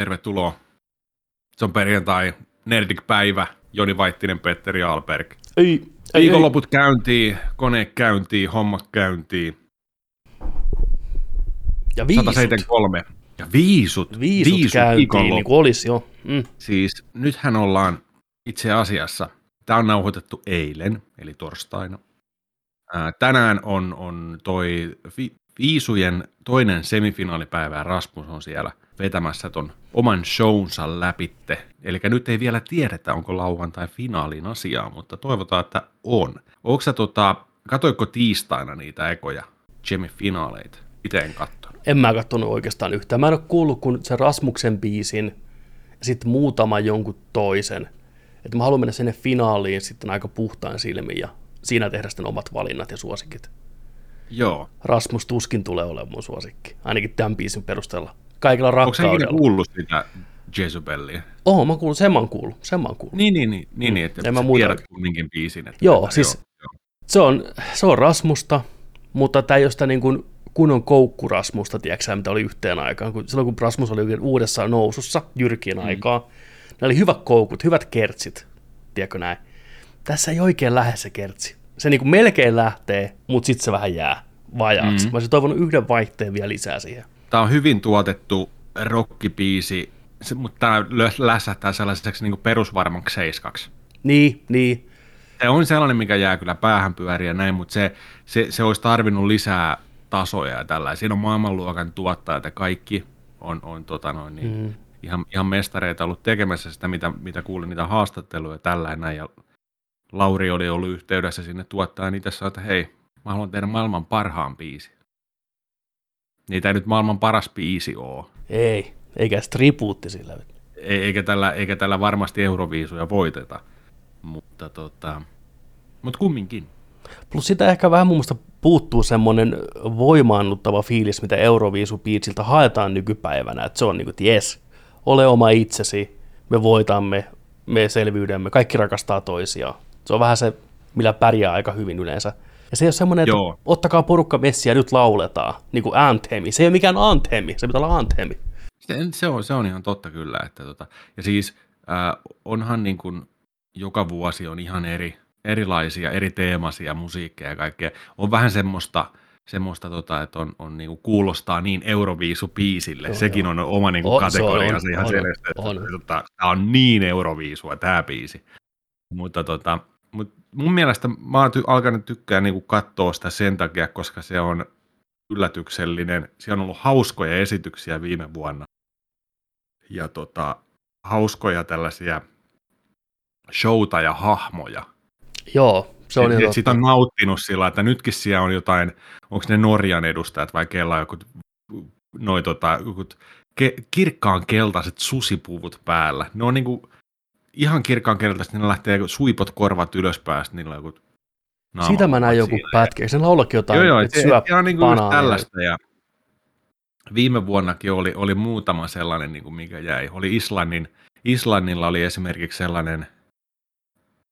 tervetuloa. Se on perjantai, Nerdik-päivä, Joni Vaittinen, Petteri Alberg. Ei, ei, Viikonloput käyntiin, kone käyntiin, hommat käyntiin. Ja viisut. 173. Ja viisut. Viisut, viisut käyntiin, niin kuin olisi jo. Mm. Siis nythän ollaan itse asiassa, tämä on nauhoitettu eilen, eli torstaina. Ää, tänään on, on toi vi, viisujen toinen semifinaalipäivä ja Rasmus on siellä vetämässä ton oman shownsa läpitte. Eli nyt ei vielä tiedetä, onko lauantai finaaliin asiaa, mutta toivotaan, että on. Onko sä tota, katoiko tiistaina niitä ekoja semifinaaleita? Itse en katsonut. En mä katsonut oikeastaan yhtään. Mä en ole kuullut kuin se Rasmuksen biisin ja sitten muutama jonkun toisen. Että mä haluan mennä sinne finaaliin sitten aika puhtaan silmin ja siinä tehdä sitten omat valinnat ja suosikit. Joo. Rasmus tuskin tulee olemaan mun suosikki, ainakin tämän biisin perusteella. Kaikilla rakkaudella. Onko sä kuullut sitä Jezebellia? Oho, mä kuullut, sen mä oon kuullut, sen mä oon kuullut. Niin, niin, niin, niin, niin että en mä tiedät kumminkin biisin. Että joo, mitä, siis joo, joo. Se, on, se on Rasmusta, mutta tämä ei ole sitä niin kuin kunnon koukkurasmusta, tiedätkö mitä oli yhteen aikaan. Kun, silloin kun Rasmus oli uudessa nousussa, jyrkien mm. aikaa, ne oli hyvät koukut, hyvät kertsit, tiedätkö näin. Tässä ei oikein lähde se kertsi. Se niin kuin melkein lähtee, mutta sitten se vähän jää vajaaksi. Mm. Mä olisin toivonut yhden vaihteen vielä lisää siihen. Tämä on hyvin tuotettu rockipiisi, mutta tämä lässähtää sellaiseksi niin perusvarmaksi seiskaksi. Niin, niin. Se on sellainen, mikä jää kyllä päähän pyöriä näin, mutta se, se, se olisi tarvinnut lisää tasoja ja tällä. Siinä on maailmanluokan tuottajat ja kaikki on, on tota noin, niin, mm. ihan, ihan mestareita ollut tekemässä sitä, mitä, mitä kuulin, niitä haastatteluja ja tällä näin. Ja Lauri oli ollut yhteydessä sinne tuottamaan niitä, että hei, mä haluan tehdä maailman parhaan biisi. Niitä ei nyt maailman paras biisi ole. Ei, eikä stripuutti sillä. Eikä tällä, eikä tällä varmasti Euroviisuja voiteta, mutta tota, mutta kumminkin. Plus sitä ehkä vähän mun mielestä puuttuu semmoinen voimaannuttava fiilis, mitä Euroviisupiitsiltä haetaan nykypäivänä, että se on niin kuin, että jes, ole oma itsesi, me voitamme, me selviydymme, kaikki rakastaa toisiaan. Se on vähän se, millä pärjää aika hyvin yleensä. Ja se ei ole semmoinen, että Joo. ottakaa porukka messiä ja nyt lauletaan, niin kuin anthemi. Se ei ole mikään anthemi, se pitää olla anthemi. Se, se, on, se on ihan totta kyllä. Että tota, ja siis äh, onhan niin kuin joka vuosi on ihan eri, erilaisia, eri teemaisia musiikkeja ja kaikkea. On vähän semmoista, semmoista tota, että on, on niinku, kuulostaa niin Euroviisu-piisille. Joo, Sekin joo. on oma niinku, on, kategoriansa ihan on, selvästi. On. Että, tota, tämä on niin Euroviisua tämä biisi. Mutta tota, mut mun mielestä mä oon ty- alkanut tykkää niinku, katsoa sitä sen takia, koska se on yllätyksellinen. Siellä on ollut hauskoja esityksiä viime vuonna. Ja tota, hauskoja tällaisia showta ja hahmoja. Joo, se on et, et sitä on nauttinut sillä, että nytkin siellä on jotain, onko ne Norjan edustajat vai kella joku, noi tota, joku, ke, kirkkaan keltaiset susipuvut päällä. Ne on niinku ihan kirkkaan keltaiset, niin ne lähtee suipot korvat ylöspäin, niillä on joku Sitä mä näin joku pätkä, sen laullakin jotain, joo, joo, että syö ihan niinku tällaista ja viime vuonnakin oli, oli muutama sellainen, niin kuin mikä jäi. Oli Islannin, Islannilla oli esimerkiksi sellainen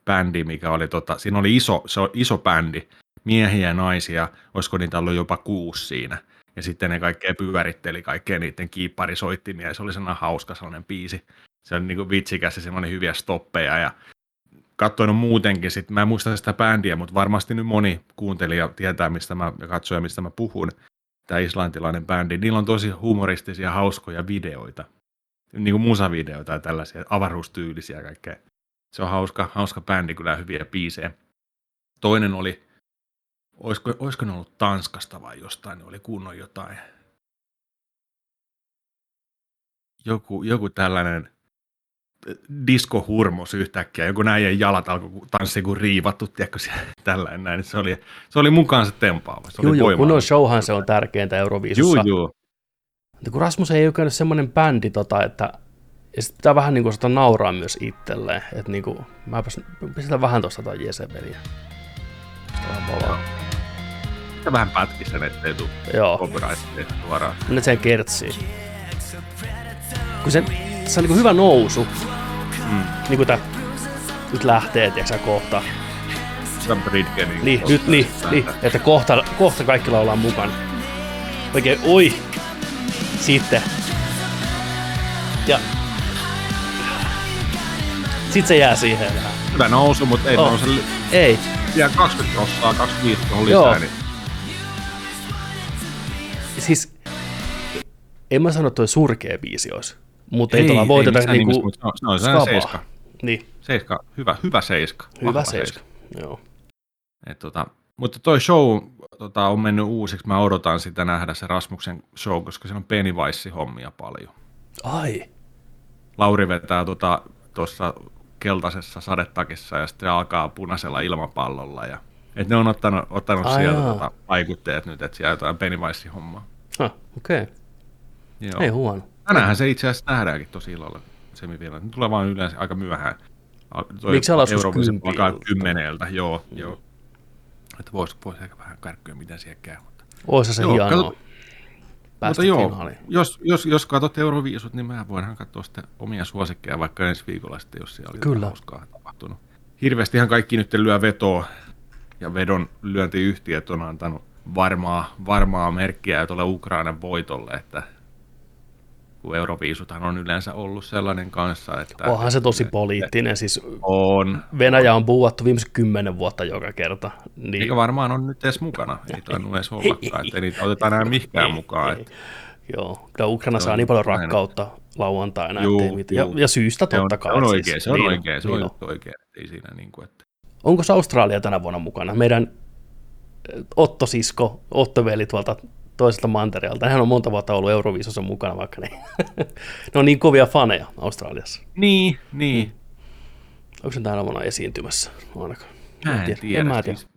bändi, mikä oli, tota, siinä oli iso, se on iso bändi, miehiä ja naisia, olisiko niitä ollut jopa kuusi siinä. Ja sitten ne kaikkea pyöritteli kaikkea niiden kiipparisoittimia, ja se oli sellainen hauska sellainen biisi. Se on niin vitsikäs ja semmoinen hyviä stoppeja, ja katsoin muutenkin, sit, mä en muista sitä bändiä, mutta varmasti nyt moni kuuntelija tietää, mistä mä, ja katsoja, mistä mä puhun, tämä islantilainen bändi. Niillä on tosi humoristisia, hauskoja videoita, niin kuin musavideoita ja tällaisia avaruustyylisiä kaikkea se on hauska, hauska bändi, kyllä hyviä biisejä. Toinen oli, olisiko, olisiko ne ollut Tanskasta vai jostain, ne oli kunnon jotain. Joku, joku tällainen diskohurmos yhtäkkiä, joku näin jalat alkoi tanssia kuin riivattu, tiedätkö tällainen näin. Se oli, se oli mukaan se tempaava. Se joo, joo, kun on showhan se on tärkeintä Euroviisussa. Joo, joo. Kun Rasmus ei ole semmoinen bändi, tota, että ja sitten pitää vähän niin kuin sitä nauraa myös itselleen. Että niin kuin, mä pistän vähän tuosta tai Jezebeliä. Sitä vähän pätkistä, ettei tule Joo. copyrightia suoraan. Nyt sen kertsii. Kun se, se on niin kuin hyvä nousu. Mm. Niin kuin tää, nyt lähtee, tiedätkö kohta. Tämä Bridgen. Niin, nyt niin, niin, että kohta, kohta kaikki ollaan mukana. Oikein, oi! Sitten Ja sit se jää siihen. Hyvä nousu, mutta ei Oh. nouse Ei, vielä 20 prossaa, 25 on lisää, Joo. niin siis en mä sano, että toi surkea biisi olisi, mutta ei, Ei, tuolla ei voiteta nimessä, niinku se on- se on skabaa. seiska. Niin, Seiska, hyvä, hyvä seiska. hyvä vahva seiska. Joo. Et tota, mutta toi show tota, on mennyt uusiksi. Mä odotan sitä nähdä se Rasmuksen show, koska siellä on Pennywise-hommia paljon. Ai, Lauri vetää tuossa tota, keltaisessa sadetakissa ja sitten alkaa punaisella ilmapallolla. Ja, et ne on ottanut, ottanut Ai sieltä jaa. tota, vaikutteet nyt, että siellä jotain Pennywise-hommaa. okei, okay. Joo. ei huono. Tänäänhän se itse asiassa nähdäänkin tosi illalla semifinaalit. Ne tulee vaan yleensä aika myöhään. Toi Miksi alas alkaa kymmeneltä, joo, mm. joo. Että voisi vois ehkä vähän kärkkyä, miten siellä käy. Mutta, Oisa se Joo, hienoa. Päästä mutta joo, finaaliin. jos, jos, jos katsot Euroviisut, niin mä voinhan katsoa sitten omia suosikkeja vaikka ensi viikolla sitten, jos siellä oli Kyllä. hauskaa tapahtunut. Hirveästihan kaikki nyt lyö vetoa ja vedon lyöntiyhtiöt on antanut varmaa, varmaa merkkiä tuolle Ukrainan voitolle, että kun Euroviisuthan on yleensä ollut sellainen kanssa, että... Onhan se tosi poliittinen, siis On. Venäjä on buuattu viimeiset kymmenen vuotta joka kerta. Niin, Eikä varmaan on nyt edes mukana. Ei tainnut edes ollakaan, että ei niitä oteta enää mihinkään mukaan. Että Joo, kyllä Ukraina saa on niin paljon rakkautta lauantaina, Juu, ettei mitään. Ja, ja syystä se on, totta se kai. on siis. oikein, se on Niin oikein, se on niin oikein. Ei siinä niin kuin, että... Onko se Australia tänä vuonna mukana? Meidän eh, Otto-sisko, Otto-veli tuolta toiselta mantereelta. Hän on monta vuotta ollut Euroviisossa mukana, vaikka ne, ne on niin kovia faneja Australiassa. Niin, niin. Onko se tänä vuonna esiintymässä ainakaan? Mä en tiedä. En mä tiedä. Siis,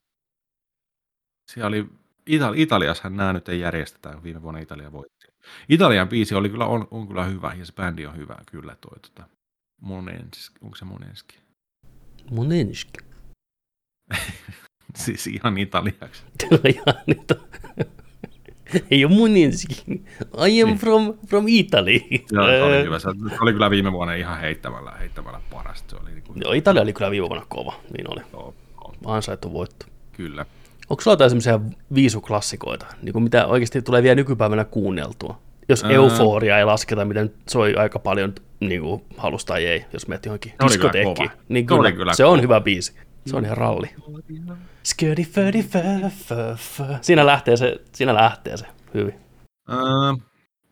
siellä oli, Itali- Italiassahan nämä nyt ei järjestetä, kun viime vuonna Italia voitti. Italian biisi oli kyllä, on, on kyllä hyvä, ja se bändi on hyvä, kyllä toi, tota, Monenski, onko se Monenski? Monenski. Siis ihan italiaksi. Ihan on- Ei ole Monenski. I am Niin. from, from Italy. Joo, se oli hyvä. Se oli kyllä viime vuonna ihan heittämällä, heittämällä parasta. Se oli niin kuin, Joo, Italia oli kyllä viime vuonna kova. Niin oli. joo, Ansaittu voitto. kyllä. Onko sulla jotain semmoisia viisuklassikoita, niin kuin mitä oikeasti tulee vielä nykypäivänä kuunneltua? Jos Ää. euforia ei lasketa, mitä nyt soi aika paljon niin kuin halus tai ei, jos menet johonkin kova. Niin Se kyllä, oli kyllä se on hyvä biisi. Se on ihan ralli. Siinä lähtee se, siinä lähtee se hyvin. Öö,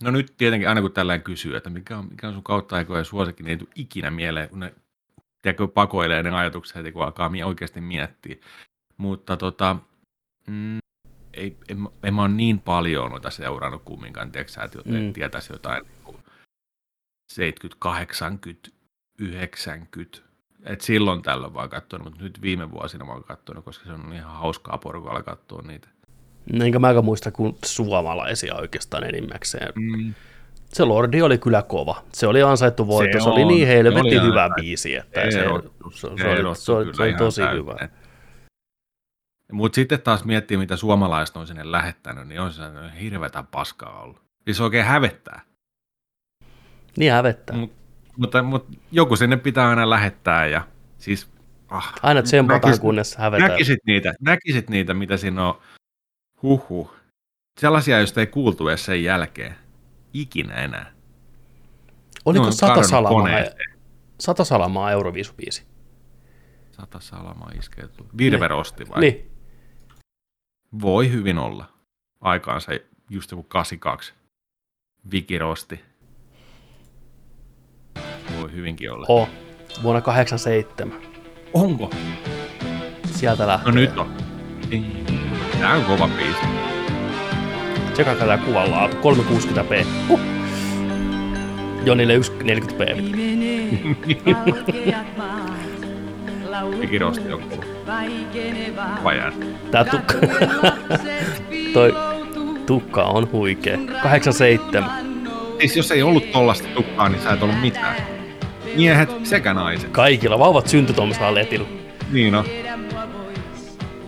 no nyt tietenkin aina kun tällainen kysyy, että mikä on, mikä on sun kautta aikojen suosikki, niin ei tule ikinä mieleen, kun ne tiedätkö, pakoilee ne ajatukset heti, kun alkaa mie- oikeasti miettiä. Mutta tota, mm, ei, en, en mä ole niin paljon noita seurannut kumminkaan, tiedätkö sä, että joten Mm. tietäisi jotain niin kuin 70, 80, 90. Et silloin tällöin vaan katsonut, mutta nyt viime vuosina mä oon katsonut, koska se on ihan hauskaa porukalla katsoa niitä. Enkä mäkään muista kuin suomalaisia oikeastaan enimmäkseen. Mm. Se Lordi oli kyllä kova. Se oli ansaittu voitto. Se, se oli niin oli hyvä ansaittu. biisi, että se, se, oli, se, oli, se oli tosi täysin. hyvä. Mutta sitten taas miettii, mitä suomalaiset on sinne lähettänyt, niin on se hirveätä paskaa ollut. Siis oikein hävettää. Niin hävettää. Mut, mutta, mutta joku sinne pitää aina lähettää ja siis... Ah, Aina tsempataan, näkis- kunnes hävetään. näkisit niitä, näkisit niitä, mitä siinä on. Huhhuh. Sellaisia, joista ei kuultu edes sen jälkeen. Ikinä enää. Oliko No, sata salamaa, sata salamaa Euroviisubiisi? Sata salamaa iskee. Virverosti vai? Niin. Voi hyvin olla. Aikaansa just joku 82. Vikirosti. Voi hyvinkin olla. Oh, vuonna 87. Onko? Sieltä lähtee. No nyt on. Tämä on kova biisi. Tsekaakaa tää kuvallaan. 360p. Huh. Jonille 140p. Vikirosti on kova. Vajaa. Tää tukka, toi tukka on huikea. 87. Siis jos ei ollut tollasta tukkaa, niin sä et ollut mitään. Miehet sekä naiset. Kaikilla vauvat syntyi tuommoisella letillä. Niin on.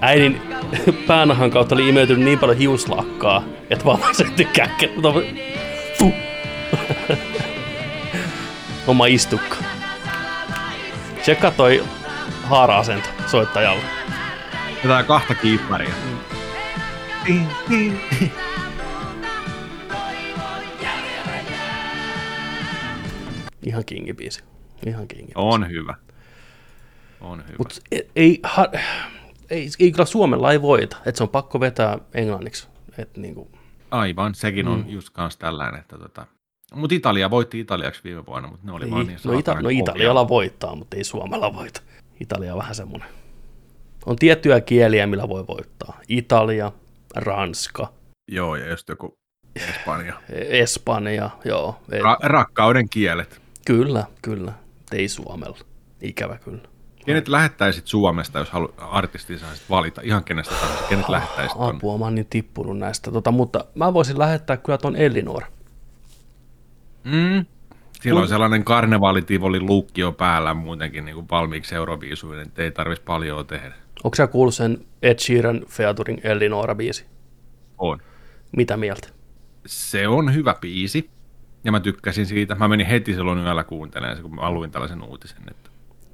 Äidin päänahan kautta oli imeytynyt niin paljon hiuslakkaa, että vauva syntyi käkkä. Fuh. Oma istukka. Tsekkaa toi haara-asento soittajalla. Jotain kahta kiipparia. Ihan kingibiisi. Ihan kingibiisi. On hyvä. On hyvä. Mutta ei, ei, ha, ei, ei, kyllä Suomella ei voita, että se on pakko vetää englanniksi. Et niinku. Aivan, sekin on mm. just kanssa tällainen, että tota, mutta Italia voitti Italiaksi viime vuonna, mutta ne oli ei, vaan niin no, Ita- no Italialla voittaa, mutta ei Suomella voita. Italia on vähän semmoinen. On tiettyjä kieliä, millä voi voittaa. Italia, Ranska. Joo, ja just joku Espanja. Espanja, joo. Ra- rakkauden kielet. Kyllä, kyllä. Ei Suomella. Ikävä kyllä. Kenet lähettäisit Suomesta, jos halu, artisti saisit valita? Ihan kenestä tahansa. Kenet lähettäisit tuonne? Apua, mä oon niin tippunut näistä. Tota, mutta mä voisin lähettää kyllä tuon Elinor. Mm. Sillä on sellainen karnevaalitivoli luukki jo päällä muutenkin niin kuin valmiiksi Euroviisuinen, että ei tarvitsisi paljon tehdä. Onko sä kuullut sen Ed Sheeran Featuring Elinora biisi? On. Mitä mieltä? Se on hyvä biisi, ja mä tykkäsin siitä. Mä menin heti silloin yöllä kuuntelemaan se, kun mä luin tällaisen uutisen. Että,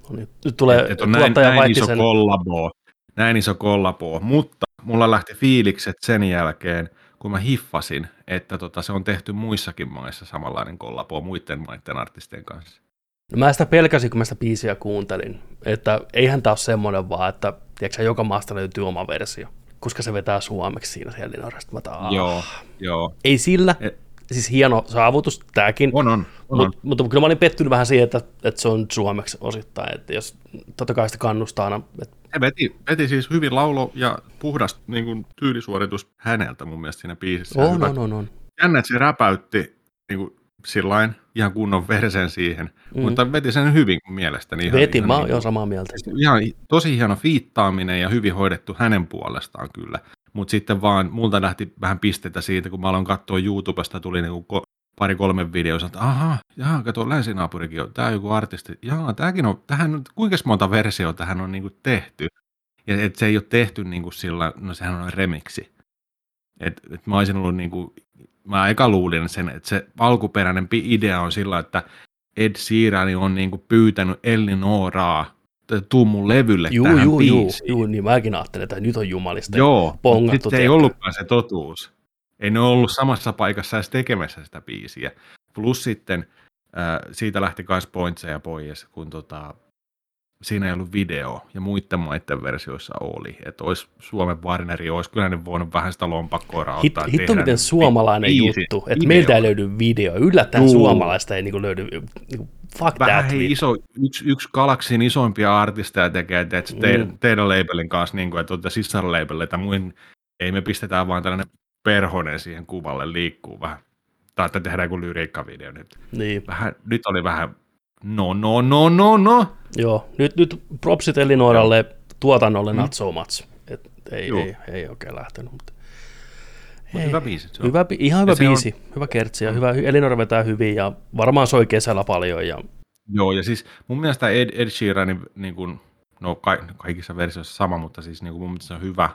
no niin, nyt tulee et, et on näin, näin iso sen... kollabo, näin iso kollabo, mutta mulla lähti fiilikset sen jälkeen, kun mä hiffasin, että tota, se on tehty muissakin maissa samanlainen kollabo muiden maiden artistien kanssa. No mä sitä pelkäsin, kun mä sitä biisiä kuuntelin, että eihän tämä ole semmoinen vaan, että tiedätkö, joka maasta löytyy oma versio, koska se vetää suomeksi siinä Helinorasta. Mä taan, joo, joo. Ei sillä, Et, siis hieno saavutus tämäkin, on, on, on, Mut, mutta kyllä mä olin pettynyt vähän siihen, että, että se on suomeksi osittain, että jos totta kai sitä kannustaa aina. Että... Se veti, veti siis hyvin laulo ja puhdas niin kuin, tyylisuoritus häneltä mun mielestä siinä biisissä. On, on, on, on. Jännä, että se räpäytti niin kuin, sillain ihan kunnon versen siihen, mm. mutta veti sen hyvin mielestäni. Ihan, veti, ihan, mä oon niin, samaa mieltä. Ihan tosi hieno fiittaaminen ja hyvin hoidettu hänen puolestaan kyllä. Mutta sitten vaan multa lähti vähän pisteitä siitä, kun mä aloin katsoa YouTubesta, tuli niinku pari-kolme videoa, että aha, jaha, kato, länsinaapurikin on, tämä on joku artisti, jaha, tämäkin on, tähän, kuinka monta versiota tähän on niinku tehty. Ja et se ei ole tehty niinku sillä, no sehän on remiksi. Et, et mä olisin ollut niinku, mä eka luulin sen, että se alkuperäinen idea on sillä, että Ed Sheeran on niinku pyytänyt Ellinoraa tuu mun levylle juu, tähän juu, biisiin. Juu, niin mäkin ajattelin, että nyt on jumalista Joo, mutta se ei ollutkaan se totuus. Ei ne ollut samassa paikassa edes tekemässä sitä biisiä. Plus sitten äh, siitä lähti myös pointseja pois, kun tota, siinä ei ollut video, ja muiden maiden versioissa oli. Että olisi Suomen Warneri, olisi kyllä ne voinut vähän sitä lompakkoa rauttaa. Hit, hitto miten suomalainen biisi, juttu, että meiltä ei löydy video. Yllättäen Juu. suomalaista ei niinku löydy niinku, fuck Vähän that hei, iso, yksi, yksi galaksin isoimpia artisteja tekee että mm. teidän, teidän labelin kanssa, niin kuin, että olette sisarlabelille, muin, ei me pistetään vaan tällainen perhonen siihen kuvalle liikkuu vähän. Tai että tehdään joku lyriikkavideo nyt. Niin. Vähän, nyt oli vähän no, no, no, no, no. Joo, nyt, nyt propsit Elinoralle tuotannolle mm. not so much. Et ei, ei, ei oikein lähtenyt, mutta Mut hyvä biisi. Se on. Hyvä, ihan hyvä biisi, on... hyvä kertsi ja hyvä, Elinora vetää hyvin ja varmaan soi kesällä paljon. Ja... Joo, ja siis mun mielestä Ed, Ed Sheeranin, niin kuin, no ka, kaikissa versioissa sama, mutta siis niin kuin mun mielestä se on hyvä,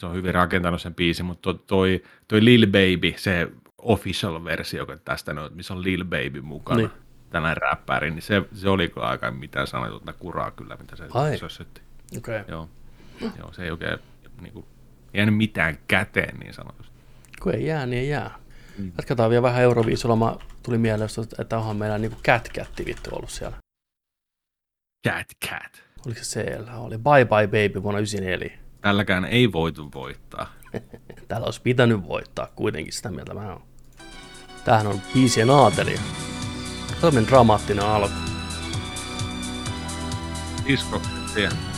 se on hyvin rakentanut sen biisin, mutta toi, toi Lil Baby, se official versio tästä, missä on Lil Baby mukana, niin. tällainen räppäri, niin se, se oli aika mitään sanotusta kuraa kyllä, mitä se, Ai. se sytti. Okay. Joo. Joo, se ei oikein niin kuin, jäänyt mitään käteen niin sanotusti. Kun ei jää, niin ei jää. Mm. Jatketaan vielä vähän Euroviisulla. Tuli mieleen, että onhan meillä niin Cat Cat vittu ollut siellä. Cat Cat. Oliko se siellä? Oli Bye Bye Baby vuonna 1994. Tälläkään ei voitu voittaa. Täällä olisi pitänyt voittaa kuitenkin sitä mieltä mä oon. Tämähän on biisien aatelia. Tällainen dramaattinen alku. Iskokset siellä.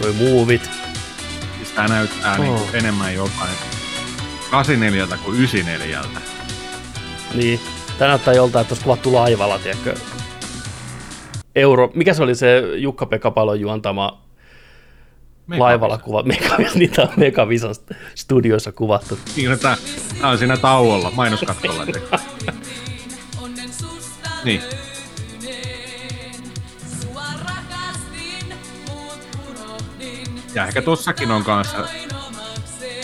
Noi muuvit. Siis tää näyttää oh. niinku enemmän jotain 84 kuin 94. Niin. Tää näyttää joltain, että olisi kuvattu laivalla, tiedätkö? Euro, mikä se oli se Jukka-Pekka Palon juontama Megavisa. laivalla kuva, Megavisa, niitä on Megavisan studioissa kuvattu. Niin, tää, tää on siinä tauolla, mainoskattolla. niin. Ja ehkä tossakin on kanssa,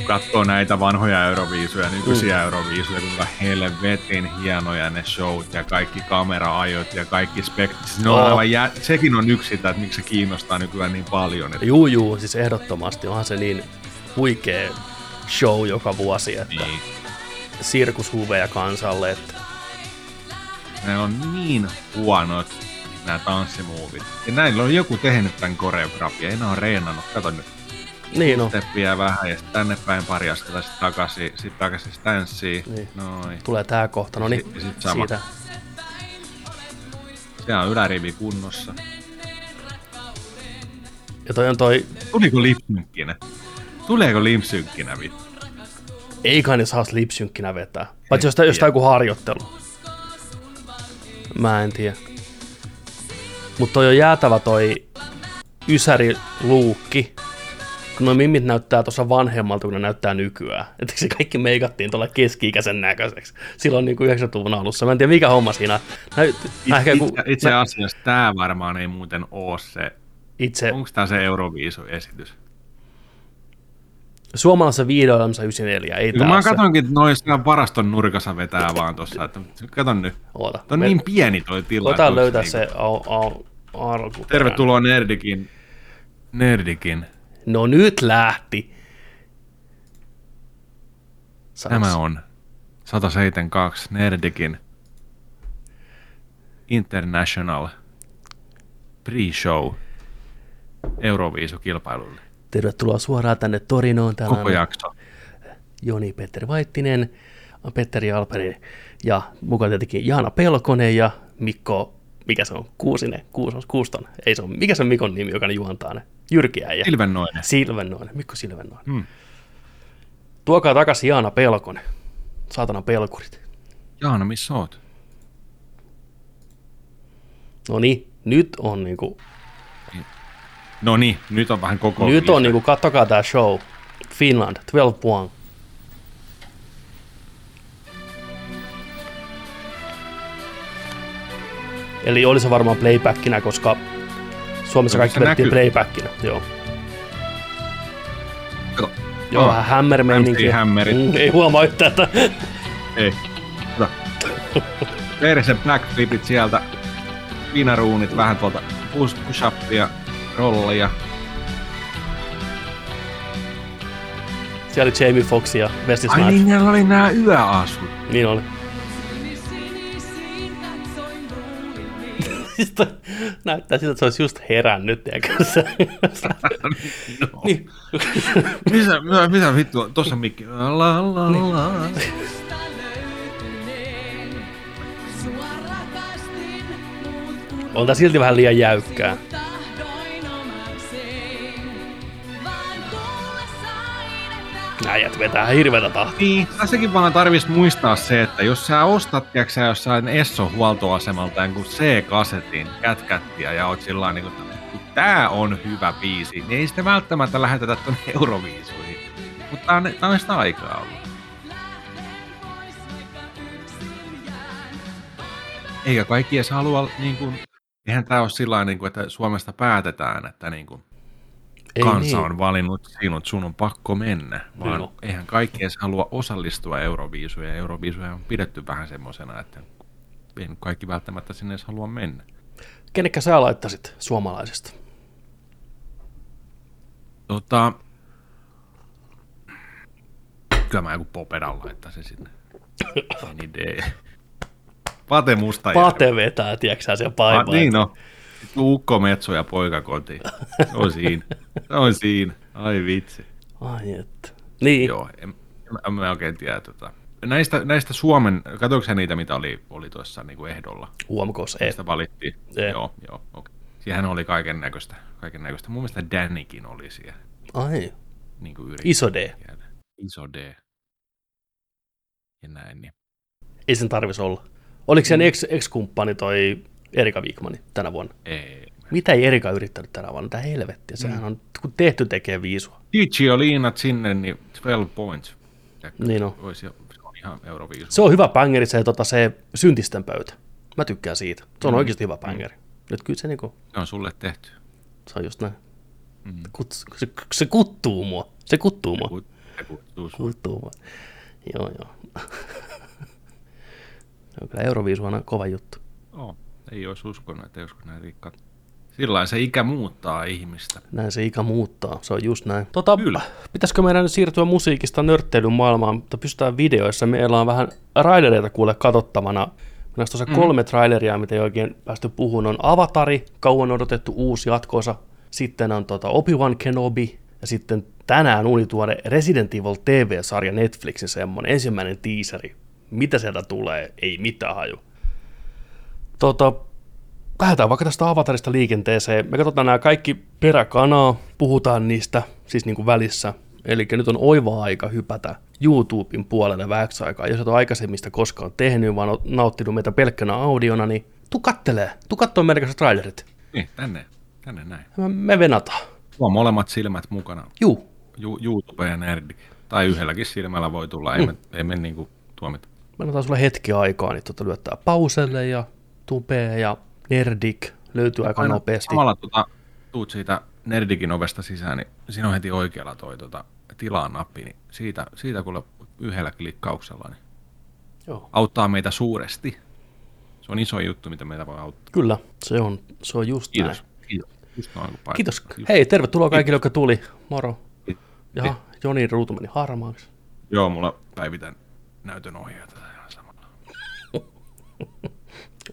katsoo näitä vanhoja Euroviisuja, nykyisiä mm. Euroviisuja, kuinka helvetin hienoja ne showt ja kaikki kameraajot ja kaikki spektit. Siis on aivan jä... Sekin on yksi sitä, että miksi se kiinnostaa nykyään niin paljon. Että... Juu, juu, siis ehdottomasti onhan se niin huikea show joka vuosi, että Niin. sirkushuveja kansalle, että Ne on niin huonot, nämä tanssimuuvit. Ja näillä on joku tehnyt tämän koreografia, ei ne on reenannut. Kato nyt, niin no, steppiä vähän ja sitten tänne päin pari askelta, sitten takaisin, sitten takaisin stanssiin. Niin. Noin. tulee tää kohta, no niin, Ja sit sama. siitä. Se on ylärivi kunnossa. Ja toi on toi, Tuliko lipsynkkinä? Tuleeko lipsynkkinä vittu? ei kai ne saa lipsynkkinä vetää. Paitsi jos, En jos tää tiedä. joku harjoittelu. Mä en tiedä. Mutta toi on jäätävä toi Ysäri luukki. Kun nuo mimmit näyttää tuossa vanhemmalta kuin ne näyttää nykyään. Että se kaikki meikattiin tuolla keski-ikäisen näköiseksi. Silloin niin kuin 90-luvun alussa. Mä en tiedä mikä homma siinä. Näyt, Itse, ehkä, kun, itse, itse asiassa tämä varmaan ei muuten oo se. itse Onko tämä se Euroviisu-esitys? Suomalaisessa videoilmassa 94, ei mä katsonkin, että noissa varaston nurkassa vetää vaan tossa, että kato nyt. Oota. Toi on Me- niin pieni toi tila. Koitaan löytää onks se au, au, alku. Tervetuloa Nerdikin. Nerdikin. No nyt lähti. Sanoks- Tämä on 172 Nerdikin International Pre-Show Euroviisukilpailulle. Tervetuloa suoraan tänne Torinoon. Täällä Koko jakso. Joni Petteri Vaittinen, Petteri Alperi ja mukaan tietenkin Jaana Pelkonen ja Mikko, mikä se on, Kuusinen, Kuusos, Kuuston, ei se on, mikä se on Mikon nimi, joka ne juontaa ne, Jyrki Äijä, Ilvennoinen. Silvennoinen, Mikko Silvennoinen. Hmm. Tuokaa takaisin Jaana Pelkonen, saatana pelkurit. Jaana, missä oot? No niin, nyt on niinku, No niin, nyt on vähän koko nyt on niinku, kattokaa tää show, Finland, 12 point. Eli oli se varmaan playbackina, koska Suomessa Kyllä kaikki vedettiin näkyy. playbackina. Joo, Kato. Joo Oh, vähän hämmermeininkiä. MC-hämmerit. Mm, ei huomaa yhtään, että Ei. Hyvä. Persen backflipit sieltä. Viinaruunit vähän tuolta push- push-upia, rollia. siellä oli Jamie Foxx ja Wesley Ai Snipes. niin, näillä oli nää yöasut. Niin oli. Näyttää siltä, että se olisi just herännyt, tiedätkö no. niin. Mitä, mitä, mitä vittua, tossa mikki. La, la, la. Niin. On tää silti vähän liian jäykkää. Äijät vetää hirveätä tahtia. Niin, tässäkin vaan tarvis muistaa se, että jos sä ostat, tiedätkö jossain Esso huoltoasemalta jonkun C-kasetin kätkättiä ja oot sillä niin kuin, tää on hyvä biisi, niin ei sitä välttämättä lähetetä tuonne Euroviisuihin. Mutta tää on, tää on sitä aikaa ollut. Eikä kaikki edes halua, niin kuin, eihän tää ole sillä niin kuin, että Suomesta päätetään, että niin kuin, Ei kansa niin. on valinnut sinut, sun on pakko mennä, vaan Joo. eihän kaikki edes halua osallistua Euroviisuja. Euroviisuja on pidetty vähän semmoisena, että ei kaikki välttämättä sinne edes halua mennä. Kenekkä sä laittaisit suomalaisesta? Tota, kyllä mä joku Popedan laittaisin sinne. Any day. Pate musta. Pate vetää, tiedätkö sä, siellä paivaa. Ah, niin no. Ukko Metso ja poika kotiin. Se on siinä. Se on siinä. Ai vitsi. Ai että. Niin, Joo, en, en mä oikein tiedä. Tota. Näistä, näistä Suomen, katsoitko sä niitä, mitä oli, oli tuossa niin kuin ehdolla? UMKs ei. Mistä valittiin? Ei. Joo, joo. Okay. Siihen oli kaiken näköistä. Kaiken näköistä. Mun mielestä Dannykin oli siellä. Ai, Niin kuin yritti iso D. Iso D. Ja näin. Niin. Ei sen tarvis olla. Oliko sen ex, ex-kumppani toi Erika Wigmani tänä vuonna? Ei. Mitä ei Erika yrittänyt tänä vuonna? Mitä helvettiä? Sehän on, kun tehty tekee viisua. Tici Liinat sinne, niin 12 points. Niin on. Olisi, se on ihan Euroviisu. Se on hyvä bängeri, se, tota, se syntisten pöytä. Mä tykkään siitä. Se on Mm. oikeasti hyvä bängeri. Nyt kyllä se, niinku, Se on sulle tehty. se on just näin. Mm. Se, se kuttuu mua. Se kuttuu mua. Se kuttuu sun. Kuttuu mua. Joo, joo. se on kyllä Euroviisu on kova juttu. Oh, ei olisi uskonut, että joskus näin rikkaat Sillä se ikä muuttaa ihmistä. Näin se ikä muuttaa, se on just näin. Tota, Kyllä. Pitäisikö meidän siirtyä musiikista nörtteilyn maailmaan, mutta pystytään videoissa. Meillä on vähän raidereita kuule katsottavana. Meillä tuossa mm. kolme traileria, mitä ei oikein päästy puhumaan. On Avatari, kauan odotettu uusi jatkoosa. Sitten on tota Obi-Wan Kenobi. Ja sitten tänään tuore Resident Evil TV-sarja Netflixin semmoinen ensimmäinen tiiseri. Mitä sieltä tulee? Ei mitään haju. Tota, lähdetään vaikka tästä avatarista liikenteeseen. Me katsotaan nämä kaikki peräkanaa, puhutaan niistä siis niin kuin välissä. Eli nyt on oiva aika hypätä YouTuben puolelle vähäksi aikaa. Jos et ole aikaisemmista koskaan tehnyt, vaan on nauttinut meitä pelkkänä audiona, niin tu kattelee. Tu kattoo meidän trailerit. Niin, tänne. Tänne näin. Me, me venataan. Tuo molemmat silmät mukana. Juu. Ju, YouTube ja Nerdi. Tai yhdelläkin silmällä voi tulla, ei mm. me, ei me niinku tuomita. Me annetaan sulle hetki aikaa, niin tuota lyöttää pauselle ja tupee ja Nerdik löytyy aika Aina nopeasti. Samalla tuota, tuut siitä Nerdikin ovesta sisään, niin siinä on heti oikealla toi tuota, tilaa nappi, niin siitä, siitä kuule yhdellä klikkauksella niin Joo. auttaa meitä suuresti. Se on iso juttu, mitä meitä voi auttaa. Kyllä, se on, se on just Kiitos. näin. Kiitos. Just noin Kiitos. Just. Hei, tervetuloa kaikille, jotka tuli. Moro. Jaha, Joni ruutu meni harmaaksi. Joo, mulla päivitän näytön ohjeita.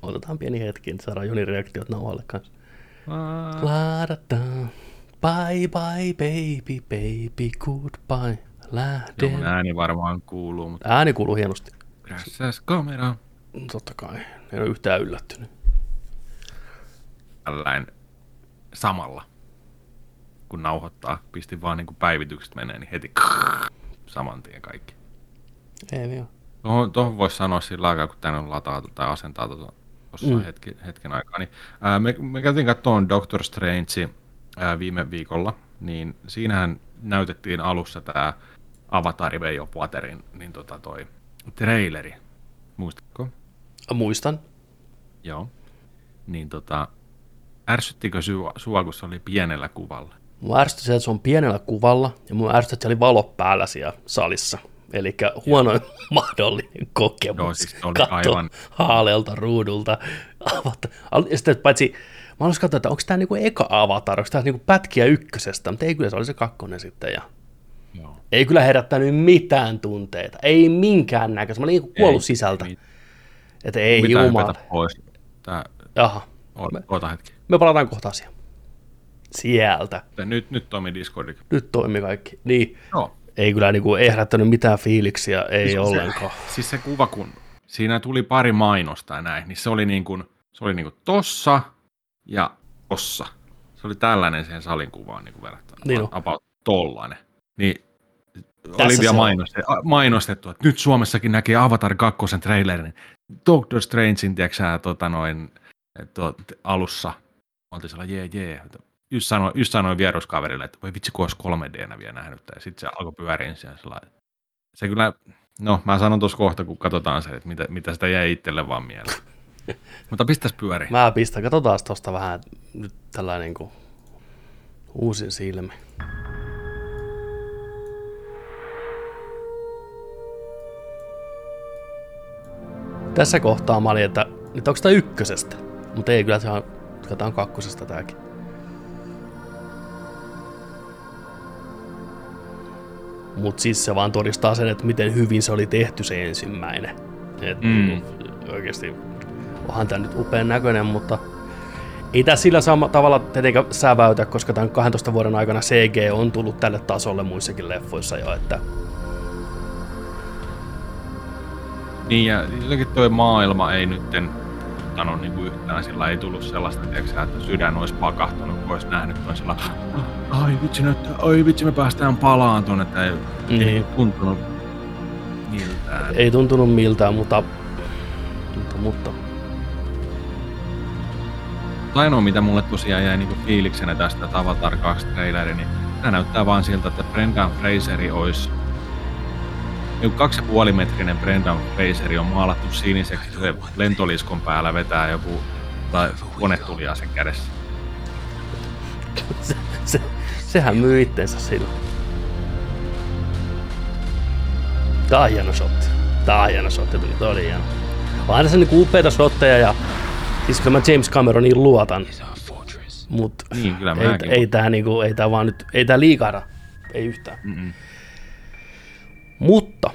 Otetaan pieni hetki, että saadaan Jonin reaktiot nauhalle kanssa. Laadata. Bye bye baby, baby, goodbye. Lähden. Joo, ääni varmaan kuuluu. Mutta... Ääni kuuluu hienosti. Grässäs kamera. Totta kai, en ole yhtään yllättynyt. Tällainen samalla, kun nauhoittaa, pistin vaan niin kuin päivitykset menee, niin heti saman tien kaikki. Ei vielä. Tuohon, tuohon voisi sanoa sillä aikaa, kun tänne on lataatu tai asentaatu tuossa mm. hetki, hetken aikaa. Niin, ää, me, me käytiin katsomaan Doctor Strange ää, viime viikolla, niin siinähän näytettiin alussa tämä Avatar Way of Waterin niin tota toi traileri. Muistatko? Muistan. Joo. Niin tota, ärsyttikö sua, sua, kun se oli pienellä kuvalla? Mua ärsytti se, että se on pienellä kuvalla, ja mua ärsytti, että se oli valo päällä siellä salissa. Eli huono mahdollinen kokemus. Joo, siis oli aivan... haaleelta ruudulta. Ja sitten paitsi, mä haluaisin katsoa, että onko tämä niinku eka avatar, onko tämä niinku pätkiä ykkösestä, mutta ei kyllä se oli se kakkonen sitten. Ja... Joo. Ei kyllä herättänyt mitään tunteita, ei minkään näköistä. Mä olin niinku kuollut ei, sisältä. Ei, että ei jumala. pois. Tää... Jaha. Oota hetki. Me palataan kohta asiaan. Sieltä. Nyt, nyt toimii Discord. Nyt toimii kaikki. Niin. Joo ei kyllä niin kuin, ei herättänyt mitään fiiliksiä, ei siis ollenkaan. Se, siis se kuva, kun siinä tuli pari mainosta ja näin, niin se oli niin kuin, se oli niin kuin tossa ja tossa. Se oli tällainen siihen salin kuvaan niin kuin verrattuna. Niin on. About tollainen. Niin Tässä oli vielä mainostettu, mainostettu, että nyt Suomessakin näkee Avatar 2 trailerin. Doctor Strangein, tiedätkö tota noin, tuo, alussa. Oltiin sellainen, jee, jee, just sanoin, just sanoin vieruskaverille, että voi vitsi, kun olisi 3 d vielä nähnyt, ja sitten se alkoi pyöriä siellä sellainen. Se kyllä, no mä sanon tuossa kohta, kun katsotaan se, että mitä, mitä sitä jäi itselle vaan mieleen. Mutta pistäs pyöri. Mä pistän, katsotaan tuosta vähän nyt tällainen niin kuin uusin silmi. Tässä kohtaa mä olin, että nyt onko tämä ykkösestä? Mutta ei, kyllä se on, katsotaan kakkosesta tääkin. Mutta siis se vaan todistaa sen, että miten hyvin se oli tehty se ensimmäinen. Et mm. Niinku oikeasti onhan tämä nyt upean näköinen, mutta ei tämä sillä samalla tavalla tietenkään säväytä, koska tämän 12 vuoden aikana CG on tullut tälle tasolle muissakin leffoissa jo, että Niin ja jotenkin tuo maailma ei nytten ottanut niin kuin yhtään, sillä ei tullut sellaista, tiiäksä, että sydän olisi pakahtunut, kun olisi nähnyt toisella, ai vitsi, nyt, ai vitsi, me päästään palaan tuonne, että ei, niin. ei tuntunut miltään. Ei tuntunut miltään, mutta, mutta, mutta. Ainoa, mitä mulle tosiaan jäi niin fiiliksenä tästä Avatar 2 traileri, niin tämä näyttää vaan siltä, että Brendan Fraseri olisi niin kaksi ja puoli metrinen Brendan Fraseri on maalattu siniseksi, se lentoliskon päällä vetää joku tai konetulia sen kädessä. Se, se, sehän myy itsensä sillä. Tää on hieno shotti. Tää on hieno shotti, tuli todella hieno. On tässä niinku upeita shotteja ja siis kun mä James Cameronin luotan, Mutta Niin, kyllä ei, ei tämä niinku, ei tää vaan nyt, ei tää liikahda, ei yhtään. Mm-mm. Mutta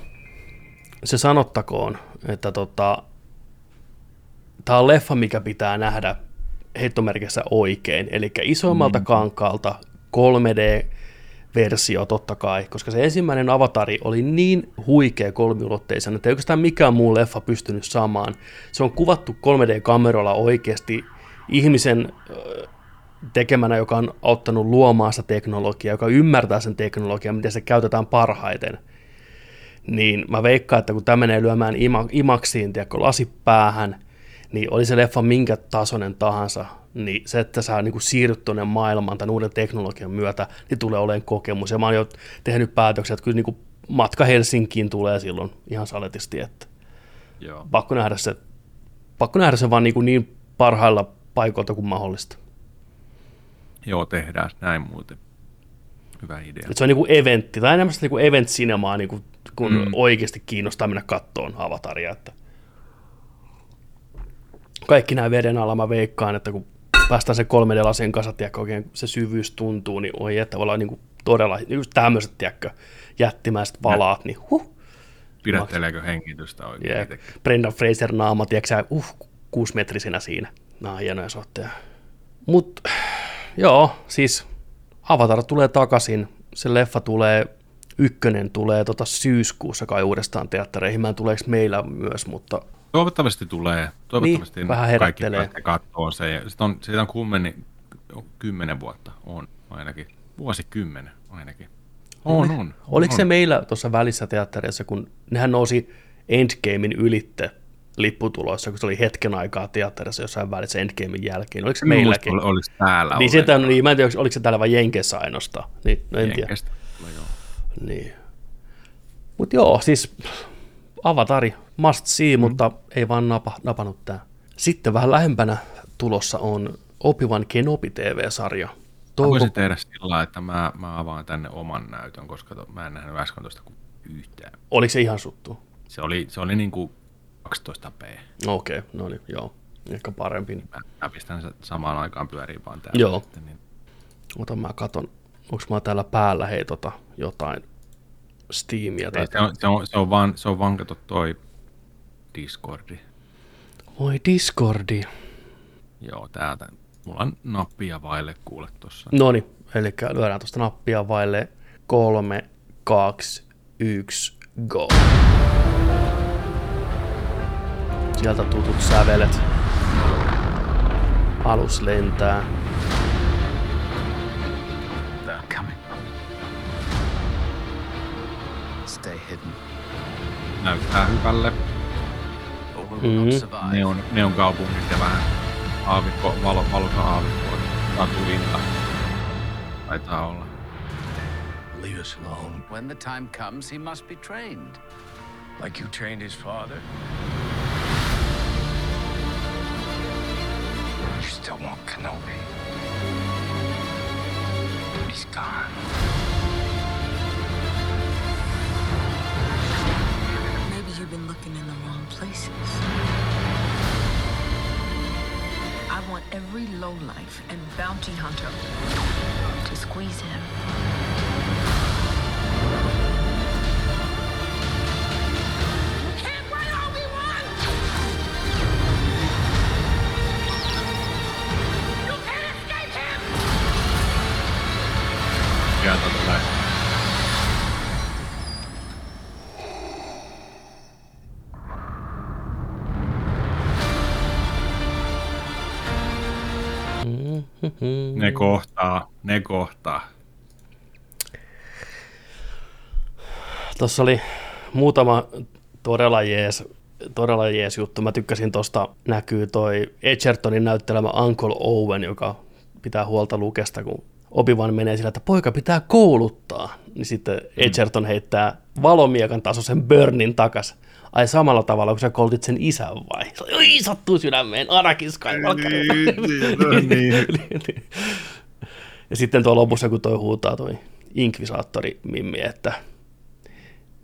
se sanottakoon, että tota, tämä on leffa, mikä pitää nähdä heittomerkissä oikein. Eli isoimmalta mm. kankaalta 3D-versio totta kai, koska se ensimmäinen avatari oli niin huikea kolmiulotteisen, että ei oikeastaan mikään muu leffa pystynyt saamaan. Se on kuvattu 3D-kameralla oikeasti ihmisen tekemänä, joka on auttanut luomaan sitä teknologiaa, joka ymmärtää sen teknologian, miten se käytetään parhaiten niin mä veikkaan, että kun tämä menee lyömään ima, imaksiin, tiedätkö, lasipäähän, niin oli se leffa minkä tasoinen tahansa, niin se, että sä niin siirryt tuonne maailmaan tämän uuden teknologian myötä, niin tulee olemaan kokemus. Ja mä oon jo tehnyt päätöksiä, että kyllä niin kuin matka Helsinkiin tulee silloin ihan saletisti, että Joo. pakko nähdä se, pakko nähdä se vaan niin, niin parhailla paikoilta kuin mahdollista. Joo, tehdään näin muuten. Hyvä idea. Et se on niin kuin eventti, tai enemmän niin kuin event cinemaa, niin kuin, kun mm. Oikeasti kiinnostaa mennä kattoon avataria. Että kaikki nämä veden alla mä veikkaan, että kun päästään sen 3D-lasien kanssa, tiedätkö, oikein se syvyys tuntuu, niin oi, että olla niin kuin todella, just tämmöiset, tiedätkö, jättimäiset valaat, niin huh, Pidätteleekö hengitystä oikein yeah. Brendan Fraser naama, tiedätkö uh, kuusimetrisinä siinä. Nämä on hienoja sotteja. Mut joo, siis Avatar tulee takaisin, se leffa tulee, ykkönen tulee tota syyskuussa kai uudestaan teattereihin, mä en tuleeko meillä myös, mutta Toivottavasti tulee. Toivottavasti Niin, vähän kaikki herättelee. pääsee katsoa se. Ja sit on, siitä on kummeni, kymmenen vuotta on ainakin. Vuosikymmenen ainakin. On, on. oliko on, se on. meillä tuossa välissä teatterissa, kun nehän nousi Endgamein ylitte lipputuloissa, kun se oli hetken aikaa teatterissa jossain välissä Endgamein jälkeen. Oliko se En meilläkin? ol- Oliko täällä Niin, sitä, niin, mä en tiedä, oliko se täällä vain Jenkeissä ainoastaan. Niin, no en tiedä. Jenkeistä. No joo. Niin. Mutta joo, siis avatari, must see, mm. mutta ei vaan napa, napannut tää. Sitten vähän lähempänä tulossa on Obi-Wan Kenobi TV-sarja. Mä voisin tehdä sillä että mä, mä avaan tänne oman näytön, koska to, mä en nähnyt äsken tuosta kuin yhtään. Oliko se ihan suttu? Se oli, se oli niin kuin 12p. Okei, okay, no niin, joo. Ehkä parempi. Mä, mä pistän se samaan aikaan pyöriin vaan täällä. Joo. Sitten, niin, Ota mä katon, onko mä täällä päällä hei tota jotain Steamia tai... se, on, se, on, se, on vaan, se on vaan kato toi Discordi. Voi Discordi. Joo, täältä. Mulla on nappia vaille kuule tossa. No niin, eli lyödään tuosta nappia vaille 3, 2, 1, go. Sieltä tutut sävelet. Alus lentää. Näyttää hyvälle. Mhm. survive. Ne on, ne on kaupungit ja vähän aavikko, valo, valoisa aavikko. Tatuinta. Taitaa olla. Leave us alone, When the time comes, he must be trained. like you trained his father. You still want Kenobi. He's gone. Every lowlife and bounty hunter to squeeze him. Ne kohtaa, ne kohtaa. Tuossa oli muutama todella jees, todella jees juttu. Mä tykkäsin tuosta, näkyy toi Edgertonin näyttelemä Uncle Owen, joka pitää huolta Lukesta, kun Obi-Wan menee sillä, että poika pitää kouluttaa. Niin sitten Edgerton heittää valomiekan tasoisen Burnin takas. Ai samalla tavalla, kun sä koulutit sen isän vai? Oi, sattuu sydämeen, Anakin Skywalker. niin. ja sitten tuo lopussa, kun toi huutaa toi inkvisaattori Mimmi, että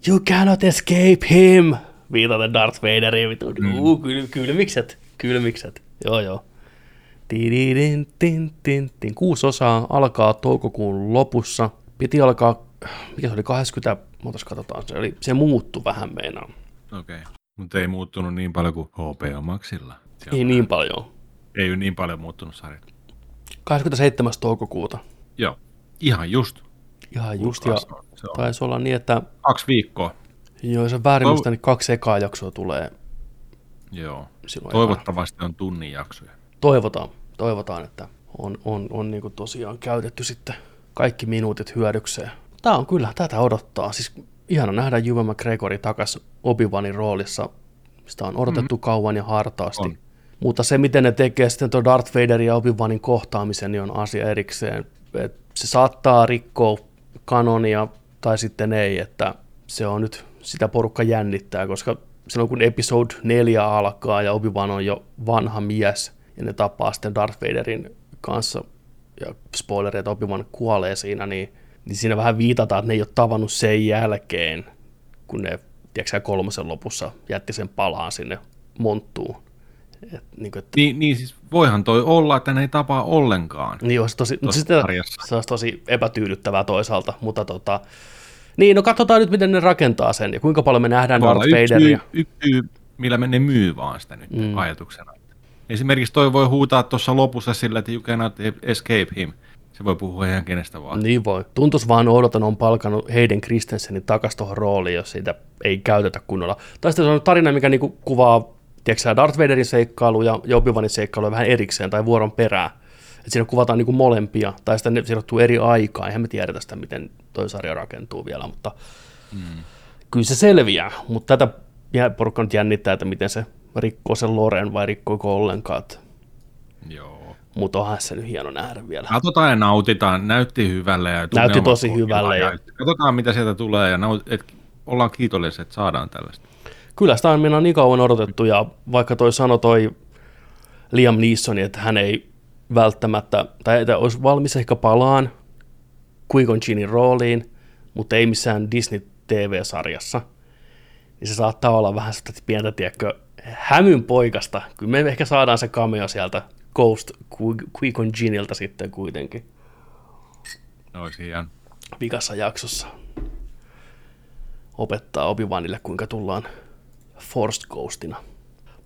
You cannot escape him! Viitaten Darth Vaderiin, vittu. Mm. Uh, kyl, kylmikset, kylmikset. Joo, joo. Tididin, tin, tin, tin. Kuusi osaa alkaa toukokuun lopussa. Piti alkaa, mikä se oli, 20, muutas katsotaan, se, oli, se muuttui vähän meinaan. Okei. Okay. Mutta ei muuttunut niin paljon kuin HBO Maxilla. Siellä Ei niin paljon. Ei ole niin paljon muuttunut sarjat. 27. toukokuuta. Joo. Ihan just. Ihan just, ja on taisi olla niin, että kaksi viikkoa. joo, se väärin Toiv- niin kaksi ekaa jaksoa tulee Joo. silloin. Toivottavasti on tunnin jaksoja. toivotaan, toivotaan, että on, on, on niin tosiaan käytetty sitten kaikki minuutit hyödykseen. Tämä on kyllä, tätä odottaa. Siis ihana nähdä Juve McGregori takas Obi-Wanin roolissa. Sitä on odotettu mm. kauan ja hartaasti. On. Mutta se, miten ne tekee sitten tuon Darth Vaderin ja Obi-Wanin kohtaamisen, niin on asia erikseen. Et se saattaa rikkoa kanonia tai sitten ei, että se on nyt sitä porukka jännittää, koska silloin kun episode 4 alkaa ja Obi-Wan on jo vanha mies ja ne tapaa sitten Darth Vaderin kanssa ja spoileri, että Obi-Wan kuolee siinä, niin, niin siinä vähän viitataan, että ne ei ole tavannut sen jälkeen, kun ne tiedätkö, kolmosen lopussa jätti sen palaan sinne monttuun. Et, niin kuin, että, Niin, niin siis voihan toi olla, että ne ei tapaa ollenkaan. niin olisi tosi, Tossa sitten se olisi tosi epätyydyttävää toisaalta, mutta tota, niin, no katsotaan nyt, miten ne rakentaa sen ja kuinka paljon me nähdään Voi Darth yksi, Vaderia. yksi syy, millä me ne myy vaan sitä nyt mm. ajatuksena. Esimerkiksi toi voi huutaa tuossa lopussa sillä, että you cannot escape him. Se voi puhua ihan kenestä vaan. Niin voi. Tuntuisi vaan odotan on palkannut Hayden Christensenin takas tuohon rooliin, jos siitä ei käytetä kunnolla. Tai sitten se on tarina, mikä niinku kuvaa tiedätkö, Darth Vaderin seikkailuja ja Obi-Wanin seikkailuja vähän erikseen tai vuoron perään. Et siinä kuvataan niinku molempia, tai sitten ne sijoittuu eri aikaan. Eihän me tiedetä sitä, miten toi sarja rakentuu vielä, mutta mm. kyllä se selviää. Mutta tätä porukka nyt jännittää, että miten se rikkoo sen Loren vai rikkoiko ollenkaan. Joo. Mutta onhan se nyt hieno nähdä vielä. Katsotaan ja nautitaan. Näytti hyvälle. Ja Näytti tosi hyvälle ja- Katsotaan, mitä sieltä tulee. Ja naut, et, ollaan kiitollisia, että saadaan tällaista. Kyllä sitä on on niin kauan odotettu ja vaikka toi sanoi toi Liam Neeson, että hän ei välttämättä, tai että olisi valmis ehkä palaan Qui-Gon Jinnin rooliin, mutta ei missään Disney TV-sarjassa, niin se saattaa olla vähän sitä pientä, tiedätkö, hämyn poikasta. Kyllä me ehkä saadaan se cameo sieltä Ghost Qui- Qui-Gon Jinnilta sitten kuitenkin olisi ihan vikassa jaksossa opettaa Obi-Wanille, kuinka tullaan Forced Ghostina.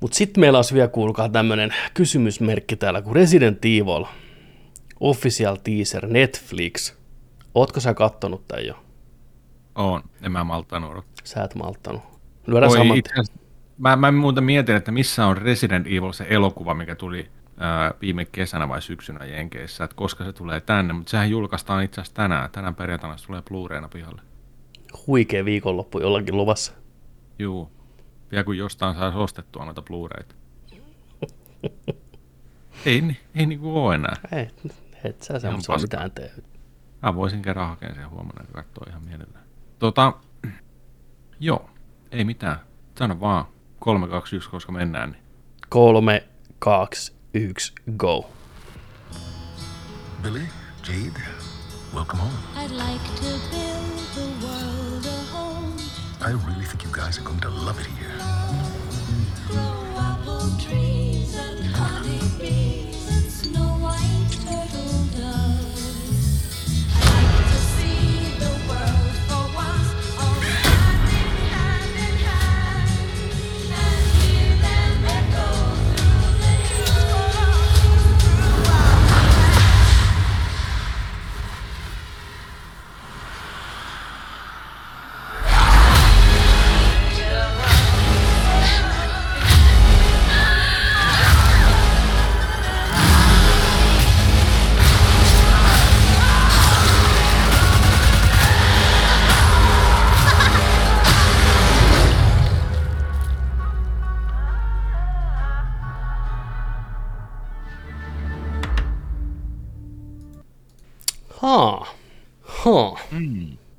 Mutta sitten meillä olisi vielä, kuulkaa, tämmöinen kysymysmerkki täällä, kuin Resident Evil Official Teaser Netflix. Ootko sä kattonut tämän jo? on. En mä malttanut odottaa. Sä et malttanut. Lyödään saman itse mä, mä muuten mietin, että missä on Resident Evil se elokuva, mikä tuli ää, viime kesänä vai syksynä Jenkeissä, että koska se tulee tänne, mutta sehän julkaistaan itse asiassa tänään. Tänään perjantaina se tulee Blu-rayna pihalle. huikea viikonloppu jollakin luvassa. Juu. Vielä kun jostain saisi ostettua noita Blu-rayta. ei, ni- ei niinku oo enää. Ei, et sä paskaa. mitään tee. Mä voisin kerran hakea sen huomenna ja katsoa ihan mielellään. Tota, joo, ei mitään. Sano vaan 3, 2, 1, koska mennään. Niin. Kolme, kaksi, yksi, go. Billy, Jade, welcome home. I'd like to build the world a home. I really think you guys are going to love it here.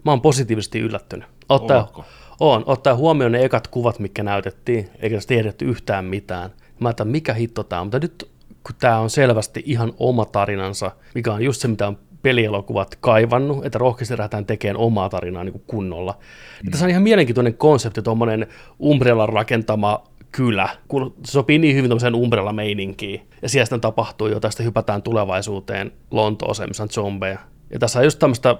Mä oon positiivisesti yllättynyt. Ottaa, on, ottaa huomioon ne ekat kuvat, mitkä näytettiin, eikä tästä tiedetty yhtään mitään. Mä ajattelin, mikä hitto tää on, mutta nyt kun tää on selvästi ihan oma tarinansa, mikä on just se, mitä on pelielokuvat kaivannut, että rohkeasti lähdetään tekemään omaa tarinaa niin kuin kunnolla. Mm. Tässä on ihan mielenkiintoinen konsepti, tuommoinen Umbrellan rakentama kylä, kun se sopii niin hyvin tämmöiseen umbrella-meininkiin. Ja siellä sitten tapahtuu jo, tästä hypätään tulevaisuuteen Lontooseen, missä on zombeja. Ja tässä on just tämmöistä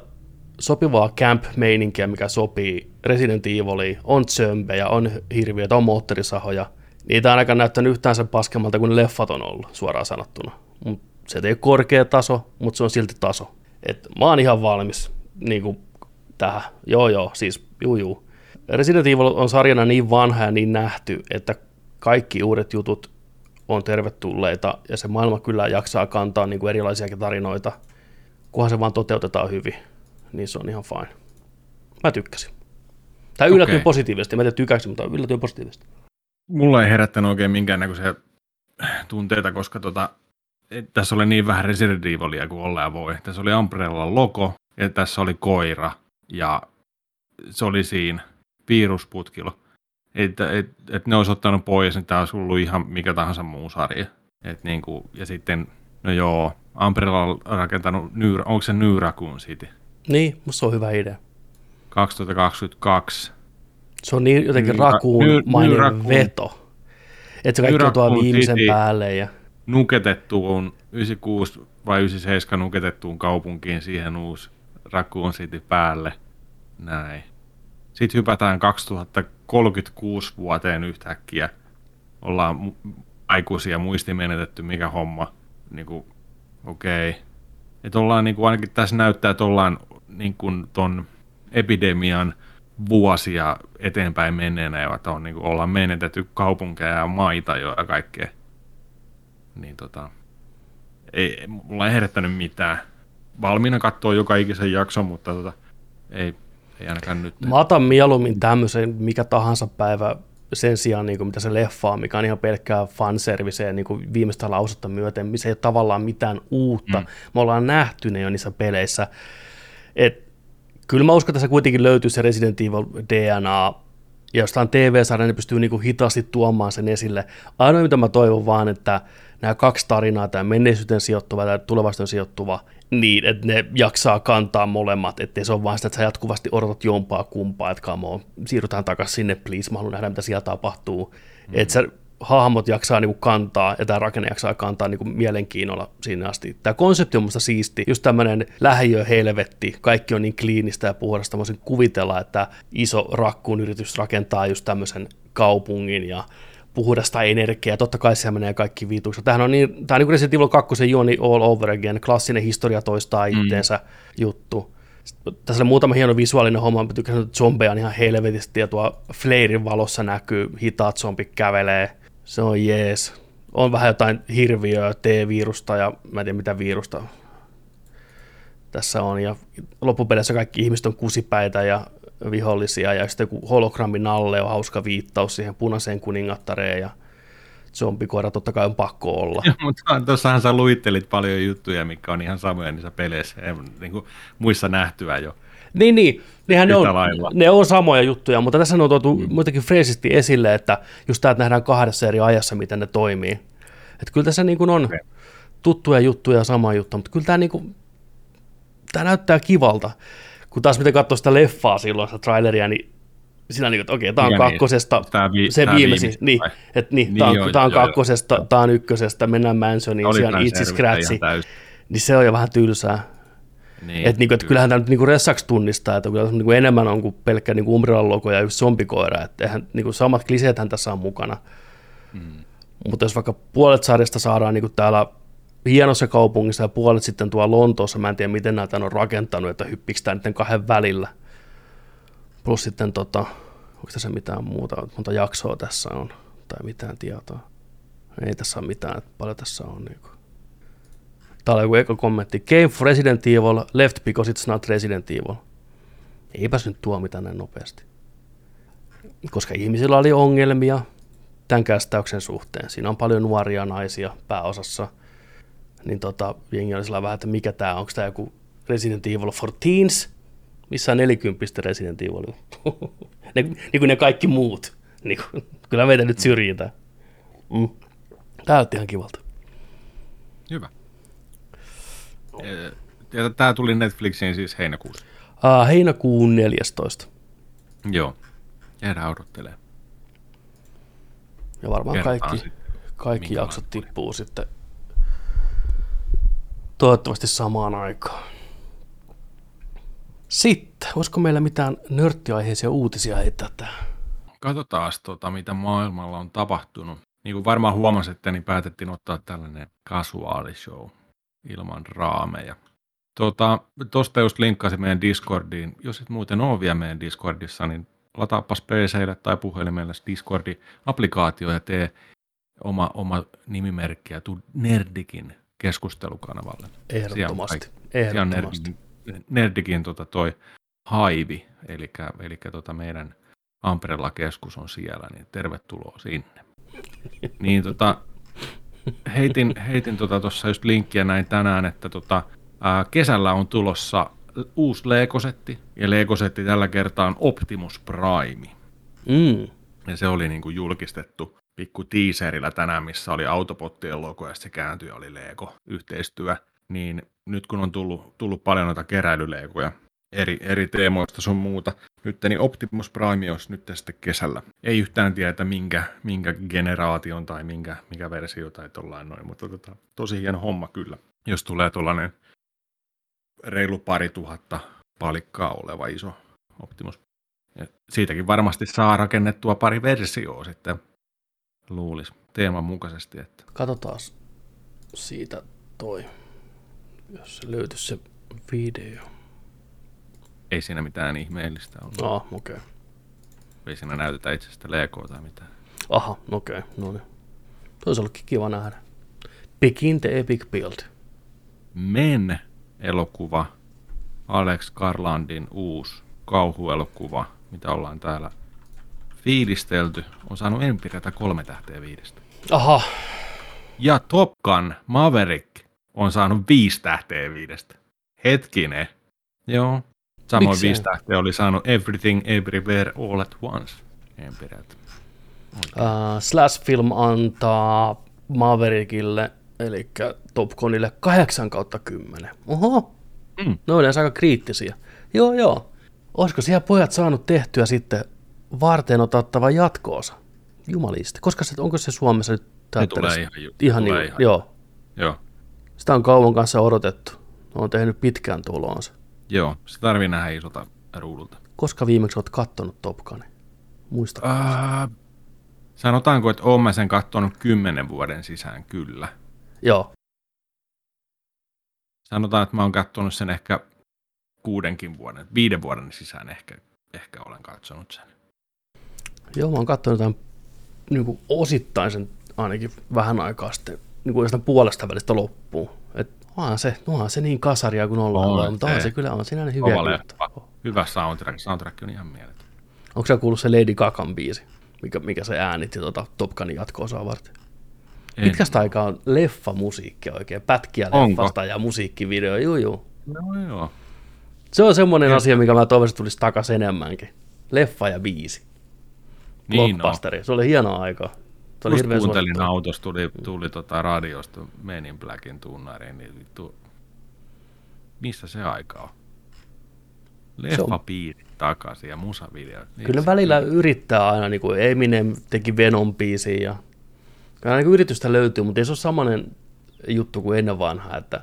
sopivaa camp-meininkiä, mikä sopii Resident Eviliin. On zömbejä, on hirviöitä, on moottorisahoja. Niitä on ainakaan näyttänyt yhtään sen paskemmalta kuin leffat on ollut, suoraan sanottuna. Mut se ei ole korkea taso, mutta se on silti taso. Et mä oon ihan valmis niin kuin tähän. Joo, joo, siis juu, juu. Resident Evil on sarjana niin vanha ja niin nähty, että kaikki uudet jutut on tervetulleita ja se maailma kyllä jaksaa kantaa niin kuin erilaisiakin tarinoita, kunhan se vaan toteutetaan hyvin, niin se on ihan fine. Mä tykkäsin. Tai yllätyin Okei. positiivisesti, mä en tiedä mutta yllätyin positiivisesti. Mulla ei herättänyt oikein minkäännäköisiä tunteita, koska tota, tässä oli niin vähän Resident Evilia kuin olla voi. Tässä oli Umbrellan logo ja tässä oli koira ja se oli siinä virusputkilo. Että et, et ne olisi ottanut pois, niin tämä olisi ollut ihan mikä tahansa muu sarja. Et niinku, ja sitten, no joo, Umbrella on rakentanut, onko se New Raccoon City? Niin, musta se on hyvä idea. 2022. Se on niin jotenkin Ra- rakuun New- mainen veto. Että se kaikki tuo viimeisen City. päälle. Ja... nuketettuun 96 vai 97 nuketettuun kaupunkiin siihen uusi Raccoon City päälle. Näin. Sitten hypätään 2036 vuoteen yhtäkkiä. Ollaan mu- aikuisia muisti menetetty, mikä homma. Niinku, okei. Okay. Että ollaan niinku, ainakin tässä näyttää, että ollaan niinku ton epidemian vuosia eteenpäin menneenä, ja että on, niinku, ollaan menetetty kaupunkeja ja maita jo ja kaikkea niin tota, ei, mulla ei herättänyt mitään. Valmiina katsoa joka ikisen jakson, mutta tota, ei, ei ainakaan nyt. Mä otan mieluummin tämmöisen mikä tahansa päivä sen sijaan, niin kuin mitä se leffa on, mikä on ihan pelkkää fanserviceä niin kuin viimeistä lausetta myöten, missä ei ole tavallaan mitään uutta. Mm. Me ollaan nähty ne jo niissä peleissä. Et, kyllä mä uskon, että tässä kuitenkin löytyy se Resident Evil DNA, ja jostain TV-sarja ne pystyy niin kuin hitaasti tuomaan sen esille. Ainoa, mitä mä toivon vaan, että nämä kaksi tarinaa, tämä menneisyyteen sijoittuva ja tulevaisuuteen sijoittuva, niin, että ne jaksaa kantaa molemmat, ettei se ole vaan sitä, että sä jatkuvasti odotat jompaa kumpaa, että come on, siirrytään takaisin sinne, please, mä haluan nähdä, mitä siellä tapahtuu. Mm. Että sä hahmot jaksaa niinku kantaa ja tämä rakenne jaksaa kantaa niinku mielenkiinnolla siinä asti. Tämä konsepti on musta siisti, just tämmöinen lähiö helvetti, kaikki on niin kliinistä ja puhdasta, mä voisin kuvitella, että iso rakkuun yritys rakentaa just tämmöisen kaupungin ja puhdasta energiaa, totta kai siellä menee kaikki viituksi. Tämähän on niin, tämä on niin kuin Resident Evil 2 juoni all over again, klassinen historia toistaa itteensä mm. juttu. Sitten Tässä oli muutama hieno visuaalinen homma, mä tykkäsin, että zombeja on ihan helvetisti ja tuo fleirin valossa näkyy, hitaat zombit kävelee, se on jees. On vähän jotain hirviöä, T-virusta ja mä en tiedä mitä virusta tässä on. Ja loppupeleissä kaikki ihmiset on kusipäitä ja vihollisia ja sitten joku hologrammin alle on hauska viittaus siihen punaiseen kuningattareen ja zombikoira totta kai on pakko olla. Mutta tuossahan sä luittelit paljon juttuja, mikä on ihan samoja niissä peleissä, ja niin kuin muissa nähtyä jo. Niin, niin. Nehän ne on, lailla. ne on samoja juttuja, mutta tässä on tuotu mm. muutenkin freesisti esille, että just tämä, että nähdään kahdessa eri ajassa, miten ne toimii. Että kyllä tässä niin kuin on Okei. tuttuja juttuja ja sama juttu, mutta kyllä tämä, niin kuin, tämä näyttää kivalta. Kun taas miten katsoo sitä leffaa silloin, sitä traileria, niin siinä niin, että okei, tämä on Mikä niin? kakkosesta, vi- se tää viimeisin, niin, että niin, Niin tämä on, joo, tää on joo, joo. kakkosesta, tämä on ykkösestä, mennään Mansoniin, siellä itse scratchi, niin se on jo vähän tylsää. Niin, Et niinku, et kyllähän tämä nyt niinku ressaksi tunnistaa, että kyllä niinku enemmän on kuin pelkkä niinku Umbrellan logo ja yksi zombikoira. Että eihän, niinku samat kliseethän tässä on mukana. Mm. Mutta jos vaikka puolet sarjasta saadaan niinku täällä hienossa kaupungissa ja puolet sitten tuolla Lontoossa, mä en tiedä miten näitä on rakentanut, että hyppikö tämä niiden kahden välillä. Plus sitten tota, onko tässä mitään muuta, monta jaksoa tässä on, tai mitään tietoa. Ei tässä ole mitään, että paljon tässä on. Niinku. Täällä on joku eka kommentti. Game for Resident Evil, left because it's not Resident Evil. Eipäs nyt tuo mitään näin nopeasti. Koska ihmisillä oli ongelmia tämän kästäyksen suhteen. Siinä on paljon nuoria naisia pääosassa. Niin tota, jengi oli sillä vähän, että mikä tämä on. Onko tämä joku Resident Evil for Teens? Missä on 40 Resident Evil? ne, niin kuin ne kaikki muut. Niin kuin, kyllä meitä nyt syrjitään. Mm. Näytti ihan kivalta. Hyvä. Eh, Ja tämä tuli Netflixiin siis heinäkuussa. Uh, heinäkuun 14. Joo. Jäädään odottelee. Ja varmaan Kertaan kaikki, sitten, kaikki jaksot oli. tippuu sitten toivottavasti samaan aikaan. Sitten, olisiko meillä mitään nörttiaiheisia uutisia heittää tähän? Katsotaan, tota, mitä maailmalla on tapahtunut. Niin kuin varmaan huomasitte, niin päätettiin ottaa tällainen casuaalishow ilman raameja. Tuosta tota, just linkkasin meidän Discordiin. Jos et muuten ole vielä meidän Discordissa, niin lataapas PClle tai puhelimelle Discordin applikaatio ja tee oma, oma nimimerkki ja tuu Nerdikin keskustelukanavalle. Ehdottomasti. Siellä on, siellä on Ehdottomasti. Nerdikin, Nerdikin tota toi haivi, eli, eli tota meidän Umbrella-keskus on siellä, niin tervetuloa sinne. niin tota, heitin, heitin tota tuossa just linkkiä näin tänään, että tota, ää, kesällä on tulossa uusi Lego-setti, ja Lego-setti tällä kertaa on Optimus Prime. Mm. Ja se oli niin kuin julkistettu pikku teaserillä tänään, missä oli autopottien logo ja se kääntyi oli Lego-yhteistyö. Niin nyt kun on tullut, tullut paljon noita keräilylegoja eri, eri teemoista sun muuta, nyt niin Optimus Prime olisi nyt sitten kesällä. Ei yhtään tiedä, minkä, minkä generaation tai minkä, mikä versio tai tollain noin, mutta tota, tosi hieno homma kyllä. Jos tulee tuollainen reilu pari tuhatta palikkaa oleva iso Optimus ja siitäkin varmasti saa rakennettua pari versioa sitten, luulisi teeman mukaisesti. Että. Katsotaan siitä toi, jos se löytyisi se video. Ei siinä mitään ihmeellistä ole. Ah, okei. Okay. Ei siinä näytetä itsestä Legoa tai mitään. Aha, okei, okay, no niin. Se olisi ollutkin kiva nähdä. Begin the Epic Build. Men elokuva, Alex Garlandin uusi kauhuelokuva, mitä ollaan täällä fiilistelty, on saanut Empiretä kolme tähteä viidestä. Aha, Ja Top Gun Maverick on saanut viisi tähteä viidestä. Hetkinen. Joo. Samoin Miksei? viisi tähteä oli saanut Everything Everywhere All at Once. Empireet. uh, Slash Film antaa Maverickille, eli Top Gunille 8 kautta 10. Oho, Mm. ne on aika kriittisiä. Joo, joo. Olisiko siellä pojat saanut tehtyä sitten varten otettava jatkoosa? Jumalista. Koska se, onko se Suomessa nyt teatterissa? tulee ihan ihan, tulee niin, ihan- joo. Joo. Sitä on kauan kanssa odotettu. Ne on tehnyt pitkään tuloonsa. Joo, se tarvii nähdä isolta ruudulta. Koska viimeksi olet kattonut Top Gunin? Muista. Uh, sanotaanko, että oon mä sen katsonut kymmenen vuoden sisään kyllä. Joo. Sanotaan, että mä oon katsonut sen ehkä kuudenkin vuoden, viiden vuoden sisään ehkä, ehkä olen katsonut sen. Joo, mä oon katsonut jotain niin kuin osittain sen ainakin vähän aikaa sitten, niin kuin puolesta välistä loppuun. Et onhan se, onhan se niin kasaria kuin ollaan, On vaan, mutta onhan se. se kyllä on siinä ne hyviä. Hyvä soundtrack. Soundtrack on ihan mieletön. Onko sä kuullut se Lady Gagan biisi, mikä, mikä se äänitti tota Top Gunin jatko-osaa varten? En. Pitkästä aikaa on leffamusiikki oikein, pätkiä Onko? leffasta ja musiikkivideo, juu juu. No joo. Se on semmoinen asia, mikä mä toivoisin tulisi takaisin enemmänkin. Leffa ja biisi. Niin no. Blockbusteri. Se oli hienoa aikaa. Se oli Just kuuntelin suosittua. autossa, tuli, tuli tota radiosta Men in Blackin tunnariin, niin vittu, missä se aika on? Leffapiirit takaisin ja musavideot. Niin Kyllä välillä yrittää aina, niin kuin Eminem teki Venom biisiin ja kyllä niin yritystä löytyy, mutta ei se ole samanen juttu kuin ennen vanhaa, että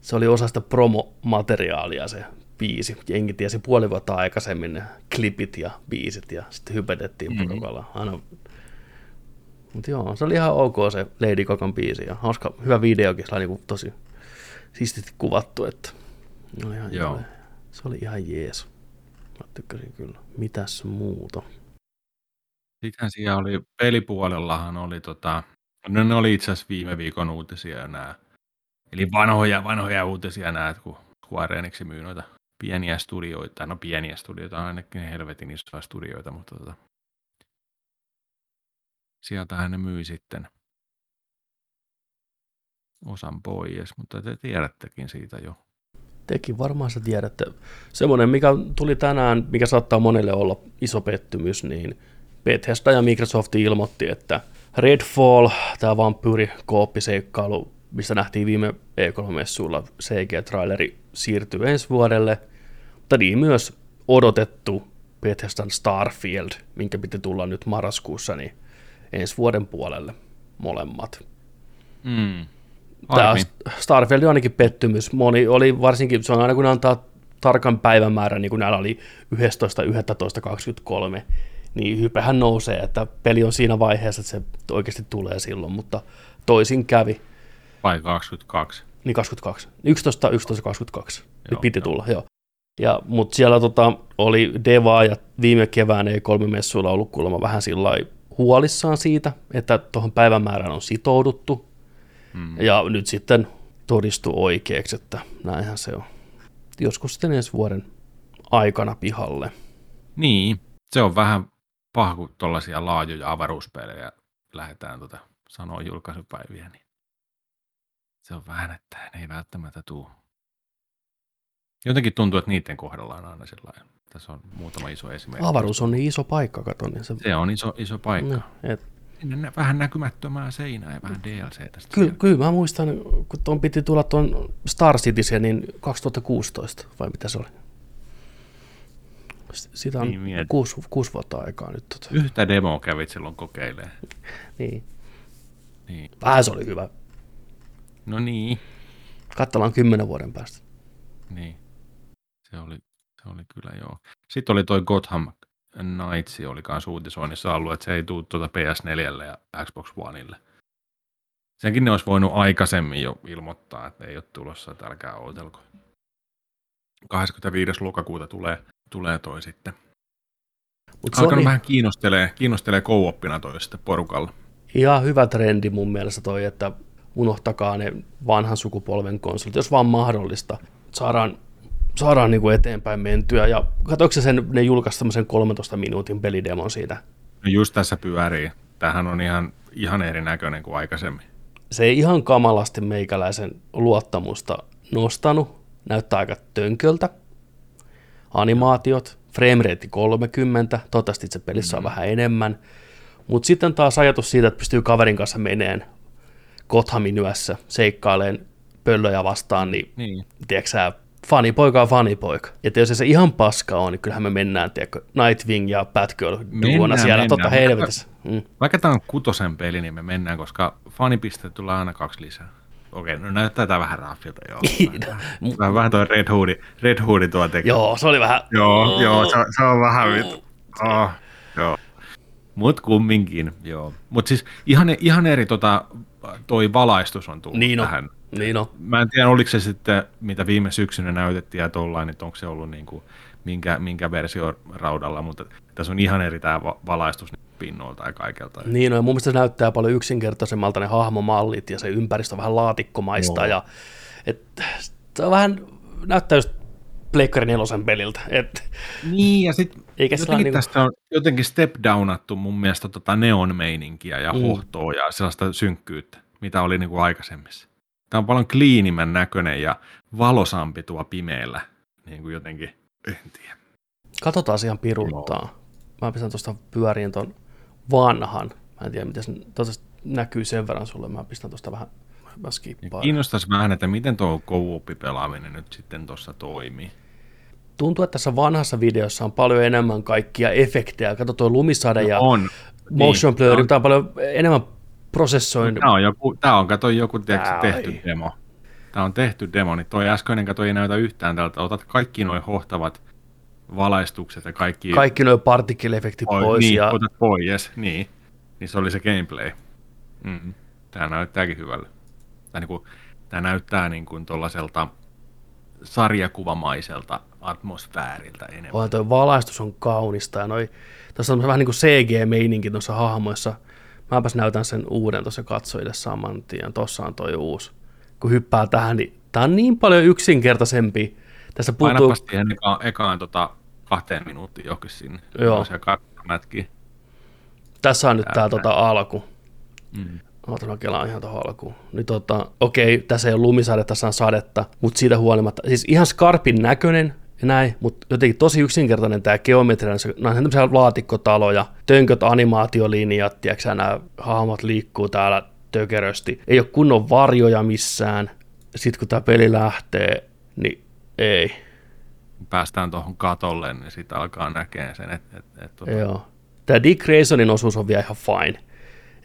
se oli osa sitä promomateriaalia se biisi. Jengi tiesi puoli vuotta aikaisemmin ne klipit ja biisit ja sitten hypetettiin mm-hmm. porukalla. Aina. Mutta joo, se oli ihan ok se Lady Gagan biisi ja hauska, hyvä videokin, se oli niin kuin tosi siististi kuvattu, että no ihan Joo. se oli ihan jees. Mä tykkäsin kyllä. Mitäs muuta? Sittenhän siellä oli, pelipuolellahan oli tota, no ne oli itse asiassa viime viikon uutisia nämä, eli vanhoja, vanhoja uutisia nämä, kun Square Enix myy noita pieniä studioita, no pieniä studioita, ainakin helvetin isoja studioita, mutta tota, sieltähän ne myi sitten osan pois, mutta te tiedättekin siitä jo. Tekin varmaan sä tiedätte. Semmoinen, mikä tuli tänään, mikä saattaa monelle olla iso pettymys, niin Bethesda ja Microsoft ilmoitti, että Redfall, tämä vampyyri-kooppiseikkailu, mistä nähtiin viime E3-messuilla CG-traileri, siirtyy ensi vuodelle, mutta niin myös odotettu Bethesdan Starfield, minkä piti tulla nyt marraskuussa, niin ensi vuoden puolelle molemmat. Mm. Tämä. Starfield on ainakin pettymys. Moni oli varsinkin, se on aina kun antaa tarkan päivämäärän, niin kuin näillä oli 11.11.23, niin hypehän nousee, että peli on siinä vaiheessa, että se oikeasti tulee silloin, mutta toisin kävi. Vai 22. Niin 22. 11, 11, 22. Nyt Joo, piti joo. tulla, joo. Ja, mutta siellä tota, oli Deva ja viime kevään ei kolme messuilla ollut kuulemma vähän sillä lailla huolissaan siitä, että tuohon päivämäärään on sitouduttu. Mm. Ja nyt sitten todistui oikeaksi, että näinhän se on. Joskus sitten ensi vuoden aikana pihalle. Niin, se on vähän paha, kun tuollaisia laajoja avaruuspelejä lähdetään tota, sanoa julkaisupäiviä, niin se on vähän, että ne ei välttämättä tuu. Jotenkin tuntuu, että niiden kohdalla on aina sellainen. Tässä on muutama iso esimerkki. Avaruus on niin iso paikka, kato, niin se... Se on iso, iso paikka. No, et, Sinne vähän näkymättömää seinää ja vähän DLC tästä. kyllä, kyllä mä muistan, kun tuon piti tulla tuon Star Citizen, niin 2016, vai mitä se oli? S- Siitä on Niin kuusi, kuusi vuotta aikaa nyt. Tota. Yhtä demoa kävit silloin kokeilemaan. Niin. Niin. Vähän se oli hyvä. No niin, Katsellaan kymmenen vuoden päästä. niin. Se oli, se oli kyllä joo. Sitten oli toi Gotham Knights, oli kanssa uutisoinnissa ollut, että se ei tule tuota PS4 ja Xbox Oneille. Senkin ne olisi voinut aikaisemmin jo ilmoittaa, että ei ole tulossa, että älkää odotelko. 25. lokakuuta tulee, tulee toi sitten. Se Alkanut oli vähän kiinnostelee, kiinnostelee co-oppina toi sitten porukalla. ihan hyvä trendi mun mielestä toi, että unohtakaa ne vanhan sukupolven konsolit, jos vaan mahdollista. Saadaan, saadaan niinku eteenpäin mentyä. Ja katsoiko sä sen, ne julkaisi tämmöisen 13 minuutin pelidemon siitä? No just tässä pyörii. Tämähän on ihan, ihan erinäköinen kuin aikaisemmin. Se ei ihan kamalasti meikäläisen luottamusta nostanut. Näyttää aika tönköltä. Animaatiot, framerate 30, toivottavasti se pelissä on vähän enemmän. Mutta sitten taas ajatus siitä, että pystyy kaverin kanssa meneen Gothamin yössä seikkaileen pöllöjä vastaan, niin Niin. tiedätkö fanipoika on fanipoika. Että jos se ihan paska on, niin kyllähän me mennään, tiedätkö, Nightwing ja Batgirl duona siellä, mennään. totta helvetissä. Mm. Vaikka tämä on kutosen peli, niin me mennään, koska fanipisteet tulee aina kaksi lisää. Okei, no näyttää tää vähän raffilta, joo. Mu- Vähän, vähän toi Red Hoodi, Red Hoodi tuo tekee. Joo, se oli vähän... Joo, joo se, se, on vähän vittu. Oh, joo. Mut kumminkin, joo. Mut siis ihan, ihan eri tota, toi valaistus on tullut Niin on, tähän. niin on. Mä en tiedä, oliko se sitten, mitä viime syksynä näytettiin ja tollain, että onko se ollut niin kuin, minkä, minkä versio raudalla, mutta tässä on ihan eri tämä valaistus pinnoilta ja kaikelta. Niin on, ja mun mielestä se näyttää paljon yksinkertaisemmalta ne hahmomallit ja se ympäristö on vähän laatikkomaista. Joo. Ja, et, se on vähän, näyttää just Pleikkari nelosen peliltä. Et, Niin, ja sitten jotenkin niinku- tästä on jotenkin step downattu mun mielestä tota neon-meininkiä ja Mm. hohtoa ja sellaista synkkyyttä, mitä oli niin kuin aikaisemmissa. Tämä on paljon kliinimän näköinen ja valosampi tuo pimeällä, niin kuin jotenkin, en tiedä. katsotaan ihan piruttaa. Mä pistän tuosta pyöriin ton vanhan. Mä en tiedä, miten se näkyy sen verran sulle. Mä pistän tuosta vähän, mä skippaan. Kiinnostaisi vähän, että miten tuo co pelaaminen nyt sitten tuossa toimii. Tuntuu, että tässä vanhassa videossa on paljon enemmän kaikkia efektejä. Kato tuo lumisade ja No on. motion Niin, blur, on- tämä on paljon enemmän prosessoin. Tämä on, joku, tämä on kato joku tiedätkö, tehty oli. demo. Tämä on tehty demo, niin toi äskeinen kato ei näytä yhtään tältä. Otat kaikki noin hohtavat valaistukset ja kaikki... Kaikki nuo particle-efektit Oi, pois. niin, ja otat pois, niin. Niin se oli se gameplay. Mm. Tämä näyttääkin hyvälle. Tämä, niin kuin, tämä näyttää niin kuin tuollaiselta sarjakuvamaiselta atmosfääriltä enemmän. Oi, toi valaistus on kaunista ja noi, tuossa on vähän niin kuin CG-meininki tuossa hahmoissa. Mäpäs näytän sen uuden tuossa katsojille saman tien. Tuossa on toi uusi. Kun hyppää tähän, niin tää on niin paljon yksinkertaisempi. Tässä puuttuu, Painapas siihen ekaan, ekaan tota, kahteen minuuttiin johonkin sinne. Joo. Mätki. tässä on nyt Tää- tota alku. Mm. Ootan mä kelaan ihan tuohon alkuun. Niin tota, okei, tässä ei ole lumisade, tässä on sadetta, mutta siitä huolimatta, siis ihan skarpin näköinen ja näin, mutta jotenkin tosi yksinkertainen tämä geometria, se- nämä on tämmöisiä laatikkotaloja, tönköt animaatiolinjat, tiedätkö nämä hahmot liikkuu täällä tökerösti, ei ole kunnon varjoja missään, sitten kun tämä peli lähtee, niin ei, päästään tuohon katolle, niin sitten alkaa näkee sen, että et, et, tota, joo. Tämä Dick Graysonin osuus on vielä ihan fine,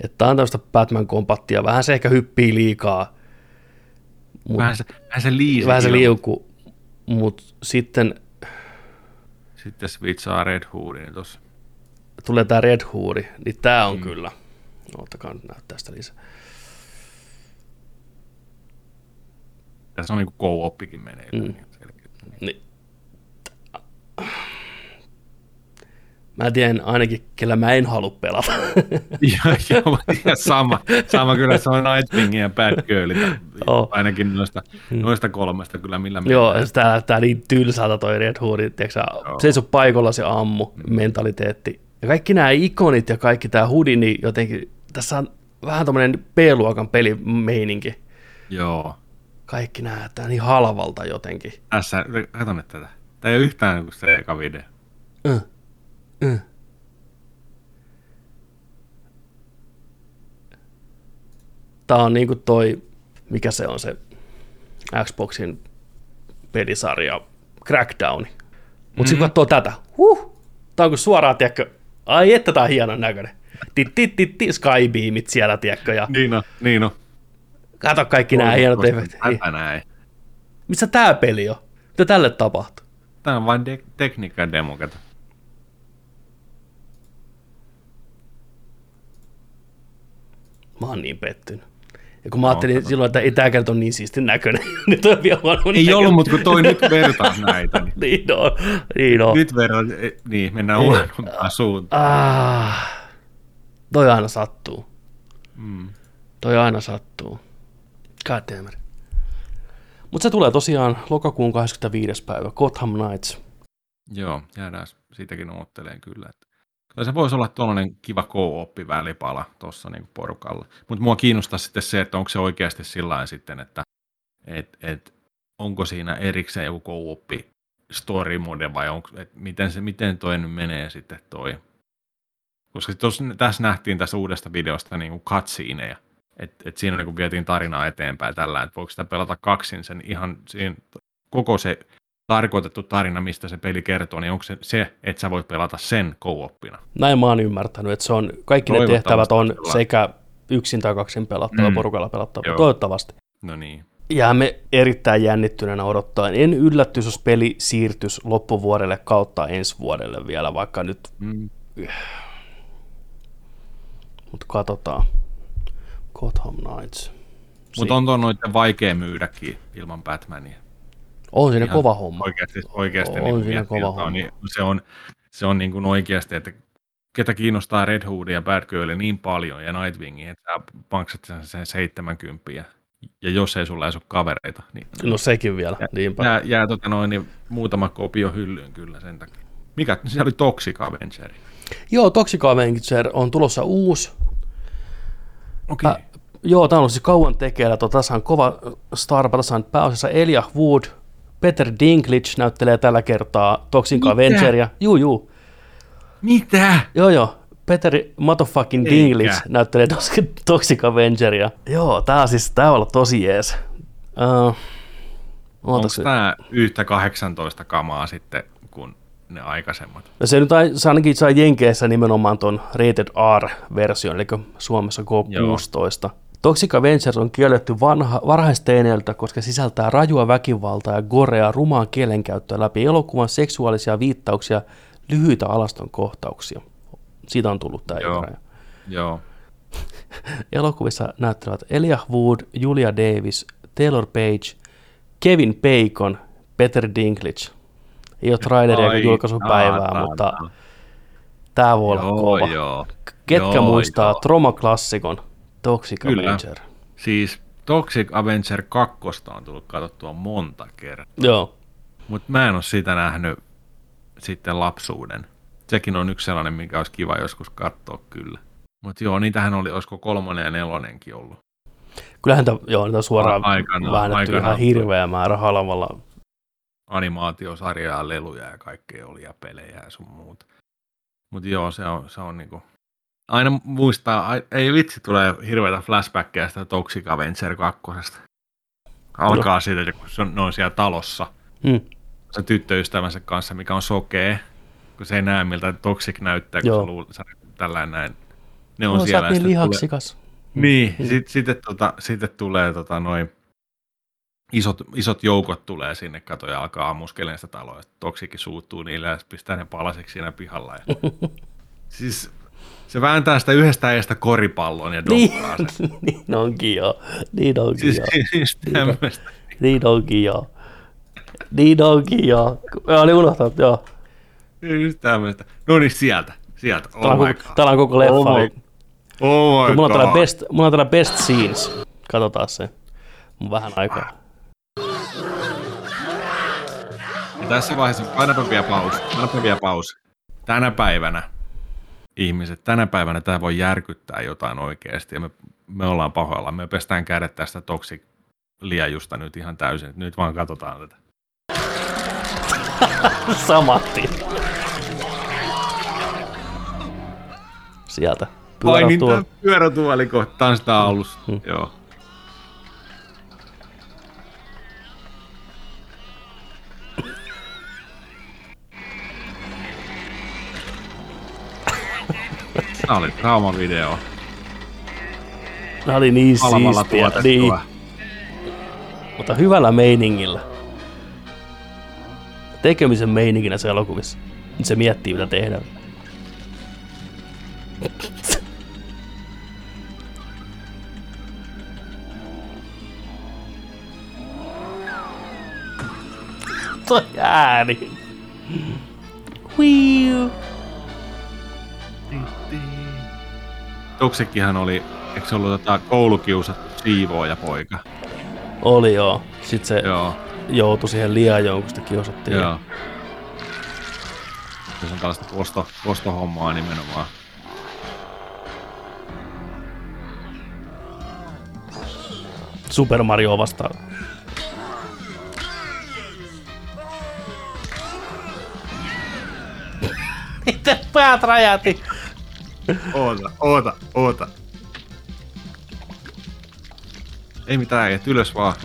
Että tää on tämmöistä Batman-kompattia, vähän se ehkä hyppii liikaa, mut, Vähän se, vähän se liisi. vähän se liuku, mutta sitten Sitten switchaa Red Hoodin tuossa. tulee tämä Red Hoodi, niin tämä on mm. kyllä. Ottakaa nyt näyttää sitä lisää. Tässä on niinku co-oppikin menee. Mm. Niin. Mä tiedän ainakin, kellä mä en halua pelata. ja, ja sama, sama kyllä se on Nightwing ja Bad Girl, Oh. ainakin noista, noista kolmesta kyllä millä Joo, tää, tää niin tylsältä toi Red Hood, tiiäksä, seiso paikalla se ammu, Mm. mentaliteetti. Ja kaikki nämä ikonit ja kaikki tämä hoodie, niin jotenkin tässä on vähän tämmöinen B-luokan pelimeininki. Joo. Kaikki näyttää niin halvalta jotenkin. Tässä, kato nyt tätä. Tämä ei ole yhtään kuin se eka video. Mm. Mm. Tää on niinku toi, mikä se on se Xboxin pelisarja, Crackdown. Mutta mm-hmm. sitten katsoo tätä, huh, tää on kuin suoraan, tiedätkö, ai että tää on hienon näköinen. Tit, tit, tit, tit, skybeamit siellä, tiedätkö, ja Niin on, niin on. kato kaikki nämä hienot efektit. Tätä näin. Missä tää peli on? Mitä tälle tapahtuu? Tämä on vain de- tekniikan demo, kato. Mä oon niin pettynyt. Ja kun mä ajattelin silloin, että ei nyt ole niin siistin näköinen, niin toi on vielä huono Ei näköinen. ollut, mutta kun toi nyt vertaa näitä, niin Niin on, niin on. nyt vertaa, niin mennään huonompaan suuntaan. Ah, toi aina sattuu. Mm. Toi aina sattuu. God damn it. Mutta se tulee tosiaan lokakuun 25. päivä, Gotham Knights. Joo, jäädään siitäkin ootteleen kyllä. Että kyllä se voisi olla tuollainen kiva co-oppi välipala tuossa niin porukalla. Mutta mua kiinnostaa sitten se, että onko se oikeasti sillä sitten, että et, et, onko siinä erikseen joku co-oppi story mode vai onko, et miten, se, miten toi nyt menee sitten toi. Koska tos, tässä nähtiin tässä uudesta videosta niin kuin että et siinä niin kuin vietiin tarinaa eteenpäin tällä, että voiko sitä pelata kaksin sen ihan siinä, koko se tarkoitettu tarina, mistä se peli kertoo, niin onko se se, että sä voit pelata sen co-oppina? Näin mä oon ymmärtänyt, että se on, kaikki ne tehtävät on kyllä. sekä yksin tai kaksin pelattava, Mm. porukalla pelattava, Joo. toivottavasti. No niin. Jäämme erittäin jännittyneenä odottaa. En yllättyisi, jos peli siirtyisi loppuvuodelle kautta ensi vuodelle vielä, vaikka nyt, Mm. mutta katsotaan. Gotham Knights. Mutta on tuon noiden vaikea myydäkin ilman Batmania. On siinä kova homma. Oikeasti, oikeasti On niin siinä miettii kova homma. niin se on, se on niin kuin oikeasti, että ketä kiinnostaa Red Hood ja Bad Girl niin paljon ja Nightwingia, että maksat sen, sen 70 ja jos ei sulla edes ole kavereita, niin No sekin vielä, niinpä. jää, jää tota noin, niin muutama kopio hyllyyn kyllä sen takia. Mikä? Siellä oli Toxic Avenger. Joo, Toxic Avenger on tulossa uusi. Okei. Ä, joo, tämä on siis kauan tekeillä. Tuo, tässä on kova starpa. Tässä on pääosassa Elijah Wood. Peter Dinklage näyttelee tällä kertaa Toxic Mitä? Avengeria. Juu, juu. Mitä? Joo, joo. Peter motherfucking Eikä. Dinklage näyttelee Toxic- Avengeria. Joo, tää on siis, tää on ollut tosi jees. Uh, Onko tämä yhtä 18 kamaa sitten kuin ne aikaisemmat? No se nyt se ainakin sai Jenkeissä nimenomaan ton Rated R-version, eli Suomessa K16. Toxic Avengers on kielletty vanha, varhaisteineiltä, koska sisältää rajua väkivaltaa ja gorea rumaa kielenkäyttöä läpi elokuvan seksuaalisia viittauksia, lyhyitä alaston kohtauksia. Siitä on tullut tämä Joo. ikäraja. Joo. Elokuvissa näyttelevät Elijah Wood, Julia Davis, Taylor Page, Kevin Bacon, Peter Dinklage. Ei ole traileria Ai, eikä julkaisupäivää, saatana. mutta tämä voi olla Joo, kova. joo. Ketkä Joo, muistaa joo. Troma-klassikon Toxic Kyllä. Avenger? Siis Toxic Avenger 2 on tullut katsottua monta kertaa, Joo. mutta mä en ole sitä nähnyt sitten lapsuuden. Sekin on yksi sellainen, mikä olisi kiva joskus katsoa kyllä. Mutta joo, niitähän oli, olisiko kolmonen ja nelonenkin ollut. Kyllähän tämä, joo, niitä on suoraan Aikanaan- väännetty aikanaan. ihan hirveä määrä halvalla. Animaatiosarjaa, leluja ja kaikkea oli ja pelejä ja sun muuta. Mutta joo, se on, se on niinku... Aina muistaa, ei vitsi, tulee hirveitä flashbackkejä sitä Toxic Avenger 2. Alkaa siitä, kun se on, ne on siellä talossa. Mm. se tyttöystävänsä kanssa, mikä on sokee, kun se ei näe miltä Toxic näyttää, kun Joo. se luulee, tällainen näin. ne on No, siellä. niin sitten tulee- lihaksikas. Niin, sitten sitten, tota, sitten tulee tota, noin isot, isot joukot tulee sinne kato ja alkaa ammuskelemaan sitä taloa. Toksikin suuttuu niille ja sit pistää ne palasiksi siinä pihalla. Ja... siis se vääntää sitä yhdestä äijästä koripallon ja Niin, donkkaa sen. niin onkin joo. Niin onkin Siis, joo. siis tämmöistä. Niin onkin joo. Niin onkin joo. Mä olin unohtanut, joo. Just tämmöistä. No niin, sieltä. Sieltä. Täällä Oh on, koko, god. täällä on koko leffa. Oh my, oh my mulla, on täällä god. best, mulla on täällä best scenes. Katsotaan se. Mun vähän aikaa. Ja tässä vaiheessa, painapa vielä pausi, painapa vielä pausi. Tänä päivänä, ihmiset, tänä päivänä tämä voi järkyttää jotain oikeasti ja me, me ollaan pahoilla. Me pestään kädet tästä toksik liejusta nyt ihan täysin. Nyt vaan katsotaan tätä. Samatti. Sieltä. Pyörä Painin tuo. tämän pyörätuoli kohtaan sitä alusta. Hmm. Joo. Tämä oli traumavideo. Nämä oli niin siistiä. Niin, mutta hyvällä meiningillä. Tekemisen meininginä se elokuvissa. Nyt se miettii, mitä tehdään. Toi ääni. Wiiu. Toksikkihan oli, eikö se ollut tota koulukiusattu siivooja poika? Oli joo. Sitten se Joo, joutui siihen liajoon, kun sitä kiusattiin. joo. Se on tällaista posto, postohommaa nimenomaan. Super Mario vastaan. Miten päät räjähti? Oota, oota, oota. Ei mitään, et ylös vaan.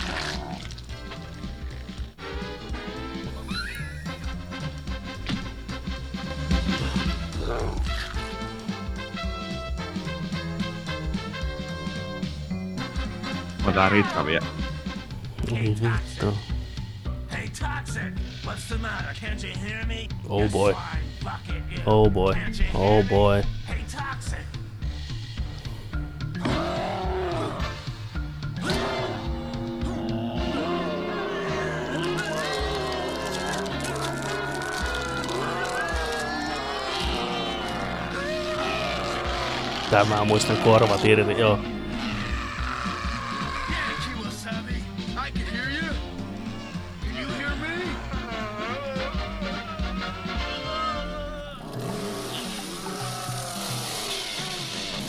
Otetaan Ritra vielä. Hey! What's the matter? Can't you hear me? Oh boy. Oh boy. Oh boy. Toxic! Tämä muistan korvat irti, joo.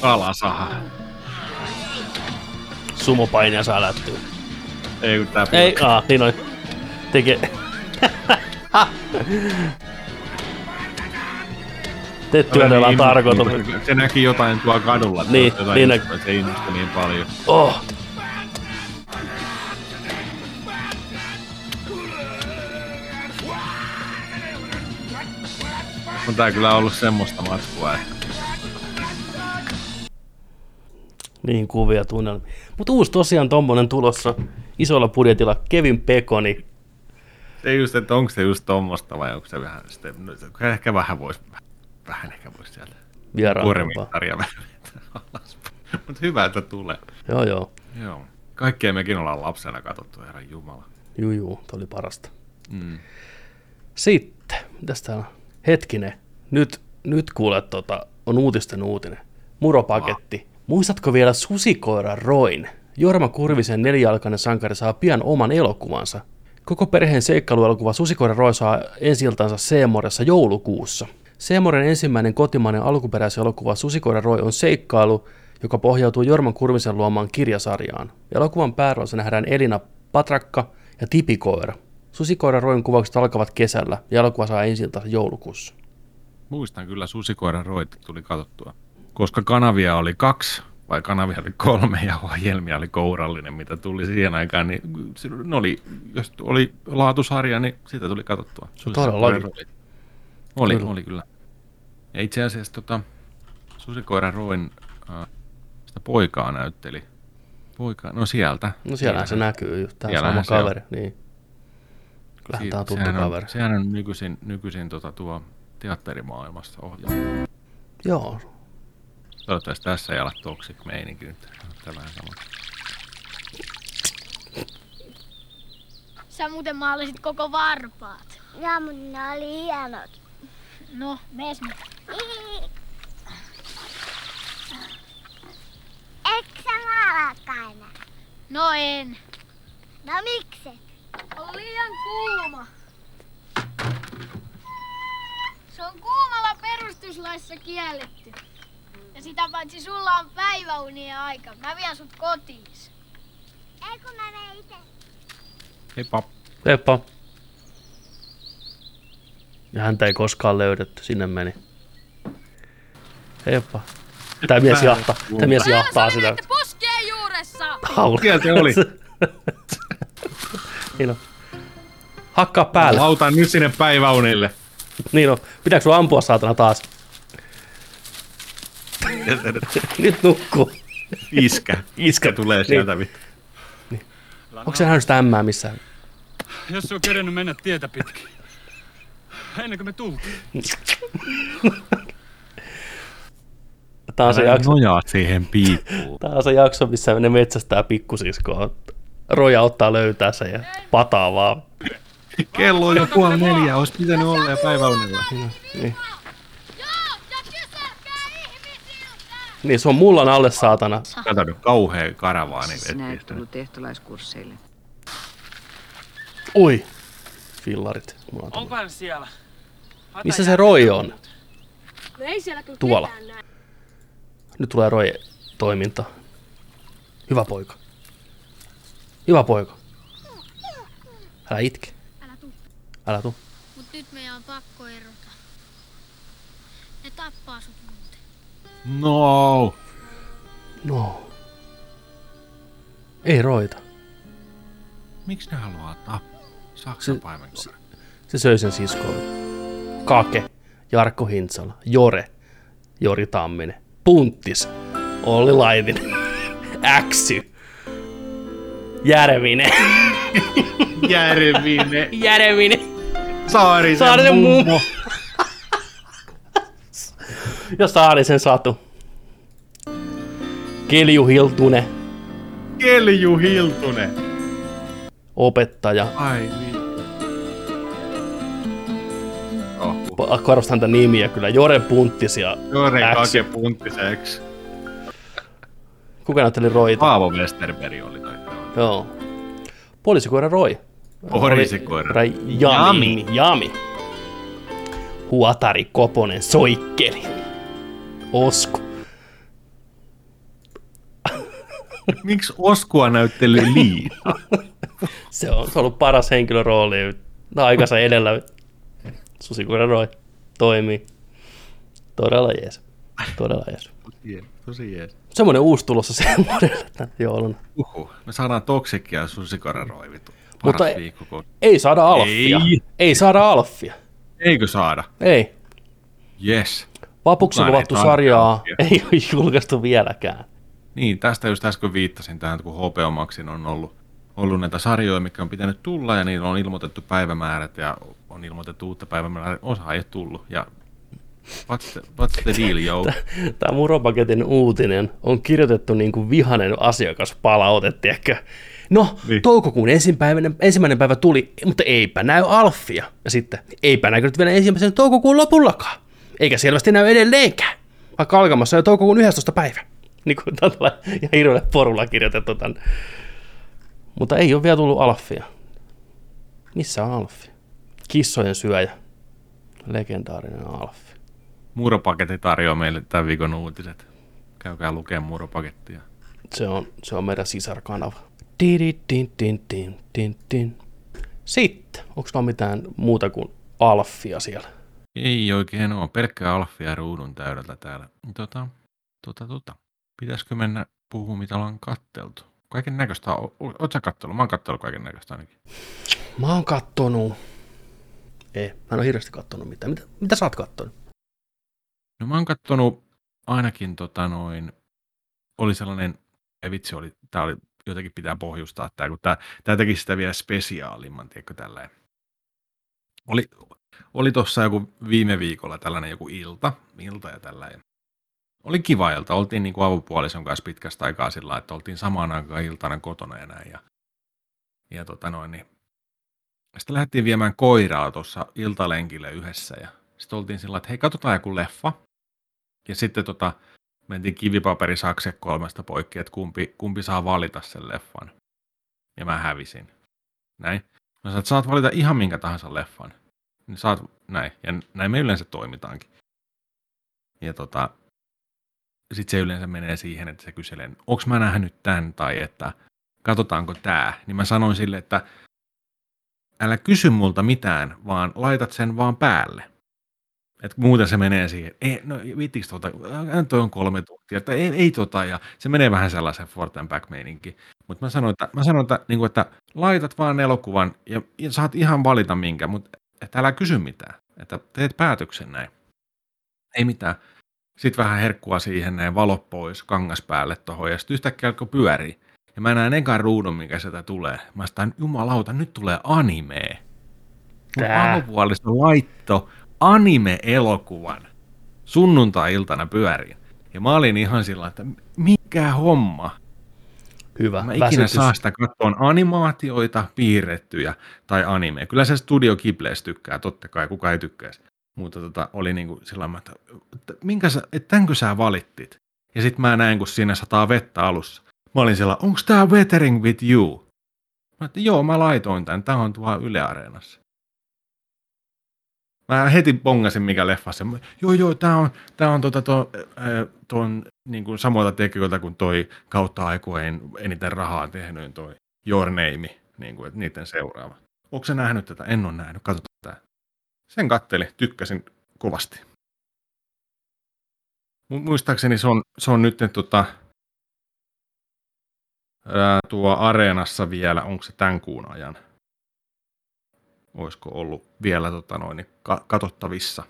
Kalasaha. Sumopainia saa lättyä. Ei kun tää Ei, aa, niin noin. Tekee. Te työnnöllä on tarkoitus. Se näki jotain tuolla kadulla. Niin, jotain niin juttua, Se innostui niin paljon. Oh. On tää kyllä ollut semmoista matskua, että Niin kuvia tunnelmia. Mutta uusi tosiaan tommonen tulossa isolla budjetilla Kevin Pekoni. se just, että onko se just tommosta vai onko se vähän sitten, no, se ehkä vähän vois, vähän ehkä vois sieltä alaspäin. Mutta hyvä, että tulee. Joo, joo. Joo. Kaikkea mekin ollaan lapsena katsottu, herran jumala. Juu, juu, toi oli parasta. Mm. Sitten, mitäs tää on? Hetkinen. Nyt, nyt kuule, tota, on uutisten uutinen. Muropaketti. Muistatko vielä Susikoira Roin? Jorma Kurvisen nelijalkainen sankari saa pian oman elokuvansa. Koko perheen seikkailuelokuva Susikoira Roy saa ensiltansa Seemoressa joulukuussa. Seemoren ensimmäinen kotimainen alkuperäiselokuva Susikoira Roy on seikkailu, joka pohjautuu Jorma Kurvisen luomaan kirjasarjaan. Elokuvan pääroolissa nähdään Elina Patrakka ja Tipikoira. Susikoira Roin kuvaukset alkavat kesällä ja elokuva saa ensiltansa joulukuussa. Muistan kyllä Susikoiran roit tuli katsottua. Koska kanavia oli kaksi, vai kanavia oli kolme ja ohjelmia oli kourallinen, mitä tuli siihen aikaan, niin se- ne oli, jos oli laatusarja, niin sitä tuli katsottua. Susikoiran Todellakin. roit. Oli, Kyllä. oli kyllä. Ja itse asiassa tota, Susikoiran roin äh, sitä poikaa näytteli. Poika, no sieltä. No siellähän se näkyy just, tämä sama se on. kaveri. Niin. Kyllähän tämä on tuttu sehän kaveri. On, sehän on nykyisin, nykyisin tota, tuo teatterimaailmassa ohjaaja. Joo, Toivottavasti tässä ei ala toxic meininki nyt. Tämä vähän sama. Sä muuten maalasit koko varpaat. Joo, mutta ne oli hienot. No, mees nyt. Eikö sä maalaakaan enää? No en. No miksi? On liian kuuma. Se on kuumalla perustuslaissa kielletty. Ja sitä paitsi sulla on päiväunien aika. Mä vien sut kotiin. Ei kun mä menen itse. Heippa. Peppa. Ja häntä ei koskaan löydetty, sinne meni. Heippa. Tämä mies jahtaa, tämä mies jahtaa sitä. poskien juuressa! Haula. Siellä se oli. niin on. Hakkaa päälle. Lautan nyt sinne päiväunille. Niin on. Pitääkö sun ampua saatana taas? Nyt nukkuu. Iskä. Iskä. tulee sieltä. Niin. Onko se nähnyt sitä ämmää missään? Jos se on kerennyt mennä tietä pitkin. Ennen kuin me tultiin. Tää on se jakso, Nojaa siihen piippuun. tää on se jakso missä ne metsästää pikkusiskoa. Roja ottaa löytää sen ja pataa vaan. Kello on jo puoli neljä, olisi pitänyt olla jo päiväunilla. Niin. Joo, ja kyselkää ihmisiltä! Niin se on mullan alle saatana. Kato nyt, kauhea karavaani. Sinä et veti. tullut ehtolaiskursseille. Ui. Fillarit. Mulla on tullut. Onko hän siellä? Missä se Roy on? No ei siellä kyllä Tuolla. Nyt tulee Roy toiminta. Hyvä poika. Hyvä poika. Älä itke. Älä tuu. Älä tuu. Mut nyt meidän on pakko erota. Ne tappaa sut. No. No. Ei Roita. Miksi ne haluaa tappaa? Saksan Se-. Se söi sen siskoon. Kake, Jarkko Hintsala, Jore, Jori Tamminen, Punttis, Olli Laitinen, Äksy, Järvinen, Järvinen. Järvinen, Saarisen, Saarisen mummo. mummo. Ja Saarisen Satu. Kelju Hiltunen, Kelju Hiltunen. opettaja. Ai niin. Oh, Korostan tätä nimiä kyllä. Jore Punttis ja Jore. Kake Punttiseksi. Kuka näytteli Roita? Paavo Westerberg oli toi. Joo. Poliisikoira Roy. Poliisikoira. Oli- Jami. Jami. Jami. Huatari Koponen soikkeli. Osku. Miksi Oskua näytteli Liita? Se on, ollut paras henkilörooli. Aikansa edellä. Susikoira Roy toimii. Todella jees. Todella jees. Tosi- Tosi jees. Semmoinen uusi tulossa semmoinen, että jouluna. Uhu. Me saadaan susikoiraroivitu. Paras Mutta ei-. Ei saada Alfia. Ei. ei saada Alfia. Eikö saada? Ei. Yes. Vapuksi luvattu sarjaa ei ole julkaistu vieläkään. Niin, tästä just äsken viittasin tähän, kun HBO Maxin on ollut, ollut näitä sarjoja, mikä on pitänyt tulla, ja niillä on ilmoitettu päivämäärät, ja on ilmoitettu uutta päivämäärää, osa ei ole tullut, ja what's the, what's the deal, yo? Tämä Muropaketin uutinen on kirjoitettu niin kuin vihanen asiakaspalaute, tiedätkö? No, niin. Niin. toukokuun ensimmäinen, ensimmäinen päivä tuli, mutta eipä näy Alfia. Ja sitten, eipä näkynyt vielä ensimmäisen toukokuun lopullakaan. Eikä selvästi näy edelleenkään. Vaikka alkamassa jo toukokuun 11. päivä. Niin kuin tällä ja hirveellä porulla kirjoitettu tämän. Mutta ei ole vielä tullut Alfia. Missä on Alfi? Kissojen syöjä. Legendaarinen Alfi. Muropaketti tarjoaa meille tämän viikon uutiset. Käykää lukemaan Muropakettia. Se on, se on meidän sisarkanava. Sitten, onko vaan mitään muuta kuin Alfia siellä? Ei oikein ole, pelkkää alfia ruudun täydeltä täällä. Tota, tota, tota. Pitäisikö mennä puhumaan, mitä ollaan katteltu? Kaiken näköistä. Oletko sä kattellut? Mä oon kattellut kaiken näköistä ainakin. Mä oon kattonut... Ei, mä en ole hirveästi kattonut mitään. Mitä, mitä sä oot kattonut? No mä oon kattonut ainakin tota noin oli sellainen, ei vitsi, oli, tämä oli, jotenkin pitää pohjustaa tämä, kun tämä, tämä teki sitä vielä spesiaalimman, tiedätkö, tällä Oli, oli tuossa joku viime viikolla tällainen joku ilta, ilta ja tällainen. Oli kiva ilta, oltiin niin kuin avopuolison kanssa pitkästä aikaa sillä että oltiin samaan aikaan iltana kotona ja näin. Ja, ja tota noin, niin. Sitten lähdettiin viemään koiraa tuossa iltalenkille yhdessä ja sitten oltiin sillä että hei, katsotaan joku leffa. Ja sitten tota, mentiin kivipaperi sakse kolmesta poikki, että kumpi, kumpi saa valita sen leffan. Ja mä hävisin. Näin. Mä sanoin, että saat valita ihan minkä tahansa leffan. Niin saat näin. Ja näin me yleensä toimitaankin. Ja tota, sitten se yleensä menee siihen, että se kyselee, onko mä nähnyt tämän tai että katsotaanko tämä. Niin mä sanoin sille, että älä kysy multa mitään, vaan laitat sen vaan päälle. Et muuten se menee siihen, ei, no viittikö tota, äh, toi on kolme tuntia, että ei, ei tota, ja se menee vähän sellaisen Forten back meininki. Mutta mä sanoin, että, mä sanoin että, niin kuin, että laitat vaan elokuvan ja, ja saat ihan valita minkä, mutta että älä kysy mitään, että teet päätöksen näin. Ei mitään. Sitten vähän herkkua siihen, näin valot pois, kangas päälle tuohon, ja sitten yhtäkkiä alkoi pyörii. Ja mä näen ekan ruudun, mikä sieltä tulee. Mä sanoin, jumalauta, nyt tulee animee. Mun laitto anime-elokuvan sunnuntai-iltana pyöriin. Ja mä olin ihan sillä että mikä homma? Hyvä. Mä ikinä Väsytys. saa sitä katsoa animaatioita, piirrettyjä tai anime. Kyllä se Studio Ghiblis tykkää, totta kai, kuka ei tykkäisi. Mutta tota, oli niin kuin sillä että, että minkä sä, että tämänkö sä valittit? Ja sitten mä näin, kun siinä sataa vettä alussa. Mä olin siellä, onko tää Weathering with You? Mä että joo, mä laitoin tän, tää on tuolla Yle Areenassa. Mä heti bongasin, mikä leffa se. Joo, joo, tää on, tää on tota, to, ää, ton, niin kuin samoilta tekijöiltä kuin toi kautta aikojen eniten rahaa tehnyt toi Your Name, niin kuin, niiden seuraava. Onko se nähnyt tätä? En ole nähnyt, katsotaan tää. Sen katteli, tykkäsin kovasti. Mu- Muistaakseni se on, se on nyt tota, ää, tuo areenassa vielä, onko se tämän kuun ajan? Olisiko ollut vielä tota noin, niin ka- katsottavissa?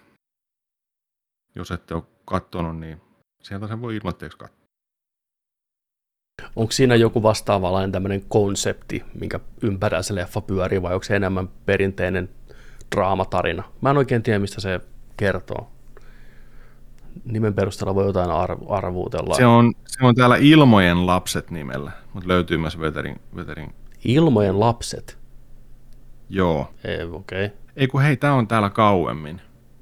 Jos ette ole katsonut, niin sieltä sen voi ilmoitteeksi katsoa. Onko siinä joku vastaavanlainen tämmöinen konsepti, minkä ympärillä se leffa pyörii, vai onko se enemmän perinteinen draamatarina? Mä en oikein tiedä, mistä se kertoo. Nimen perusteella voi jotain arv- arvuutella. Se on, se on täällä Ilmojen lapset nimellä, mutta löytyy myös Veterin, Veterin Ilmojen lapset. Joo. Ei, okei. Okay. Ei kun hei, tämä on täällä kauemmin.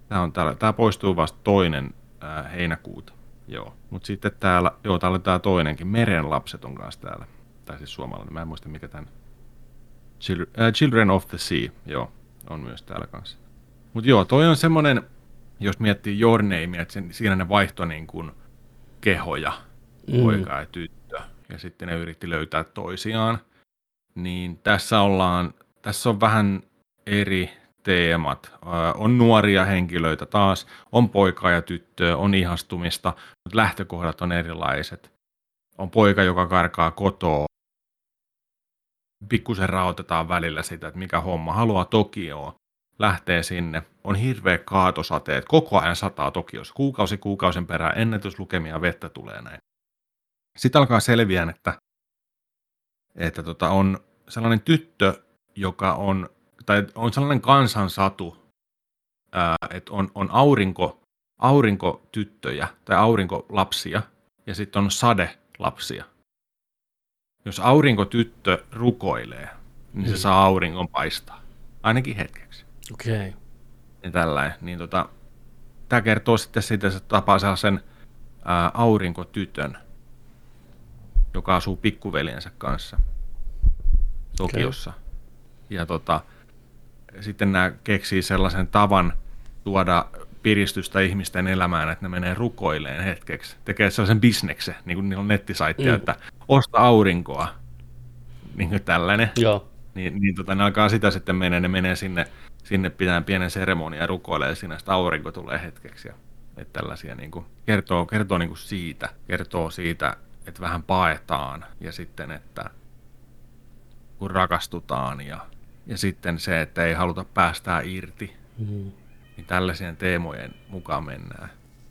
Tämä, on täällä, tämä poistuu vasta toinen ää, heinäkuuta. Joo. Mutta sitten täällä, joo, täällä on tämä toinenkin. Meren lapset on kanssa täällä. Tai siis suomalainen, mä en muista mikä tämän. Children, äh, Children of the Sea, joo, on myös täällä kanssa. Mutta joo, toi on semmoinen, jos miettii Name, että sen, siinä ne vaihtoi niin kuin kehoja, Mm. poika ja tyttö, ja sitten ne yritti löytää toisiaan. Niin tässä ollaan, tässä on vähän eri teemat. On nuoria henkilöitä taas, on poikaa ja tyttöä, on ihastumista, mutta lähtökohdat on erilaiset. On poika, joka karkaa kotoa. Pikkusen raotetaan välillä sitä, että mikä homma. Haluaa Tokioon. Lähtee sinne. On hirveä kaatosateet. Koko ajan sataa Tokiossa. Kuukausi kuukausen perään ennätyslukemia vettä tulee näin. Sitten alkaa selviää, että, että tota on sellainen tyttö, joka on, tai on sellainen kansansatu, ää, että on, on aurinko, aurinkotyttöjä tai aurinkolapsia ja sitten on sadelapsia. Jos aurinkotyttö rukoilee, niin se Mm. saa auringon paistaa. Ainakin hetkeksi. Okei. Okay. Ja tällainen. Niin tota, tämä kertoo sitten siitä, että se tapaa sellaisen ää, aurinkotytön, joka asuu pikkuveljensä kanssa Tokiossa. Ja tota, sitten nämä keksii sellaisen tavan tuoda piristystä ihmisten elämään, että ne menee rukoileen hetkeksi. Tekee sellaisen bisneksen, niin kuin niillä on nettisaitti, Mm. että osta aurinkoa. Niin kuin tällainen. Joo. Niin, niin tota, ne alkaa sitä sitten menee, ne menee sinne, sinne pitää pienen seremonia ja rukoilee siinä, että aurinko tulee hetkeksi. Ja, että tällaisia niin kuin, kertoo, kertoo niin kuin siitä, kertoo siitä, että vähän paetaan ja sitten, että kun rakastutaan ja, ja sitten se, että ei haluta päästää irti, Mm. niin tällaisien teemojen mukaan mennään.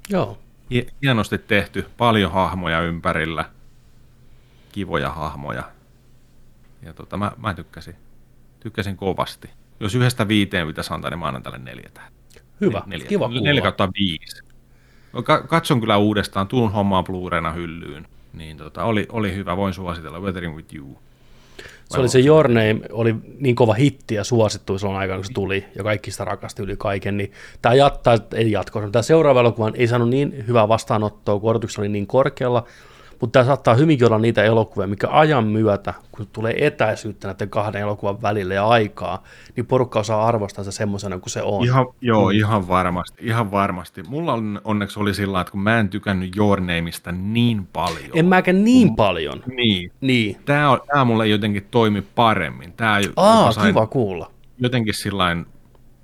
Joo. Hie- Hienosti tehty, paljon hahmoja ympärillä, kivoja hahmoja. Ja tota, mä, mä tykkäsin, tykkäsin kovasti. Jos yhdestä viiteen pitäisi antaa, niin mä annan tälle neljä tähteä. Hyvä, Neljä, kiva kuulla. Neljä kautta viisi. Ka- katson kyllä uudestaan, tuun hommaan Blu-rayna hyllyyn. Niin tota, oli, oli hyvä, voin suositella Weathering with You. Se oli se Your Name, oli niin kova hitti ja suosittu silloin aikaan, kun se tuli, ja kaikki sitä rakasti yli kaiken, niin tämä jatkaa, ei jatko, tämä seuraava elokuva ei saanut niin hyvää vastaanottoa, kun odotukset oli niin korkealla, mutta tämä saattaa hyvinkin olla niitä elokuvia, mikä ajan myötä, kun tulee etäisyyttä näiden kahden elokuvan välillä ja aikaa, niin porukka osaa arvostaa se semmoisena kuin se on. Ihan, joo, Mm. ihan varmasti, ihan varmasti. Mulla on, onneksi oli sillä että kun mä en tykännyt Your Nameista niin paljon. En mäkään niin paljon. Niin. Niin. Tämä, on, tämä mulle jotenkin toimi paremmin. Tämä Aa, sain kiva kuulla. Jotenkin sillain,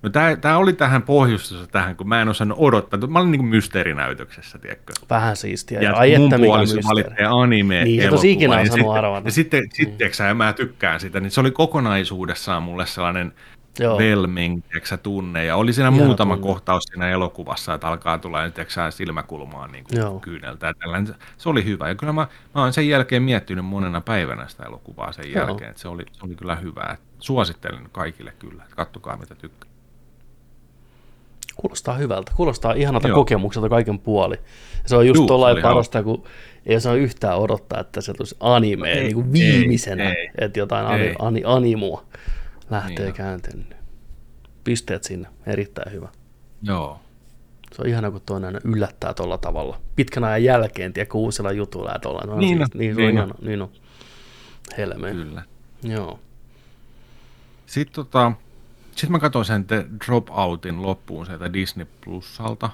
no tämä, tämä oli tähän pohjustussa tähän, kun mä en osannut odottaa. Mä olin niin kuin mysteerinäytöksessä, tiedätkö? Vähän siistiä. Ja ai mun että mikä anime Niin, olisi ikinä osannut arvata. Ja sitten, sitten mm. ja mä tykkään sitä, niin se oli kokonaisuudessaan mulle sellainen Joo. velming, tiedätkö, tunne. Ja oli siinä Ihana muutama tunne. kohtaus siinä elokuvassa, että alkaa tulla tiedätkö, silmäkulmaan niin Joo. kuin kyyneltä. Tällainen. Se oli hyvä. Ja kyllä mä, mä oon sen jälkeen miettinyt monena päivänä sitä elokuvaa sen Joo. jälkeen. Että se, oli, se oli kyllä hyvä. Suosittelen kaikille kyllä, että kattokaa mitä tykkää. Kuulostaa hyvältä. Kuulostaa ihanalta Joo. kokemukselta kaiken puoli. Ja se on just Juu, oli parasta, kun ei saa yhtään odottaa, että se tulisi anime Ei, niin kuin ei, viimeisenä, ei, että jotain ei. ani, ani, animua lähtee Niin on. käänteen. Pisteet sinne, erittäin hyvä. Joo. Se on ihana, kun toinen aina yllättää tuolla tavalla. Pitkän ajan jälkeen, tiedä, kun uusilla jutuilla ja tuolla. No, Niin on, niin, se on niin on. ihana, niin on. Helme. Kyllä. Joo. Sitten tota, sit mä katsoin sen The Dropoutin loppuun sieltä Disney Plusalta.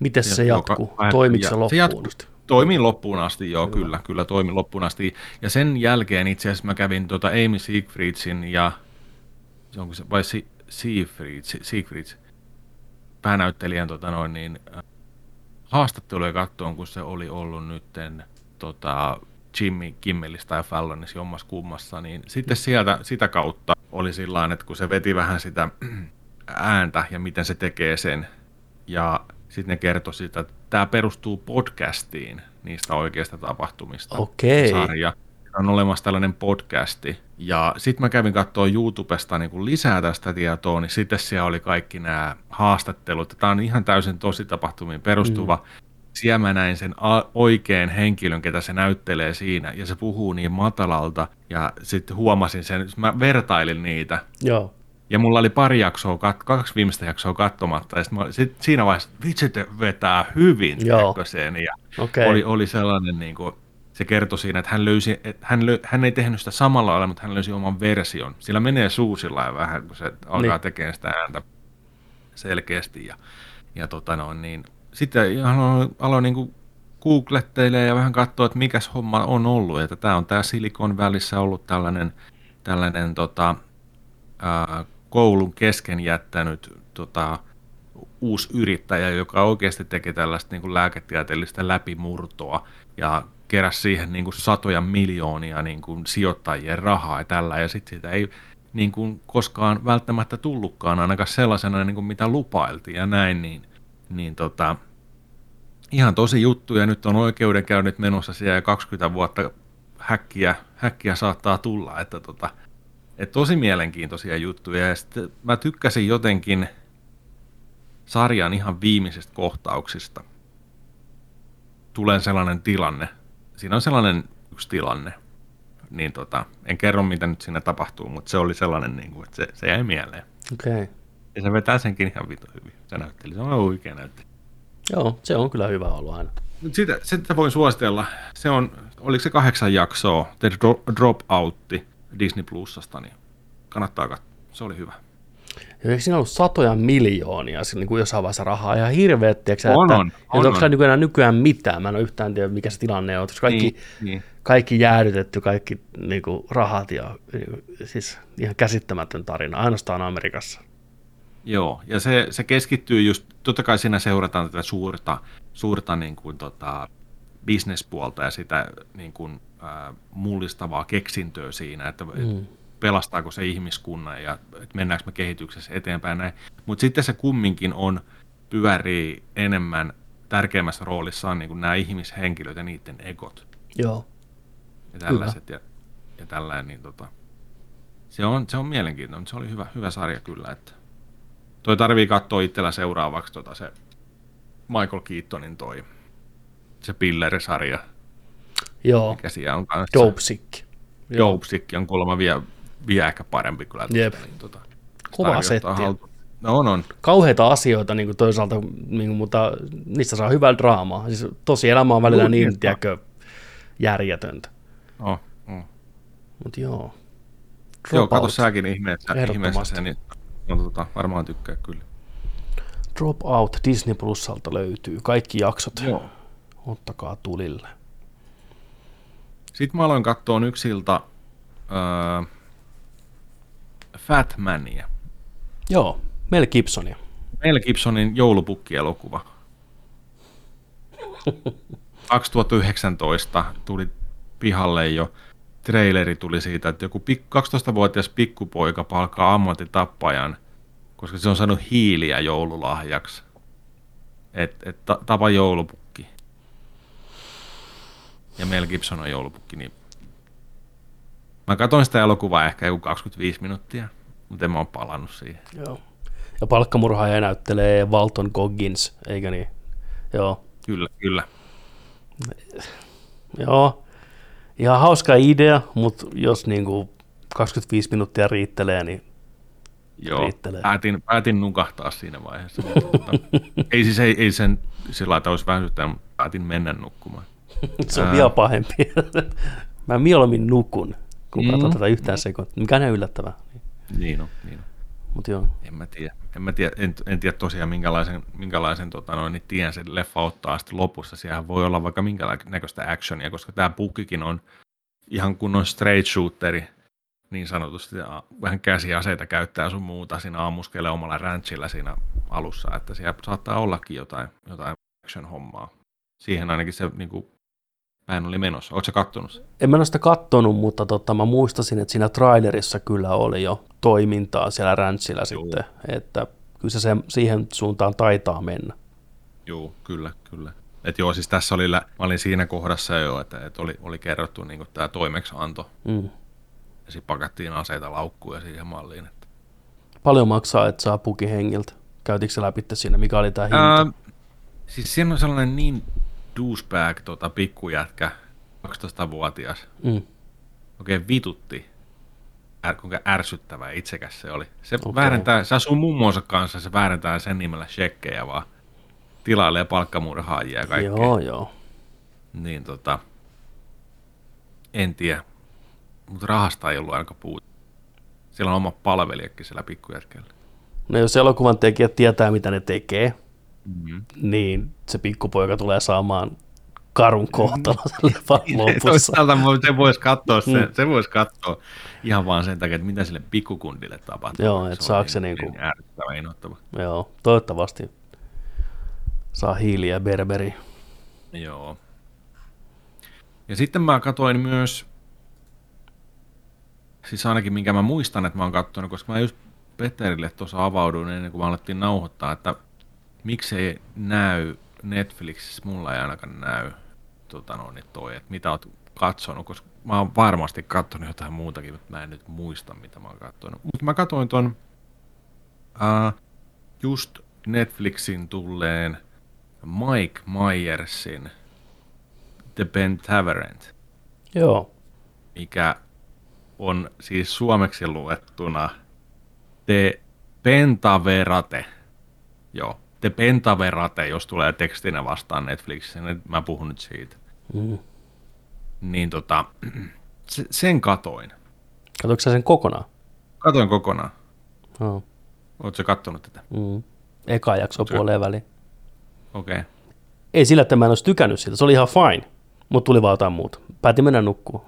Miten se Ja- jatkuu? Toimiko se loppuun? jatkuu- asti? Toimii loppuun asti, joo, kyllä, kyllä toimi loppuun asti. Ja sen jälkeen itse asiassa mä kävin tota Amy Siegfriedsin ja, se onko se, vai si, Siegfried, Si- Siegfrieds, päänäyttelijän tota noin, niin, äh, haastatteluja kattoon, kun se oli ollut nytten tota, Jimmy Kimmelistä ja Fallonissa jommassa kummassa, niin sitten sieltä, sitä kautta oli sillä että kun se veti vähän sitä ääntä ja miten se tekee sen, ja sitten ne kertoi sitä, että tämä perustuu podcastiin niistä oikeista tapahtumista. Okei. Sarja. On olemassa tällainen podcasti. Ja sitten mä kävin katsoa YouTubesta niin kun lisää tästä tietoa, niin sitten siellä oli kaikki nämä haastattelut. Tämä on ihan täysin tosi tapahtumiin perustuva. Mm. Siellä mä näin sen a- oikean henkilön, ketä se näyttelee siinä, ja se puhuu niin matalalta, ja sitten huomasin sen, mä vertailin niitä, Joo. ja mulla oli pari jaksoa, kat- kaksi viimeistä jaksoa katsomatta, ja sit mä, sit siinä vaiheessa, vitsi, te vetää hyvin sen, ja Okei. oli, oli sellainen, niin kuin, se kertoi siinä, että hän, löysi, että hän, lö, hän ei tehnyt sitä samalla lailla, mutta hän löysi oman version. Sillä menee suusilla ja vähän, kun se alkaa niin. tekemään sitä ääntä selkeästi, ja, ja tota noin, niin sitten aloin, aloin niin kuin googletteilee ja vähän katsoa, että mikäs homma on ollut, että tämä on tämä Silicon välissä ollut tällainen, tällainen tota, ää, koulun kesken jättänyt tota, uusi yrittäjä, joka oikeasti teki tällaista niin kuin lääketieteellistä läpimurtoa ja keräsi siihen niin kuin satoja miljoonia niin kuin sijoittajien rahaa ja tällä, ja sitten siitä ei niin kuin koskaan välttämättä tullutkaan ainakaan sellaisena, niin kuin mitä lupailtiin ja näin, niin, niin tota, ihan tosi juttu, ja nyt on oikeudenkäynnit menossa siellä ja 20 vuotta häkkiä, häkkiä saattaa tulla, että tota, et tosi mielenkiintoisia juttuja, ja sitten mä tykkäsin jotenkin sarjan ihan viimeisistä kohtauksista. Tulee sellainen tilanne, siinä on sellainen yksi tilanne, niin tota, en kerro mitä nyt siinä tapahtuu, mutta se oli sellainen, niin kuin, että se, se jäi mieleen. Okei. Okay. Ja se vetää senkin ihan vitu hyvin, se näytteli, se on oikein näytteli. Joo, se on kyllä hyvä ollut aina. Mut Sitä, sitä voin suositella. Se on, oliko se kahdeksan jaksoa, The Dro- Dropoutti Disney Plusasta, niin kannattaa katsoa. Se oli hyvä. Ja eikö siinä ollut satoja miljoonia niin kuin jossain vaiheessa rahaa? Ihan hirveet, tiedätkö, On, että, on, että on, onko on. siellä nykyään, nykyään mitään? Mä en ole yhtään tiedä, mikä se tilanne on. Koska kaikki, Niin, niin. kaikki jäädytetty, kaikki niin kuin, rahat ja siis ihan käsittämätön tarina, ainoastaan Amerikassa. Joo, ja se, se keskittyy just, totta kai siinä seurataan tätä suurta, suurta niin kuin, tota, bisnespuolta ja sitä niin kuin, äh, mullistavaa keksintöä siinä, että mm. pelastaako se ihmiskunnan ja että mennäänkö me kehityksessä eteenpäin näin. Mutta sitten se kumminkin on, pyörii enemmän tärkeimmässä roolissa on niin kuin nämä ihmishenkilöt ja niiden egot. Joo. ja tällaiset ja, ja tällainen, niin tota, se on, se on mielenkiintoinen, se oli hyvä, hyvä sarja kyllä, että toi tarvii katsoa itsellä seuraavaksi tota se Michael Keatonin toi, se Piller-sarja, Joo. mikä siellä on kanssa. Dope Sick. Joo. Dope Sick on kuulemma vielä, vielä ehkä parempi kyllä. Jep. Niin, tota, Kova setti. No on, on. Kauheita asioita niin kuin toisaalta, niin kuin, mutta niistä saa hyvää draamaa. Siis tosi elämä on välillä niin, tiedätkö, järjetöntä. Oh, oh. Mutta joo. Joo, kato säkin ihmeessä, ihmeessä sen, niin no, tota, varmaan tykkää kyllä. Drop Out Disney Plusalta löytyy. Kaikki jaksot. Joo. Ottakaa tulille. Sitten mä aloin katsoa yksiltä öö, Fat Mania. Joo, Mel Gibsonia. Mel Gibsonin joulupukki-elokuva. 2019 tuli pihalle jo traileri tuli siitä, että joku pik- 12-vuotias pikkupoika palkkaa ammattitappajan, koska se on saanut hiiliä joululahjaksi. Et, et ta- tapa joulupukki. Ja Mel Gibson on joulupukki, niin mä katsoin sitä elokuvaa ehkä joku 25 minuuttia, mutta en mä ole palannut siihen. Joo. Ja palkkamurhaaja näyttelee Walton Goggins, eikä niin? Joo. Kyllä, kyllä. Joo. Ihan hauska idea, mutta jos niinku 25 minuuttia riittelee, niin Joo, riittelee. päätin, päätin nukahtaa siinä vaiheessa. mutta ei siis ei, ei sen sillä lailla, olisi väsyttänyt, mutta päätin mennä nukkumaan. se on Ää. vielä pahempi. Mä mieluummin nukun, kun Mm. katson tätä yhtään sekuntia. Mikä on yllättävää. Niin on, niin on. Mutta joo. En mä tiedä. En, mä tiedä, en, en tiedä tosiaan minkälaisen, minkälaisen tota noin, niin tien se leffa ottaa sitten lopussa. Siellä voi olla vaikka minkälaista actionia, koska tämä pukkikin on ihan kunnon straight shooteri, niin sanotusti, vähän käsiaseita käyttää sun muuta siinä ammuskelee omalla ranchilla siinä alussa, että siellä saattaa ollakin jotain, jotain action-hommaa. Siihen ainakin se niin kuin, pään oli menossa. Oletko kattonut sen? En mä ole sitä kattonut, mutta tota, mä muistasin, että siinä trailerissa kyllä oli jo toimintaa siellä ranchilla sitten, että kyllä se siihen suuntaan taitaa mennä. Joo, kyllä, kyllä. Et joo, siis tässä oli, lä- mä olin siinä kohdassa jo, että, että oli, oli kerrottu niin tämä toimeksianto, Mm. ja sitten pakattiin aseita laukkuun ja siihen malliin. Että. Paljon maksaa, että saa puki hengiltä. Käytitkö se läpi siinä, mikä oli tämä hinta? Ää, siis siinä on sellainen niin douchebag tota, pikkujätkä, 12-vuotias, Mm. oikein vitutti, Är, kuinka ärsyttävä itsekäs se oli. Se okay. väärentää, se asuu mummonsa kanssa, se väärentää sen nimellä shekkejä vaan, tilailee palkkamurhaajia ja kaikkea. Joo, joo. Niin tota, en tiedä, mutta rahasta ei ollut aika puut. Siellä on oma palvelijakin siellä pikkujätkällä. No jos elokuvan tekijät tietää, mitä ne tekee, Mm-hmm. niin se pikkupoika tulee saamaan karun kohtalon sen leffan lopussa. Toisaalta se voisi katsoa, se, Mm. se voisi katsoa ihan vaan sen takia, että mitä sille pikkukundille tapahtuu. Joo, et on saako se niin, niinku- niin innoittava. Joo, toivottavasti saa hiiliä berberi. Joo. Ja sitten mä katsoin myös, siis ainakin minkä mä muistan, että mä oon katsonut, koska mä just Peterille tuossa avauduin ennen kuin mä alettiin nauhoittaa, että miksei näy Netflixissä, mulla ei ainakaan näy tota no, niin toi, että mitä oot katsonut, koska mä oon varmasti katsonut jotain muutakin, mutta mä en nyt muista, mitä mä oon katsonut. Mutta mä katsoin ton uh, just Netflixin tulleen Mike Myersin The Pentaverant, Joo, mikä on siis suomeksi luettuna The Pentaverate. Joo, The Pentaverate, jos tulee tekstinä vastaan Netflixissä, niin mä puhun nyt siitä. Mm. Niin tota, se- sen katoin. katsoitko sä sen kokonaan? Katoin kokonaan. Joo. Oletko kattonut tätä? Mm. Eka jakso puoleen väliin. Okei. Okay. Ei sillä, että mä en olisi tykännyt siitä. Se oli ihan fine, mutta tuli vaan jotain muuta. Päätin mennä nukkuun.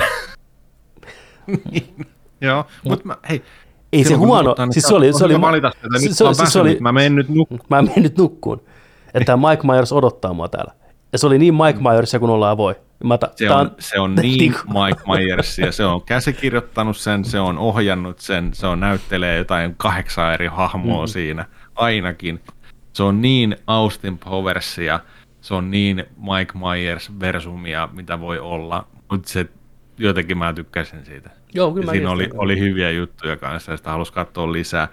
Joo, mutta mä, hei, Ei se silloin huono, nukuttaa, niin siis sä se oli, se oli, valita sitä, nyt se, mä oon se, oli, mä menen nyt nukkuun. Mä menen nyt nukkuun. Että tämä Mike Myers odottaa mua täällä. Ja se oli niin Mike Myersia kuin ollaan voi. Mä ta, Se on, se on niin niinku- Mike Myers, ja se on käsikirjoittanut sen, se on ohjannut sen, se on näyttelee jotain kahdeksan eri hahmoa Mm. siinä, ainakin. Se on niin Austin Powersia, se on niin Mike Myers versumia, mitä voi olla, mutta se jotenkin mä tykkäsin siitä. Joo, kyllä Ja siinä oli, oli hyviä juttuja kanssa ja sitä halusi katsoa lisää.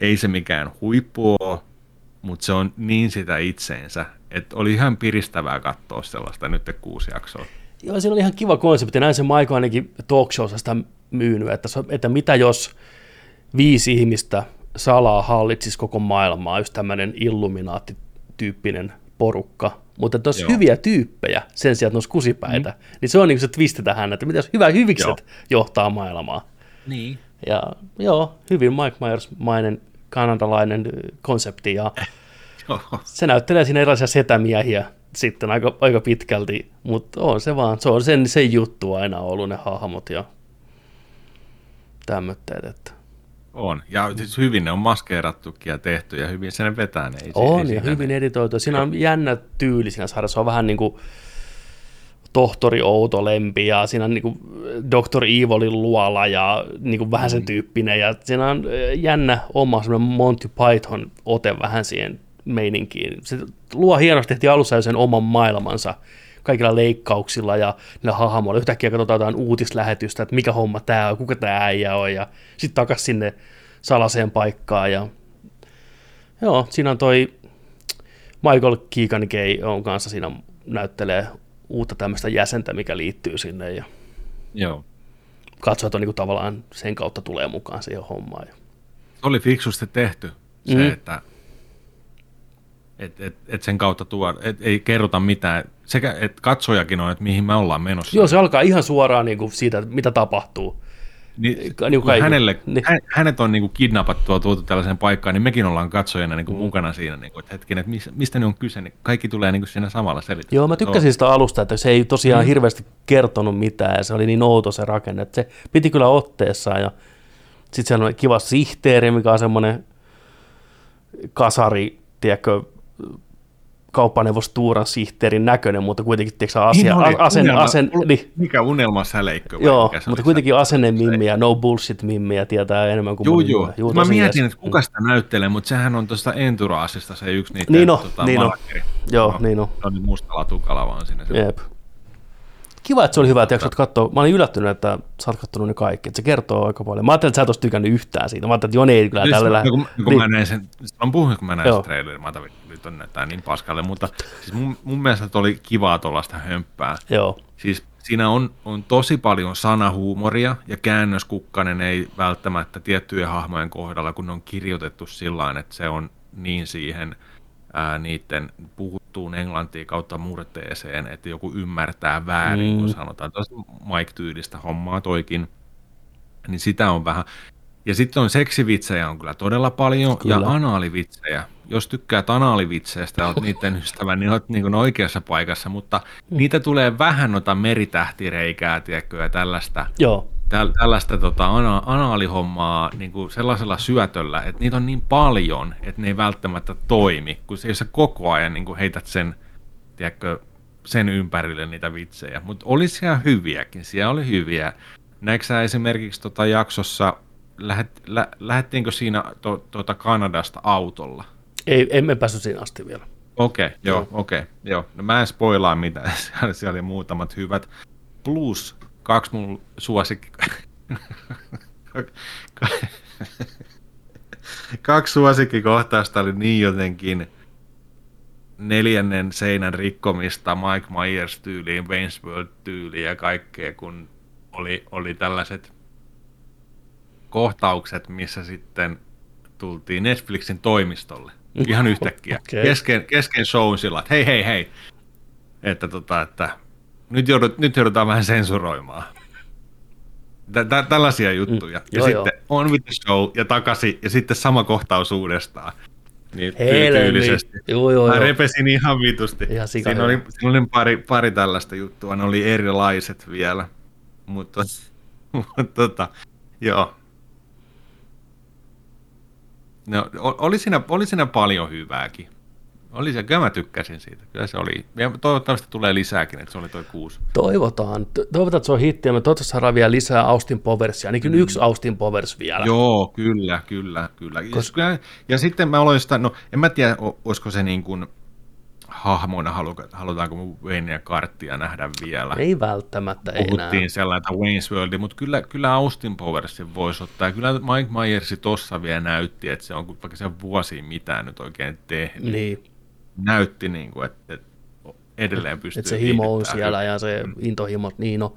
Ei se mikään huippu ole, mutta se on niin sitä itseensä, että oli ihan piristävää katsoa sellaista nyt kuusi jaksoa. Joo, siinä oli ihan kiva konsepti. Näin se Maiko ainakin talk sitä myynyt, että, että mitä jos viisi ihmistä salaa hallitsisi koko maailmaa, just tämmöinen illuminaatti-tyyppinen porukka, mutta että olisi hyviä tyyppejä sen sijaan, että ne olisi kusipäitä, mm. niin se on niin se twisti tähän, että mitä jos hyvä hyvikset Joo. johtaa maailmaa. Niin. Ja joo, hyvin Mike Myers-mainen kanadalainen konsepti, ja Joo. se näyttelee siinä erilaisia setämiehiä sitten aika, aika pitkälti, mutta on se vaan, se on sen, sen juttu aina ollut ne hahmot ja tämmöitteet, että On. Ja siis hyvin ne on maskeerattukin ja tehty ja hyvin sen vetää ne. Ei, on ei ja hyvin ne- editoitu. Siinä on jännä tyyli siinä sarjassa, se on vähän niin kuin tohtori Outo Lempi ja siinä on niin kuin Dr. Evilin luola ja niin kuin vähän sen tyyppinen ja siinä on jännä oma semmoinen Monty Python ote vähän siihen meininkiin. Se luo hienosti heti alussa jo sen oman maailmansa kaikilla leikkauksilla ja niillä hahmoilla. Yhtäkkiä katsotaan jotain uutislähetystä, että mikä homma tämä on, kuka tämä äijä on ja sitten takaisin sinne salaseen paikkaan ja Joo, siinä on toi Michael Keegan Gay on kanssa siinä näyttelee uutta tämmöistä jäsentä, mikä liittyy sinne ja Joo. katsoo, että on niin tavallaan sen kautta tulee mukaan siihen hommaan. Ja oli fiksusti tehty se, mm. että et, et, et sen kautta tuo, et ei kerrota mitään. Sekä, että katsojakin on, että mihin me ollaan menossa. Joo, se alkaa ihan suoraan niin kuin siitä, mitä tapahtuu. Niin, Niin kun kuin hänelle, niin. hä, hänet on niin kuin kidnappattu ja tuotu tällaiseen paikkaan, niin mekin ollaan katsojana niin kuin mukana siinä, niin kuin, että hetkinen, että mis- mistä ne on kyse, niin kaikki tulee niin kuin siinä samalla selityksellä. Joo, mä tykkäsin sitä alusta, että se ei tosiaan mm. hirveästi kertonut mitään ja se oli niin outo se rakenne, että se piti kyllä otteessaan ja sitten siellä on kiva sihteeri, mikä on semmoinen kasari, tiedätkö, kauppaneuvos Tuuran sihteerin näköinen, mutta kuitenkin tiedätkö, asia, Niin oli, asenne, unelma- asen, ul- niin, Mikä unelma säleikkö? Joo, mikä se mutta kuitenkin asenne mimmiä, no bullshit mimmiä tietää enemmän kuin joo. muu. Juu, Mä mietin, että kuka sitä näyttelee, mutta sehän on tuosta Enturaasista se yksi niitä Niin on, tota, niin on. Joo, niin on. Se on nyt mustalla tukalla vaan siinä. Se. Kiva, että se oli hyvä, että jaksot katsoa. Mä olin yllättynyt, että sä oot kattonut ne kaikki. Että se kertoo aika paljon. Mä ajattelin, että sä et olisi tykännyt yhtään siitä. Mä ajattelin, että Joni ei kyllä Siis, tälle lähde. kun, kun Niin. mä näin sen, on puhunut, kun mä näin sen trailerin, mä ajattelin, että nyt on näyttää niin paskalle, mutta siis mun, mun mielestä oli kivaa tuollaista hömppää. Joo, Siis siinä on, on tosi paljon sanahuumoria ja käännöskukkanen ei välttämättä tiettyjen hahmojen kohdalla, kun ne on kirjoitettu sillä tavalla, että se on niin siihen ää, niiden puhuttuun englantiin kautta murteeseen, että joku ymmärtää väärin, mm. kun sanotaan. Tuossa Mike-tyylistä hommaa toikin, niin sitä on vähän. Ja sitten on seksivitsejä on kyllä todella paljon Kyllä. ja anaalivitsejä. Jos tykkäät anaalivitseistä olet niiden ystävä, niin olet niin oikeassa paikassa, mutta niitä tulee vähän noita meritähtireikää, tiedätkö, ja tällaista, joo. Täl, tällaista tota, ana, anaalihommaa niin kuin sellaisella syötöllä, että niitä on niin paljon, että ne ei välttämättä toimi, kun se, jos sä koko ajan niin kuin heität sen, tiedätkö, sen ympärille niitä vitsejä. Mutta oli siellä hyviäkin, siellä oli hyviä. Näetkö esimerkiksi tota jaksossa, lähet, lä, lähettiinkö siinä to, tuota Kanadasta autolla? Ei, emme päässyt siinä asti vielä. Okei, okay, joo, okei, okay, joo. No mä en spoilaa mitään, siellä, siellä oli muutamat hyvät. Plus kaksi mun suosikki... kaksi suosikkikohtausta oli niin jotenkin neljännen seinän rikkomista Mike Myers tyyliin, Wayne's World tyyliin ja kaikkea, kun oli, oli tällaiset kohtaukset, missä sitten tultiin Netflixin toimistolle. Ihan yhtäkkiä. Okay. Kesken, kesken shown sillä, että hei, hei, hei. Että, tota, että nyt, joudut, nyt joudutaan vähän sensuroimaan. Tä, tä, tällaisia juttuja. Mm, ja joo, sitten on with the show ja takaisin ja sitten sama kohtaus uudestaan. Niin tyylisesti. Joo, joo, Mä joo. repesin ihan vitusti. Ihan sika siinä, oli, siinä oli pari, pari tällaista juttua, ne oli erilaiset vielä. Mutta, mutta tota, joo. No, oli, siinä, oli siinä paljon hyvääkin. Oli se, kyllä mä tykkäsin siitä. Kyllä se oli. Ja toivottavasti tulee lisääkin, että se oli toi kuusi. Toivotaan. To- Toivotaan, että se on hitti ja me toivottavasti saadaan vielä lisää Austin Powersia. Ainakin mm. yksi Austin Powers vielä. Joo, kyllä, kyllä, kyllä. Koska... Ja sitten mä aloin sitä, no en mä tiedä, olisiko se niin kuin hahmoina, halu- halutaanko Wayne ja Karttia nähdä vielä. Ei välttämättä enää. Puhuttiin sellainen Wayne's World, mutta kyllä, kyllä Austin Powersin voisi ottaa. Ja Kyllä Mike Myersi tossa vielä näytti, että se on vaikka se vuosi mitään nyt oikein tehnyt. Niin, Näytti, niin kuin, että, että edelleen pystyy että se himo on siellä ja se intohimo, niin no.